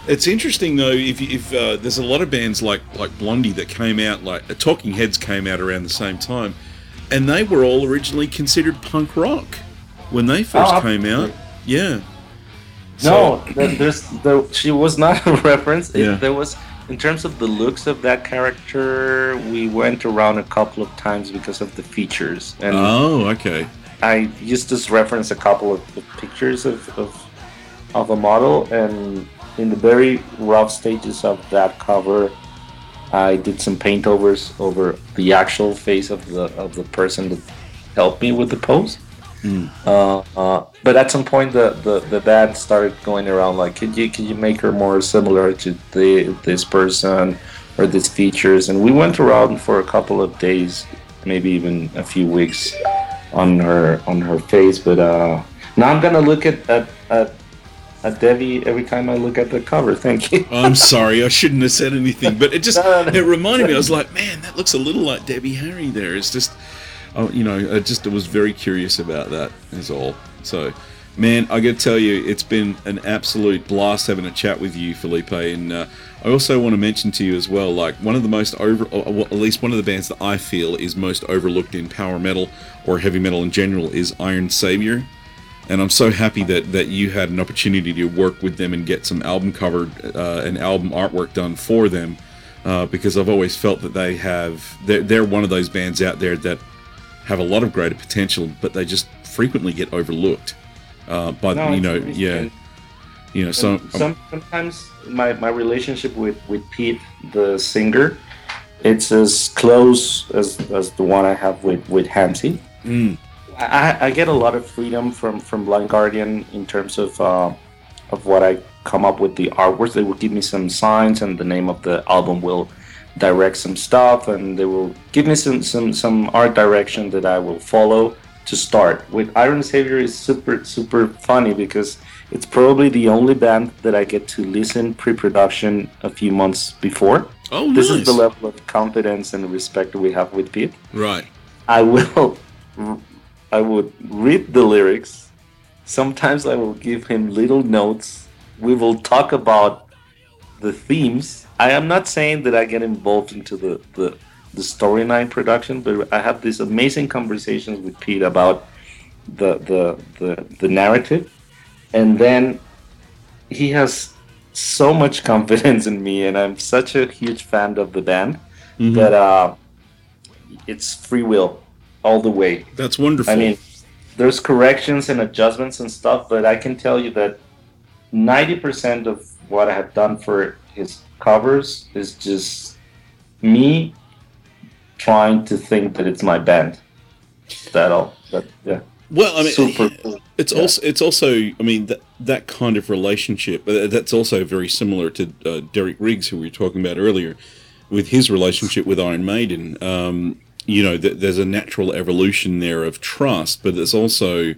it's interesting though. If if uh, there's a lot of bands like like Blondie that came out, like uh, Talking Heads came out around the same time, and they were all originally considered punk rock when they first Oh, came out. Yeah. No, th- there's there, she was not a [laughs] reference. It- Yeah. There was in terms of the looks of that character, we went around a couple of times because of the features, and Oh, okay. I used to reference a couple of, of pictures of, of of a model, and in the very rough stages of that cover, I did some paint overs over the actual face of the of the person that helped me with the pose. Uh, uh, but at some point, the, the, the band started going around like, could you could you make her more similar to the this person or these features? And we went around for a couple of days, maybe even a few weeks, on her on her face. But uh, now I'm gonna look at at, at at Debbie every time I look at the cover. Thank you. I'm sorry, I shouldn't have said anything, but it just No, no, no. it reminded me. I was like, man, that looks a little like Debbie Harry there. It's just oh, you know, I just was very curious about that. Is all. So, man, I got to tell you, it's been an absolute blast having a chat with you, Felipe. And uh, I also want to mention to you as well, like one of the most over, well, at least one of the bands that I feel is most overlooked in power metal or heavy metal in general is Iron Savior. And I'm so happy that, that you had an opportunity to work with them and get some album covered uh, and album artwork done for them. Uh, because I've always felt that they have they're, they're one of those bands out there that have a lot of greater potential, but they just frequently get overlooked uh, by No, you know yeah you know so some, sometimes my, my relationship with, with Piet, the singer, it's as close as, as the one I have with, with Hansi. Mm. I, I get a lot of freedom from, from Blind Guardian in terms of uh, of what I come up with the artworks. They will give me some signs and the name of the album will direct some stuff and they will give me some, some, some art direction that I will follow to start. With Iron Savior is super super funny because it's probably the only band that I get to listen pre-production a few months before. oh This is the level of confidence and respect we have with Piet. right I will I would read the lyrics. Sometimes I will give him little notes. We will talk about the themes. I am not saying that I get involved into the the, the storyline production, but I have these amazing conversations with Piet about the the the, the narrative, and then he has so much [laughs] confidence in me, and I'm such a huge fan of the band that uh, it's free will all the way. that's wonderful I mean, there's corrections and adjustments and stuff, but I can tell you that 90% of what I have done for his covers is just me trying to think that it's my band. That all. That yeah. well I mean Super cool. It's Yeah. also it's also I mean that that kind of relationship uh, that's also very similar to uh, Derek Riggs who we were talking about earlier with his relationship with Iron Maiden. Um, you know, th- there's a natural evolution there of trust, but there's also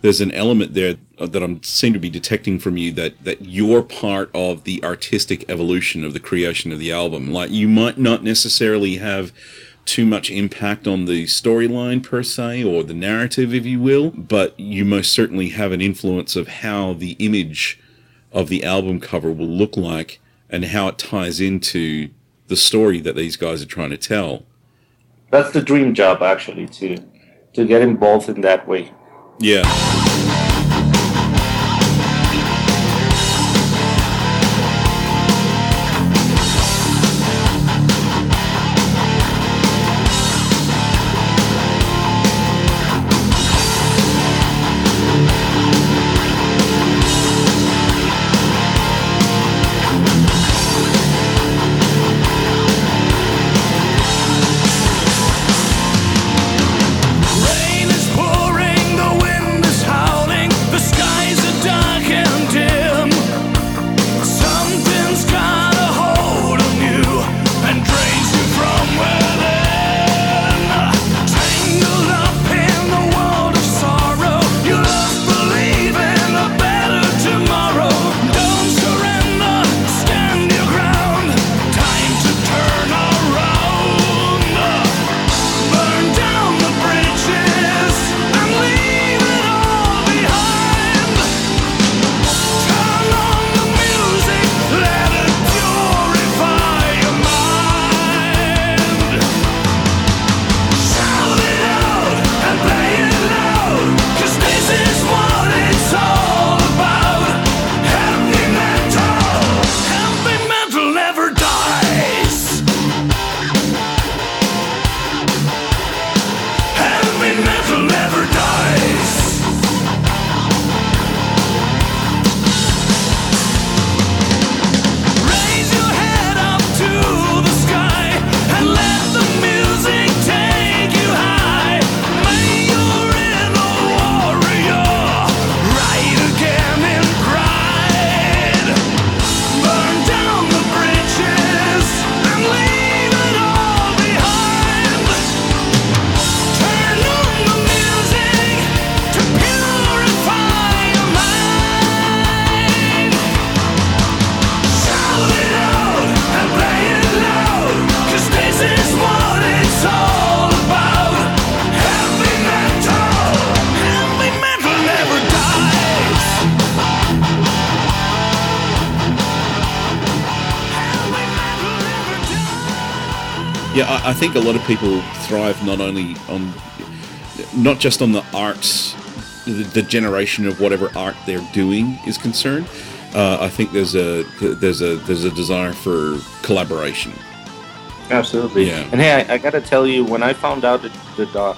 there's an element there uh, that I'm seem to be detecting from you that that you're part of the artistic evolution of the creation of the album. Like you might not necessarily have too much impact on the storyline per se or the narrative if you will but you most certainly have an influence of how the image of the album cover will look like and how it ties into the story that these guys are trying to tell That's the dream job, actually, to to get involved in that way. yeah think a lot of people thrive not only on, not just on the arts, the, the generation of whatever art they're doing is concerned. Uh, I think there's a there's a there's a desire for collaboration. Absolutely. Yeah. And hey, I, I gotta tell you, when I found out that, that, uh,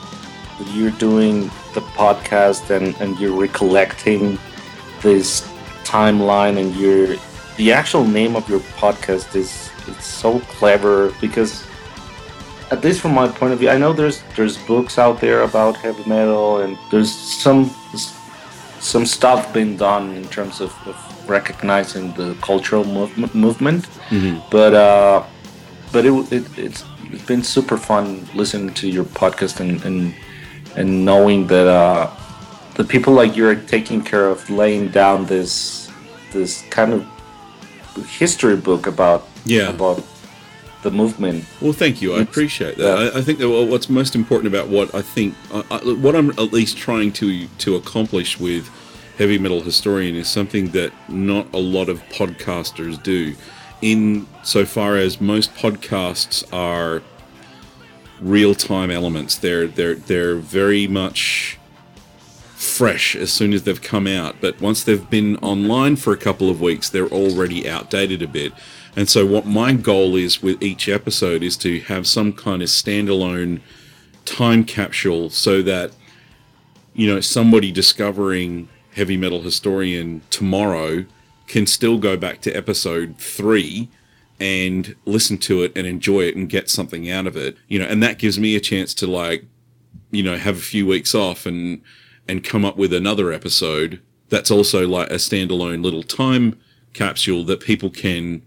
that you're doing the podcast and, and you're recollecting this timeline and your the actual name of your podcast is it's so clever because at least from my point of view, I know there's there's books out there about heavy metal and there's some some stuff being done in terms of, of recognizing the cultural movement movement but uh but it, it it's it's been super fun listening to your podcast and and, and knowing that uh the people like you're taking care of laying down this this kind of history book about Yeah. about the movement Well, thank you. I appreciate that. I, I think that what's most important about what I think, uh, uh, what I'm at least trying to to accomplish with heavy metal historian is something that not a lot of podcasters do. In so far as most podcasts are real time elements, they're they're they're very much fresh as soon as they've come out. But once they've been online for a couple of weeks, they're already outdated a bit. And so, what my goal is with each episode is to have some kind of standalone time capsule so that, you know, somebody discovering heavy metal historian tomorrow can still go back to episode three and listen to it and enjoy it and get something out of it. You know, and that gives me a chance to like you know have a few weeks off and and come up with another episode that's also like a standalone little time capsule that people can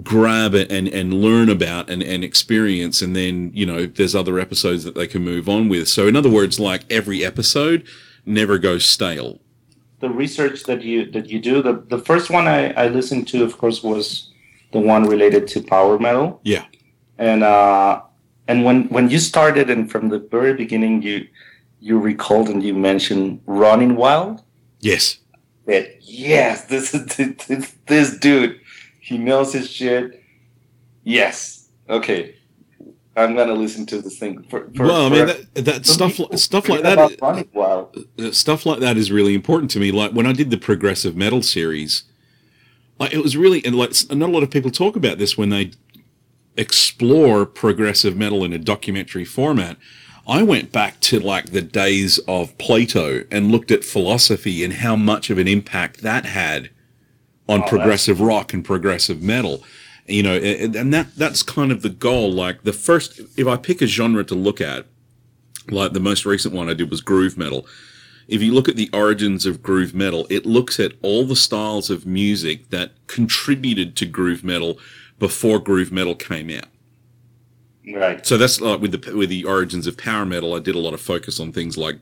grab it and and learn about and and experience and then you know there's other episodes that they can move on with. So in other words like every episode never goes stale. The research that you that you do the the first one I, I listened to of course was the one related to power metal. Yeah. And uh and when when you started and from the very beginning you you recalled and you mentioned running wild? Yes. That yes this is this, this dude he knows his shit. Yes. Okay. I'm gonna listen to this thing for, for, well i mean that, that stuff people stuff like that wild. uh, stuff like that is really important to me. Like when I did the progressive metal series, like it was really and like not a lot of people talk about this when they explore progressive metal in a documentary format. I went back to like the days of Plato and looked at philosophy and how much of an impact that had on oh, that's- progressive rock and progressive metal. You know, and, and that that's kind of the goal. Like the first, if I pick a genre to look at, like the most recent one I did was groove metal. If you look at the origins of groove metal, it looks at all the styles of music that contributed to groove metal before groove metal came out. right So that's like with the with the origins of power metal. I did a lot of focus on things like,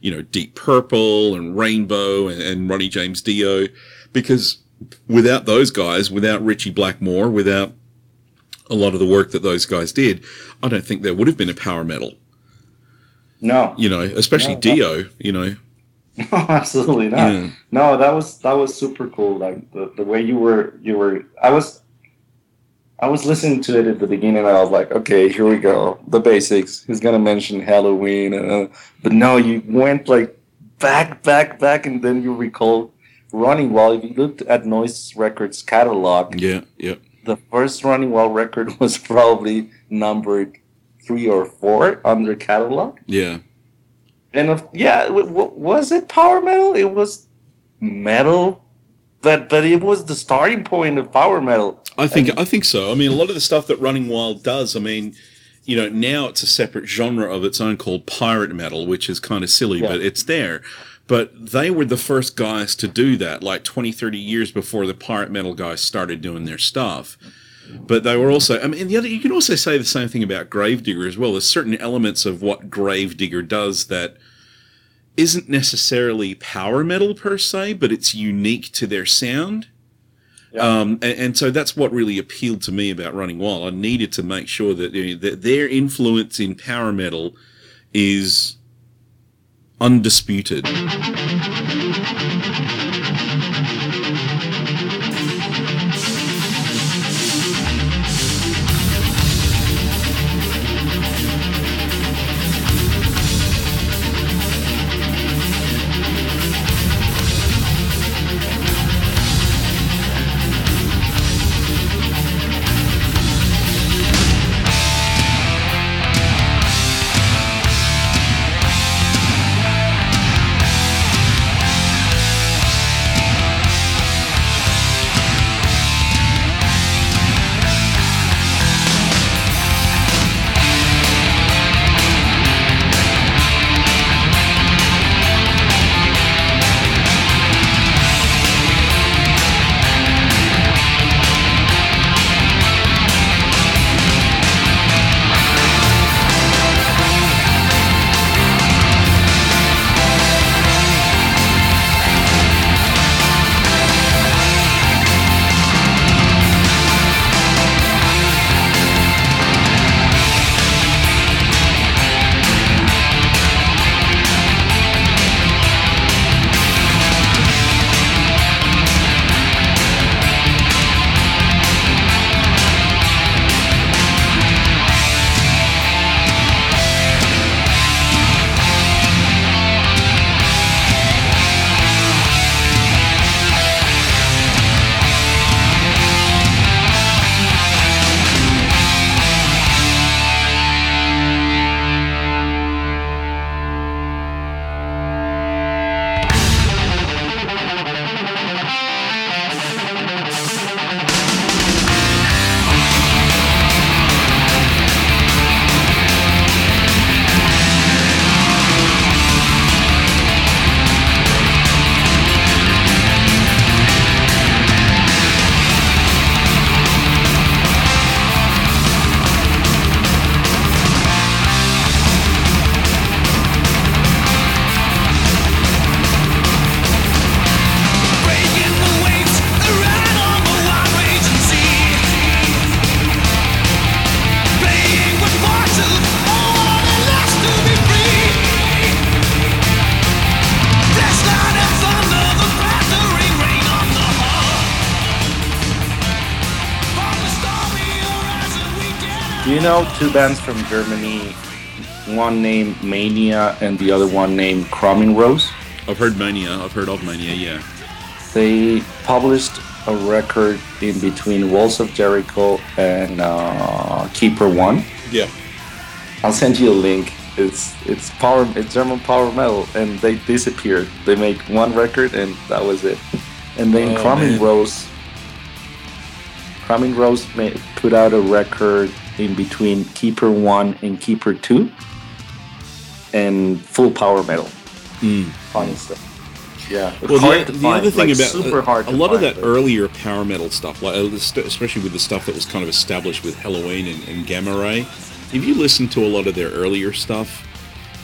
you know, Deep Purple and Rainbow and, and Ronnie James Dio, because without those guys, without Ritchie Blackmore, without a lot of the work that those guys did, I don't think there would have been a power metal. no You know, especially No, no. Dio. You know, [laughs] No, absolutely not. Yeah. No, that was that was super cool. Like the, the way you were you were I was I was listening to it at the beginning and I was like, okay, here we go. The basics. He's gonna mention Helloween uh, but no, you went like back, back, back and then you recalled Running Wild. If you looked at Noise Records catalog, yeah, yeah. the first Running Wild record [laughs] was probably numbered three or four on their catalog. Yeah, And of, yeah, w- w- was it power metal? It was metal, but but it was the starting point of power metal. I think I think so. I mean, a lot of the stuff that Running Wild does. I mean, you know, now it's a separate genre of its own called pirate metal, which is kind of silly, Yeah. but it's there. But they were the first guys to do that, like 20, 30 years before the pirate metal guys started doing their stuff. But they were also, I mean, the other, you can also say the same thing about Grave Digger as well. There's certain elements of what Grave Digger does that isn't necessarily power metal per se, but it's unique to their sound. Yeah. Um, and, and so that's what really appealed to me about Running Wild. I needed to make sure that, you know, that their influence in power metal is undisputed. Two bands from Germany? One named Mania and the other one named Crumbing Rose. I've heard Mania. I've heard of Mania. Yeah. They published a record in between Walls of Jericho and uh, Keeper One. Yeah. I'll send you a link. It's it's power it's German power metal, and they disappeared. They made one record, and that was it. And then Oh, Crumbing. Rose, Crumbing Rose made, put out a record in between Keeper One and Keeper Two, and full power metal. Funny stuff. Yeah. Well, hard the, to the other thing like, about super a, hard a to lot of that but- earlier power metal stuff, like uh, the st- especially with the stuff that was kind of established with Helloween and, and Gamma Ray, if you listen to a lot of their earlier stuff,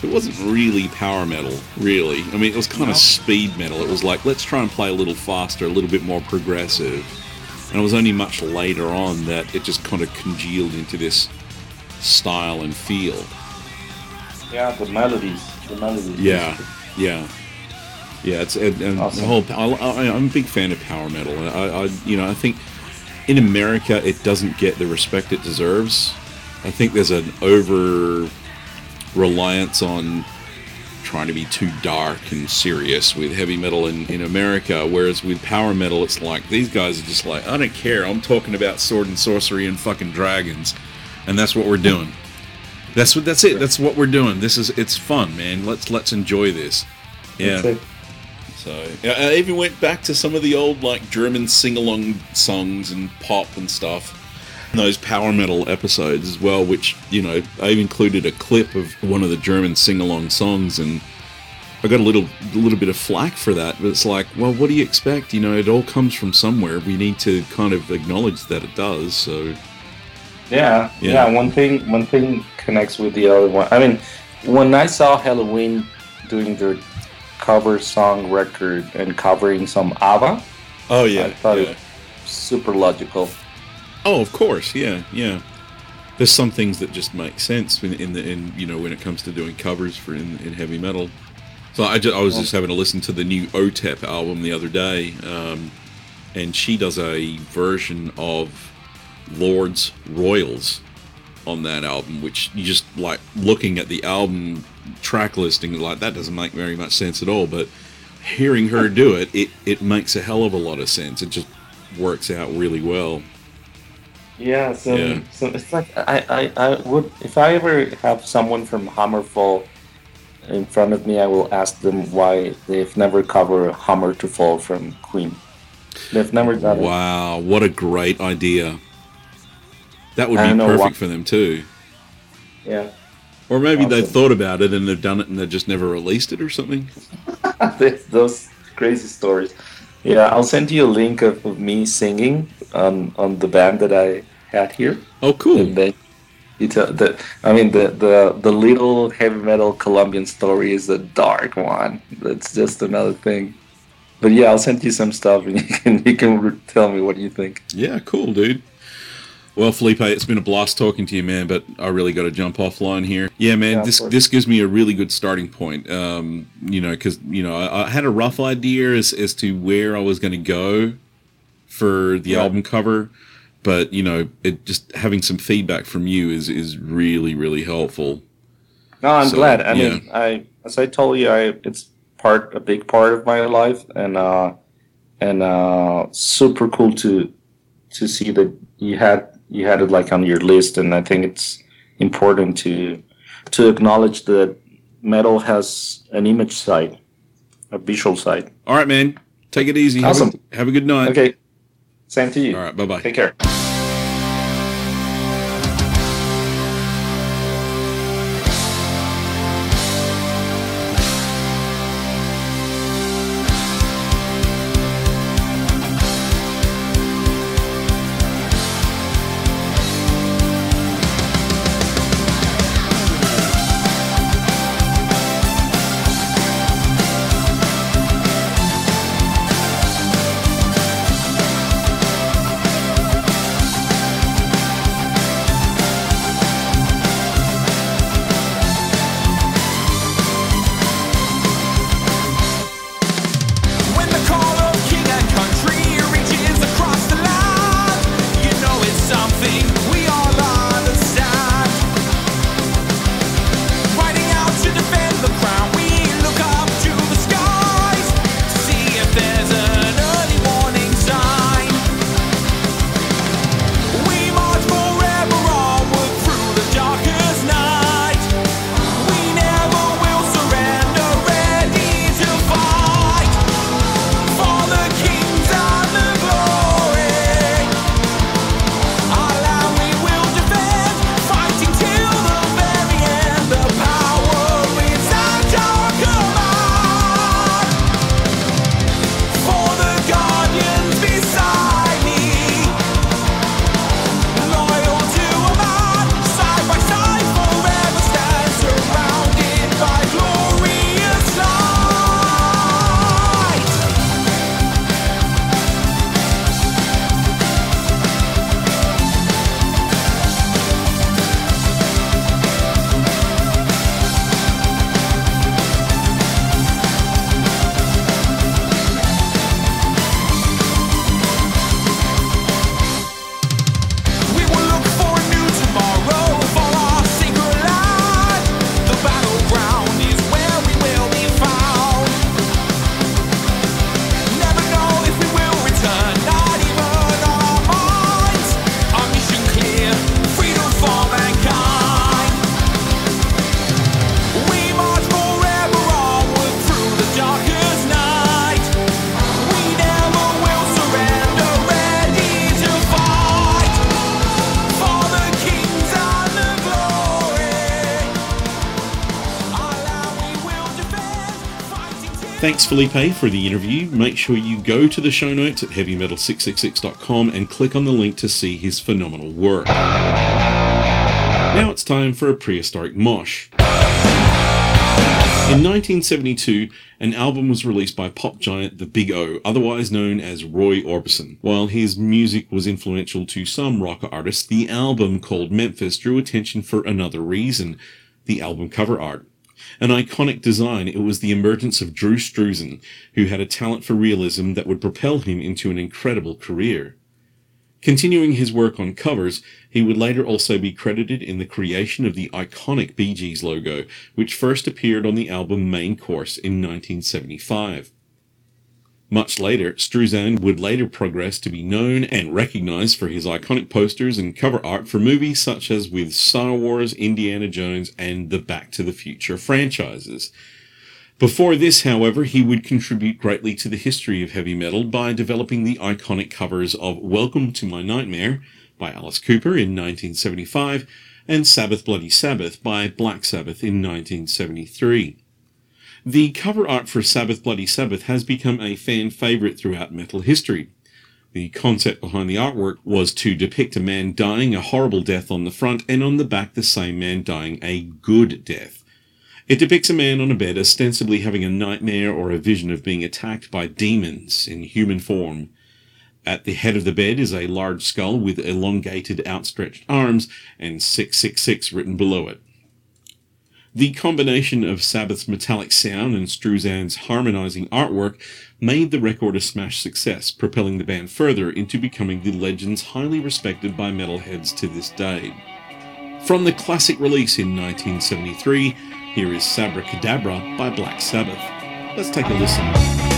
it wasn't really power metal, really. I mean, it was kind of speed metal. It was like let's try and play a little faster, a little bit more progressive. And it was only much later on that it just kind of congealed into this style and feel. Yeah, the melodies. The melodies. Yeah, yeah, yeah. It's and, and Awesome. the whole. I, I, I'm a big fan of power metal. and I, I, you know, I think in America it doesn't get the respect it deserves. I think there's an over reliance on trying to be too dark and serious with heavy metal in, in America, whereas with power metal, it's like these guys are just like, I don't care. I'm talking about sword and sorcery and fucking dragons, and that's what we're doing. That's what. That's it. That's what we're doing. This is. It's fun, man. Let's let's enjoy this. Yeah. So yeah, I even went back to some of the old like German sing-along songs and pop and stuff. Those power metal episodes as well, which you know I've included a clip of one of the German sing-along songs, and I got a little a little bit of flack for that. But it's like, well, what do you expect? You know, it all comes from somewhere. We need to kind of acknowledge that it does. So Yeah, Yeah. yeah, One thing, one thing connects with the other one. I mean, when I saw Helloween doing their cover song record and covering some ABBA, oh yeah, I thought it super logical. Oh, of course, yeah, yeah. There's some things that just make sense in, in the in you know when it comes to doing covers for in, in heavy metal. So I, just, I was just having to listen to the new OTEP album the other day, um, and she does a version of Lorde's Royals on that album, which you just like looking at the album track listing like that doesn't make very much sense at all. But hearing her do it, it it makes a hell of a lot of sense. It just works out really well. Yeah, so Yeah. so it's like I, I, I would if I ever have someone from Hammerfall in front of me, I will ask them why they've never covered Hammer to Fall from Queen. They've never done it. Wow, what a great idea. That would I be perfect why- for them too. Yeah. Or maybe they've thought about it and they've done it and they've just never released it or something. [laughs] Those crazy stories. Yeah, I'll send you a link of, of me singing on on the band that I had here, Oh, cool. and then you tell the. I mean, the the the little heavy metal Colombian story is a dark one. That's just another thing. But yeah, I'll send you some stuff, and [laughs] you can you can tell me what you think. Yeah, cool, dude. Well, Felipe, it's been a blast talking to you, man. But I really got to jump offline here. Yeah, man. Yeah, this this gives me a really good starting point. Um, you know, because you know I, I had a rough idea as as to where I was going to go for the Yeah. album cover, but you know, it just having some feedback from you is is really really helpful. No, I'm So, glad. I yeah. mean, I as I told you, I it's part a big part of my life, and uh, and uh, super cool to to see that you had you had it like on your list, and I think it's important to to acknowledge that metal has an image side, a visual side. All right, man. Take it easy. Have a- Awesome. Have a, good night. Okay, same to you. All right. Bye bye. Take care. Thanks, Felipe, for the interview. Make sure you go to the show notes at heavymetal666.com and click on the link to see his phenomenal work. Now it's time for a prehistoric mosh. In 1972, an album was released by pop giant The Big O, otherwise known as Roy Orbison. While his music was influential to some rock artists, the album called Memphis drew attention for another reason the album cover art. An iconic design, it was the emergence of Drew Struzan, who had a talent for realism that would propel him into an incredible career. Continuing his work on covers, he would later also be credited in the creation of the iconic Bee Gees logo, which first appeared on the album Main Course in 1975. Much later, Struzan would later progress to be known and recognized for his iconic posters and cover art for movies such as with Star Wars, Indiana Jones, and the Back to the Future franchises. Before this, however, he would contribute greatly to the history of heavy metal by developing the iconic covers of Welcome to My Nightmare by Alice Cooper in 1975 and Sabbath Bloody Sabbath by Black Sabbath in 1973. The cover art for Sabbath Bloody Sabbath has become a fan favorite throughout metal history. The concept behind the artwork was to depict a man dying a horrible death on the front and on the back the same man dying a good death. It depicts a man on a bed ostensibly having a nightmare or a vision of being attacked by demons in human form. At the head of the bed is a large skull with elongated outstretched arms and 666 written below it. The combination of Sabbath's metallic sound and Struzan's harmonizing artwork made the record a smash success, propelling the band further into becoming the legends highly respected by metalheads to this day. From the classic release in 1973, here is Sabbra Cadabra by Black Sabbath. Let's take a listen.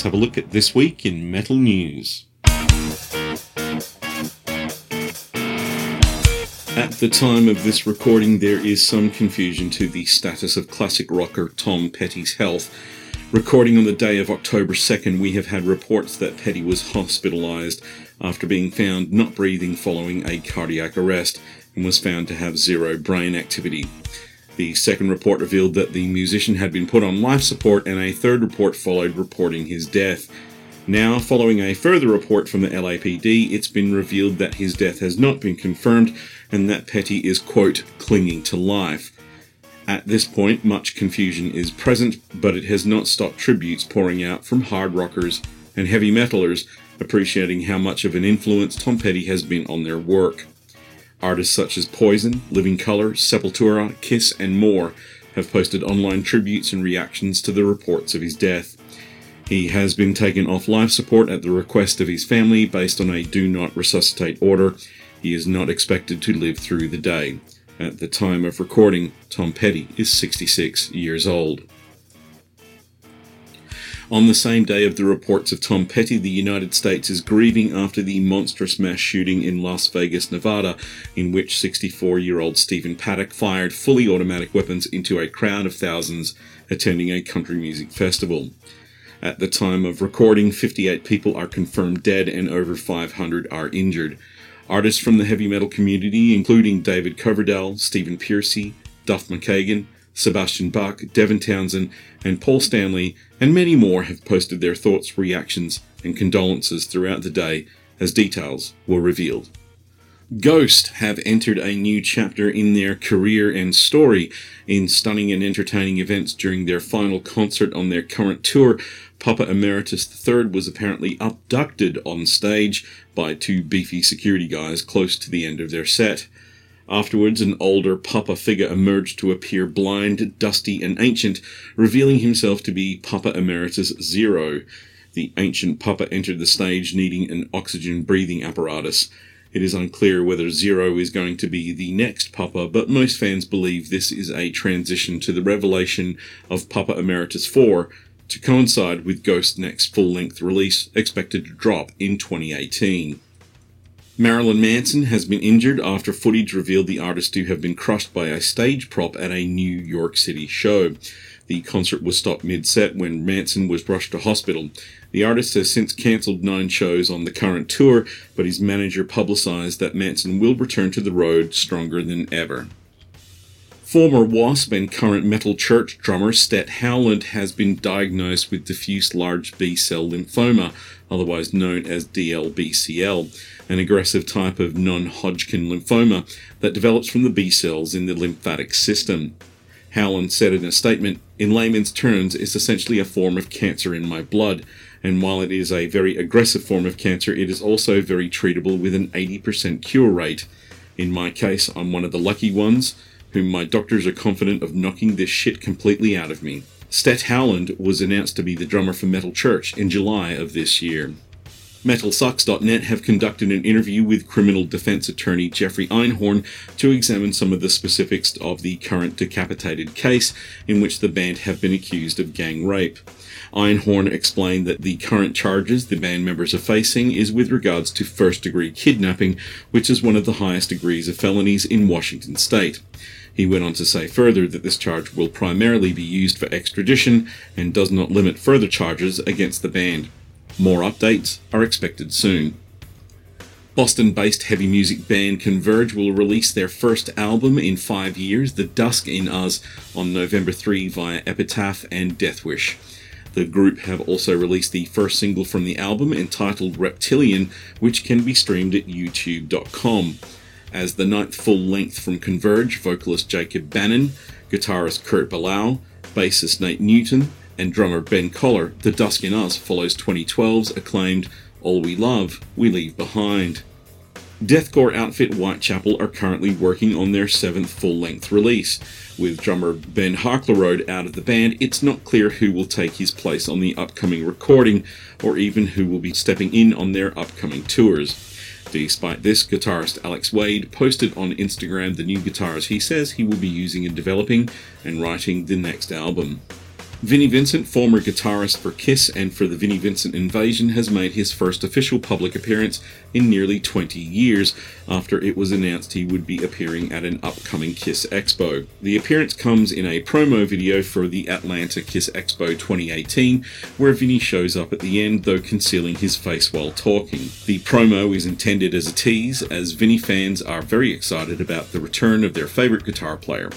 Now, let us have a look at this week in metal news. At the time of this recording, there is some confusion to the status of classic rocker Tom Petty's health. Recording on the day of October 2nd, we have had reports that Petty was hospitalized. after being found not breathing following a cardiac arrest and was found to have zero brain activity. The second report revealed that the musician had been put on life support, and a third report followed reporting his death. Now, following a further report from the LAPD, it's been revealed that his death has not been confirmed and that Petty is, quote, clinging to life. At this point, much confusion is present, but it has not stopped tributes pouring out from hard rockers and heavy metalers appreciating how much of an influence Tom Petty has been on their work. Artists such as Poison, Living Colour, Sepultura, Kiss, and more have posted online tributes and reactions to the reports of his death. He has been taken off life support at the request of his family based on a do not resuscitate order. He is not expected to live through the day. At the time of recording, Tom Petty is 66 years old. On the same day of the reports of Tom Petty, the United States is grieving after the monstrous mass shooting in Las Vegas, Nevada, in which 64 year old Stephen Paddock fired fully automatic weapons into a crowd of thousands attending a country music festival. At the time of recording, 58 people are confirmed dead and over 500 are injured. Artists from the heavy metal community, including David Coverdale, Stephen Pearcy, Duff McKagan, Sebastian Bach, Devin Townsend, and Paul Stanley, and many more have posted their thoughts, reactions, and condolences throughout the day as details were revealed. Ghost have entered a new chapter in their career and story. In stunning and entertaining events during their final concert on their current tour, Papa Emeritus III was apparently abducted on stage by two beefy security guys close to the end of their set. Afterwards, an older Papa figure emerged to appear blind, dusty, and ancient, revealing himself to be Papa Emeritus Zero. The ancient Papa entered the stage needing an oxygen breathing apparatus. It is unclear whether Zero is going to be the next Papa, but most fans believe this is a transition to the revelation of Papa Emeritus 4 to coincide with Ghost's next full length release, expected to drop in 2018. Marilyn Manson has been injured after footage revealed the artist to have been crushed by a stage prop at a New York City show. The concert was stopped mid set when Manson was rushed to hospital. The artist has since cancelled nine shows on the current tour, but his manager publicised that Manson will return to the road stronger than ever. Former Wasp and current Metal Church drummer Stet Howland has been diagnosed with diffuse large B cell lymphoma, otherwise known as DLBCL, an aggressive type of non Hodgkin lymphoma that develops from the B cells in the lymphatic system. Howland said in a statement, in layman's terms, it's essentially a form of cancer in my blood, and while it is a very aggressive form of cancer, it is also very treatable with an 80% cure rate. In my case, I'm one of the lucky ones whom my doctors are confident of knocking this shit completely out of me. Stet Howland was announced to be the drummer for Metal Church in July of this year. MetalSucks.net have conducted an interview with criminal defense attorney Jeffrey Einhorn to examine some of the specifics of the current decapitated case in which the band have been accused of gang rape. Einhorn explained that the current charges the band members are facing is with regards to first degree kidnapping, which is one of the highest degrees of felonies in Washington state. He went on to say further that this charge will primarily be used for extradition and does not limit further charges against the band. More updates are expected soon. Boston based heavy music band Converge will release their first album in five years, The Dusk in Us, on November 3 via Epitaph and Deathwish. The group have also released the first single from the album entitled Reptilian, which can be streamed at youtube.com. As the ninth full length from Converge, vocalist Jacob Bannon, guitarist Kurt Ballou, bassist Nate Newton, and drummer Ben Koller, The Dusk in Us follows 2012's acclaimed All We Love, We Leave Behind. Deathcore outfit Whitechapel are currently working on their seventh full length release. With drummer Ben Harclerode out of the band, it's not clear who will take his place on the upcoming recording, or even who will be stepping in on their upcoming tours. Despite this, guitarist Alex Wade posted on Instagram the new guitars he says he will be using in developing and writing the next album. Vinnie Vincent, former guitarist for Kiss and for the Vinnie Vincent Invasion, has made his first official public appearance in nearly 20 years after it was announced he would be appearing at an upcoming Kiss Expo. The appearance comes in a promo video for the Atlanta Kiss Expo 2018, where Vinnie shows up at the end, though concealing his face while talking. The promo is intended as a tease, as Vinnie fans are very excited about the return of their favorite guitar player.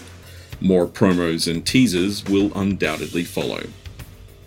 More promos and teasers will undoubtedly follow.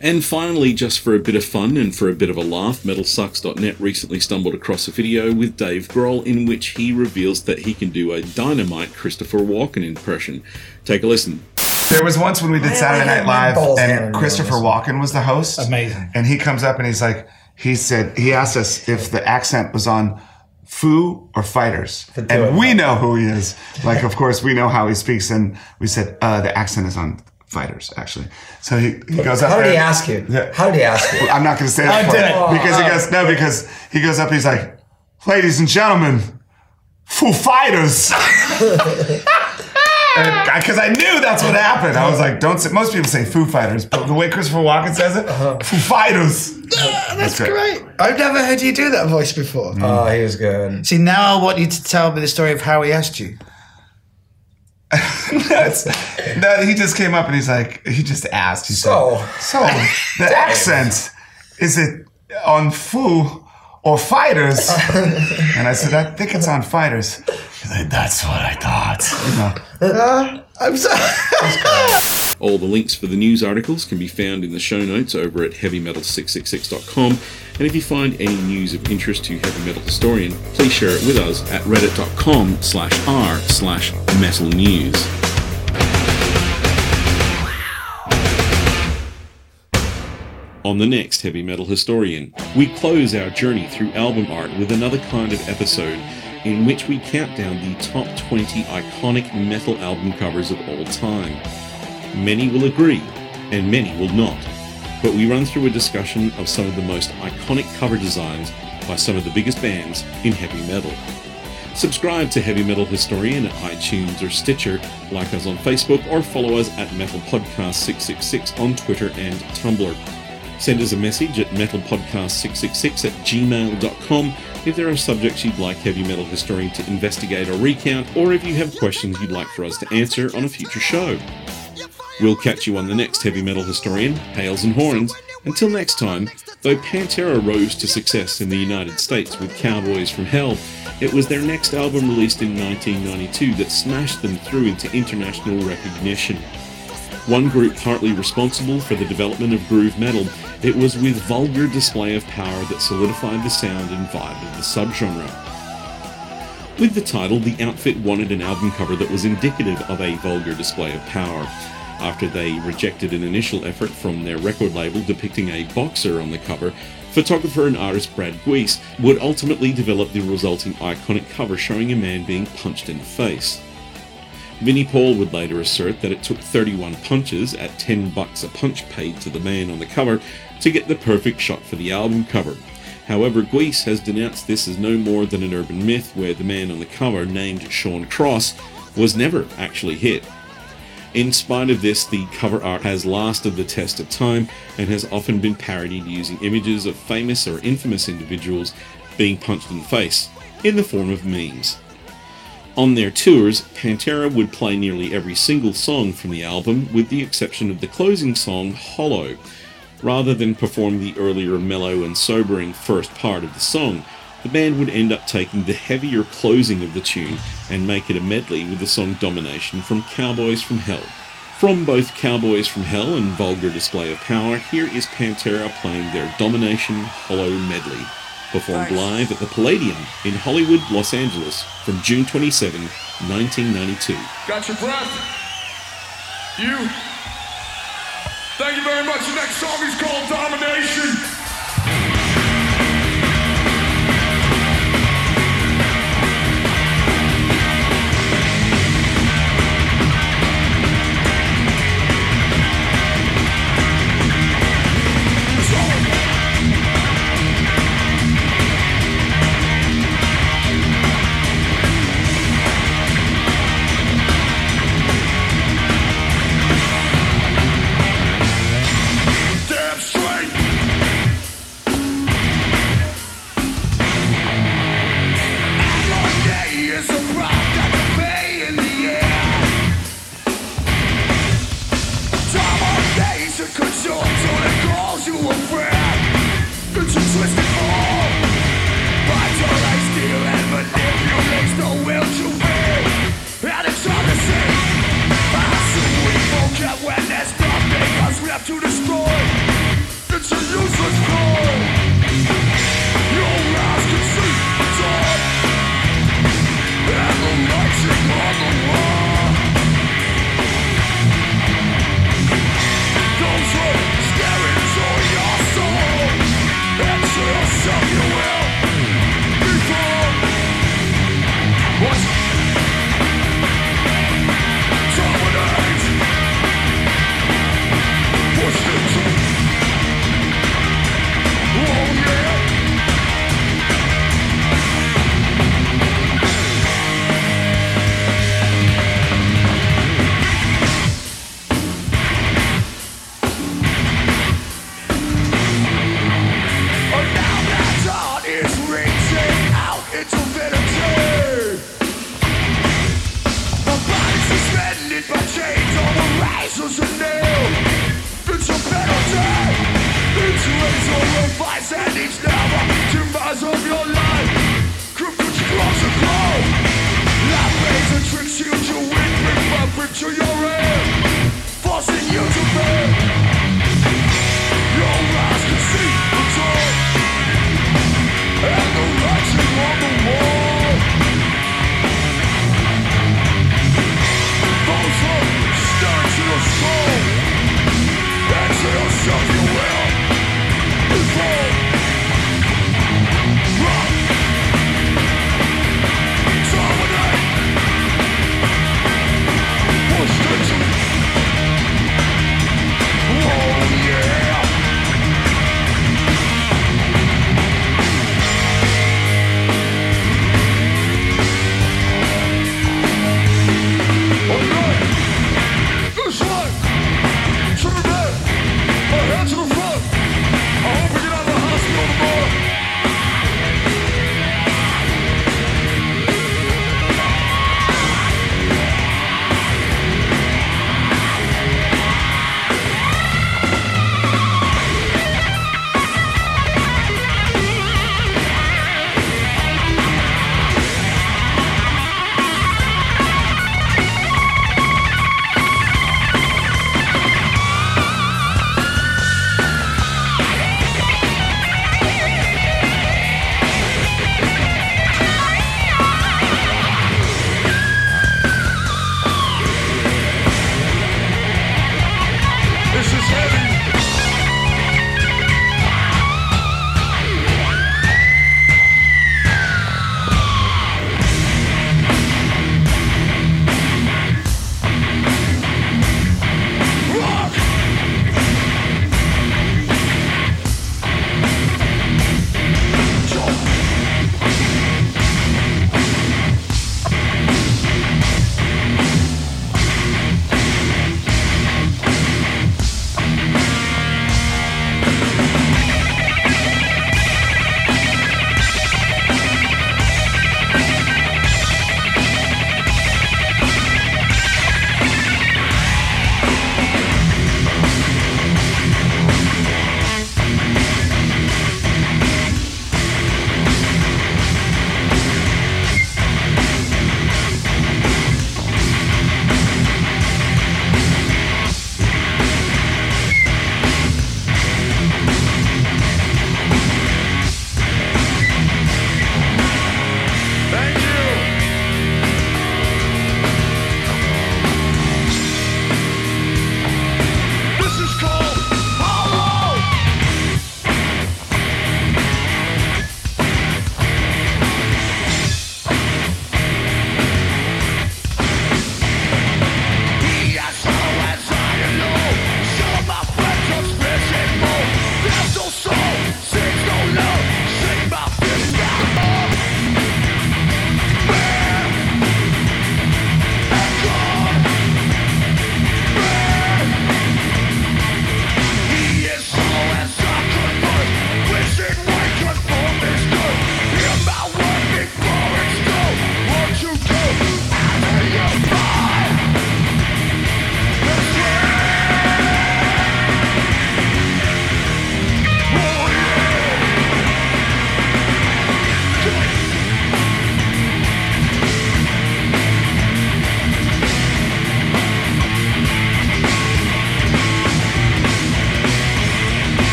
And finally, just for a bit of fun and for a bit of a laugh, MetalSucks.net recently stumbled across a video with Dave Grohl in which he reveals that he can do a dynamite Christopher Walken impression. Take a listen. There was once when we did Saturday Night Live, and Christopher. Walken was the host. Amazing. And he comes up and he's like, he said, he asked us if the accent was on Foo or Fighters, and of we know who he is. [laughs] Like, of course, we know how he speaks, and we said uh, the accent is on Fighters, actually. So he, he goes up. How did there- he ask you? Yeah. How did he ask you? I'm not going to say that I did it. because he Oh. goes no because he goes up. He's like, ladies and gentlemen, Foo Fighters. [laughs] Because I knew that's what happened. I was like, don't say. Most people say Foo Fighters, but the way Christopher Walken says it, uh-huh. Foo Fighters. That's great. great. I've never heard you do that voice before. Oh, he was good. See, now I want you to tell me the story of how he asked you. [laughs] That's, no, he just came up and he's like, he just asked. He So? said, so the [laughs] accent is it on Foo or Fighters? [laughs] and I said, I think it's on Fighters. He's like, that's what I thought. You know. Uh, I'm sorry. [laughs] All the links for the news articles can be found in the show notes over at heavymetal666.com. And if you find any news of interest to Heavy Metal Historian, please share it with us at reddit.com slash r slash metal news. On the next Heavy Metal Historian, we close our journey through album art with another kind of episode in which we count down the top 20 iconic metal album covers of all time. Many will agree, and many will not. But we run through a discussion of some of the most iconic cover designs by some of the biggest bands in heavy metal. Subscribe to Heavy Metal Historian at iTunes or Stitcher, like us on Facebook, or follow us at Metal Podcast 666 on Twitter and Tumblr. Send us a message at metalpodcast666 at gmail.com if there are subjects you'd like Heavy Metal Historian to investigate or recount, or if you have questions you'd like for us to answer on a future show. We'll catch you on the next Heavy Metal Historian, Hails and Horns. Until next time, though Pantera rose to success in the United States with Cowboys from Hell, it was their next album released in 1992 that smashed them through into international recognition. One group partly responsible for the development of groove metal, it was with vulgar display of power that solidified the sound and vibe of the subgenre. With the title, the outfit wanted an album cover that was indicative of a vulgar display of power. After they rejected an initial effort from their record label depicting a boxer on the cover, photographer and artist Brad Guice would ultimately develop the resulting iconic cover showing a man being punched in the face. Vinnie Paul would later assert that it took 31 punches at 10 bucks a punch paid to the man on the cover to get the perfect shot for the album cover. However, Guice has denounced this as no more than an urban myth where the man on the cover, named Sean Cross, was never actually hit. In spite of this, the cover art has lasted the test of time and has often been parodied using images of famous or infamous individuals being punched in the face, in the form of memes. On their tours, Pantera would play nearly every single song from the album, with the exception of the closing song, Hollow. Rather than perform the earlier mellow and sobering first part of the song, the band would end up taking the heavier closing of the tune and make it a medley with the song Domination from Cowboys from Hell. From both Cowboys from Hell and Vulgar Display of Power, here is Pantera playing their Domination Hollow medley, performed live at the Palladium in Hollywood, Los Angeles from June 27, 1992. Got your breath? You? Thank you very much. The next song is called Domination.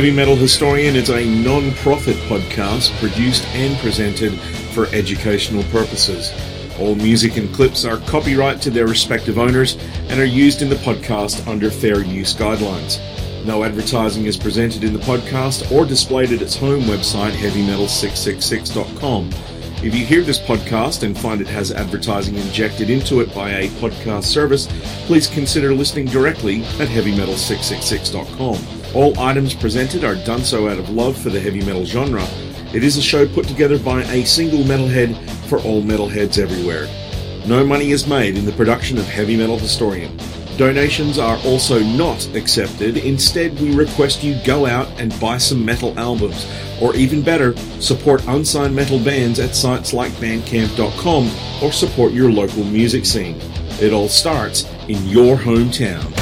Heavy Metal Historian is a non profit podcast produced and presented for educational purposes. All music and clips are copyright to their respective owners and are used in the podcast under fair use guidelines. No advertising is presented in the podcast or displayed at its home website, heavymetal666.com. If you hear this podcast and find it has advertising injected into it by a podcast service, please consider listening directly at heavymetal666.com. All items presented are done so out of love for the heavy metal genre. It is a show put together by a single metalhead for all metalheads everywhere. No money is made in the production of Heavy Metal Historian. Donations are also not accepted. Instead, we request you go out and buy some metal albums, or even better, support unsigned metal bands at sites like bandcamp.com or support your local music scene. It all starts in your hometown.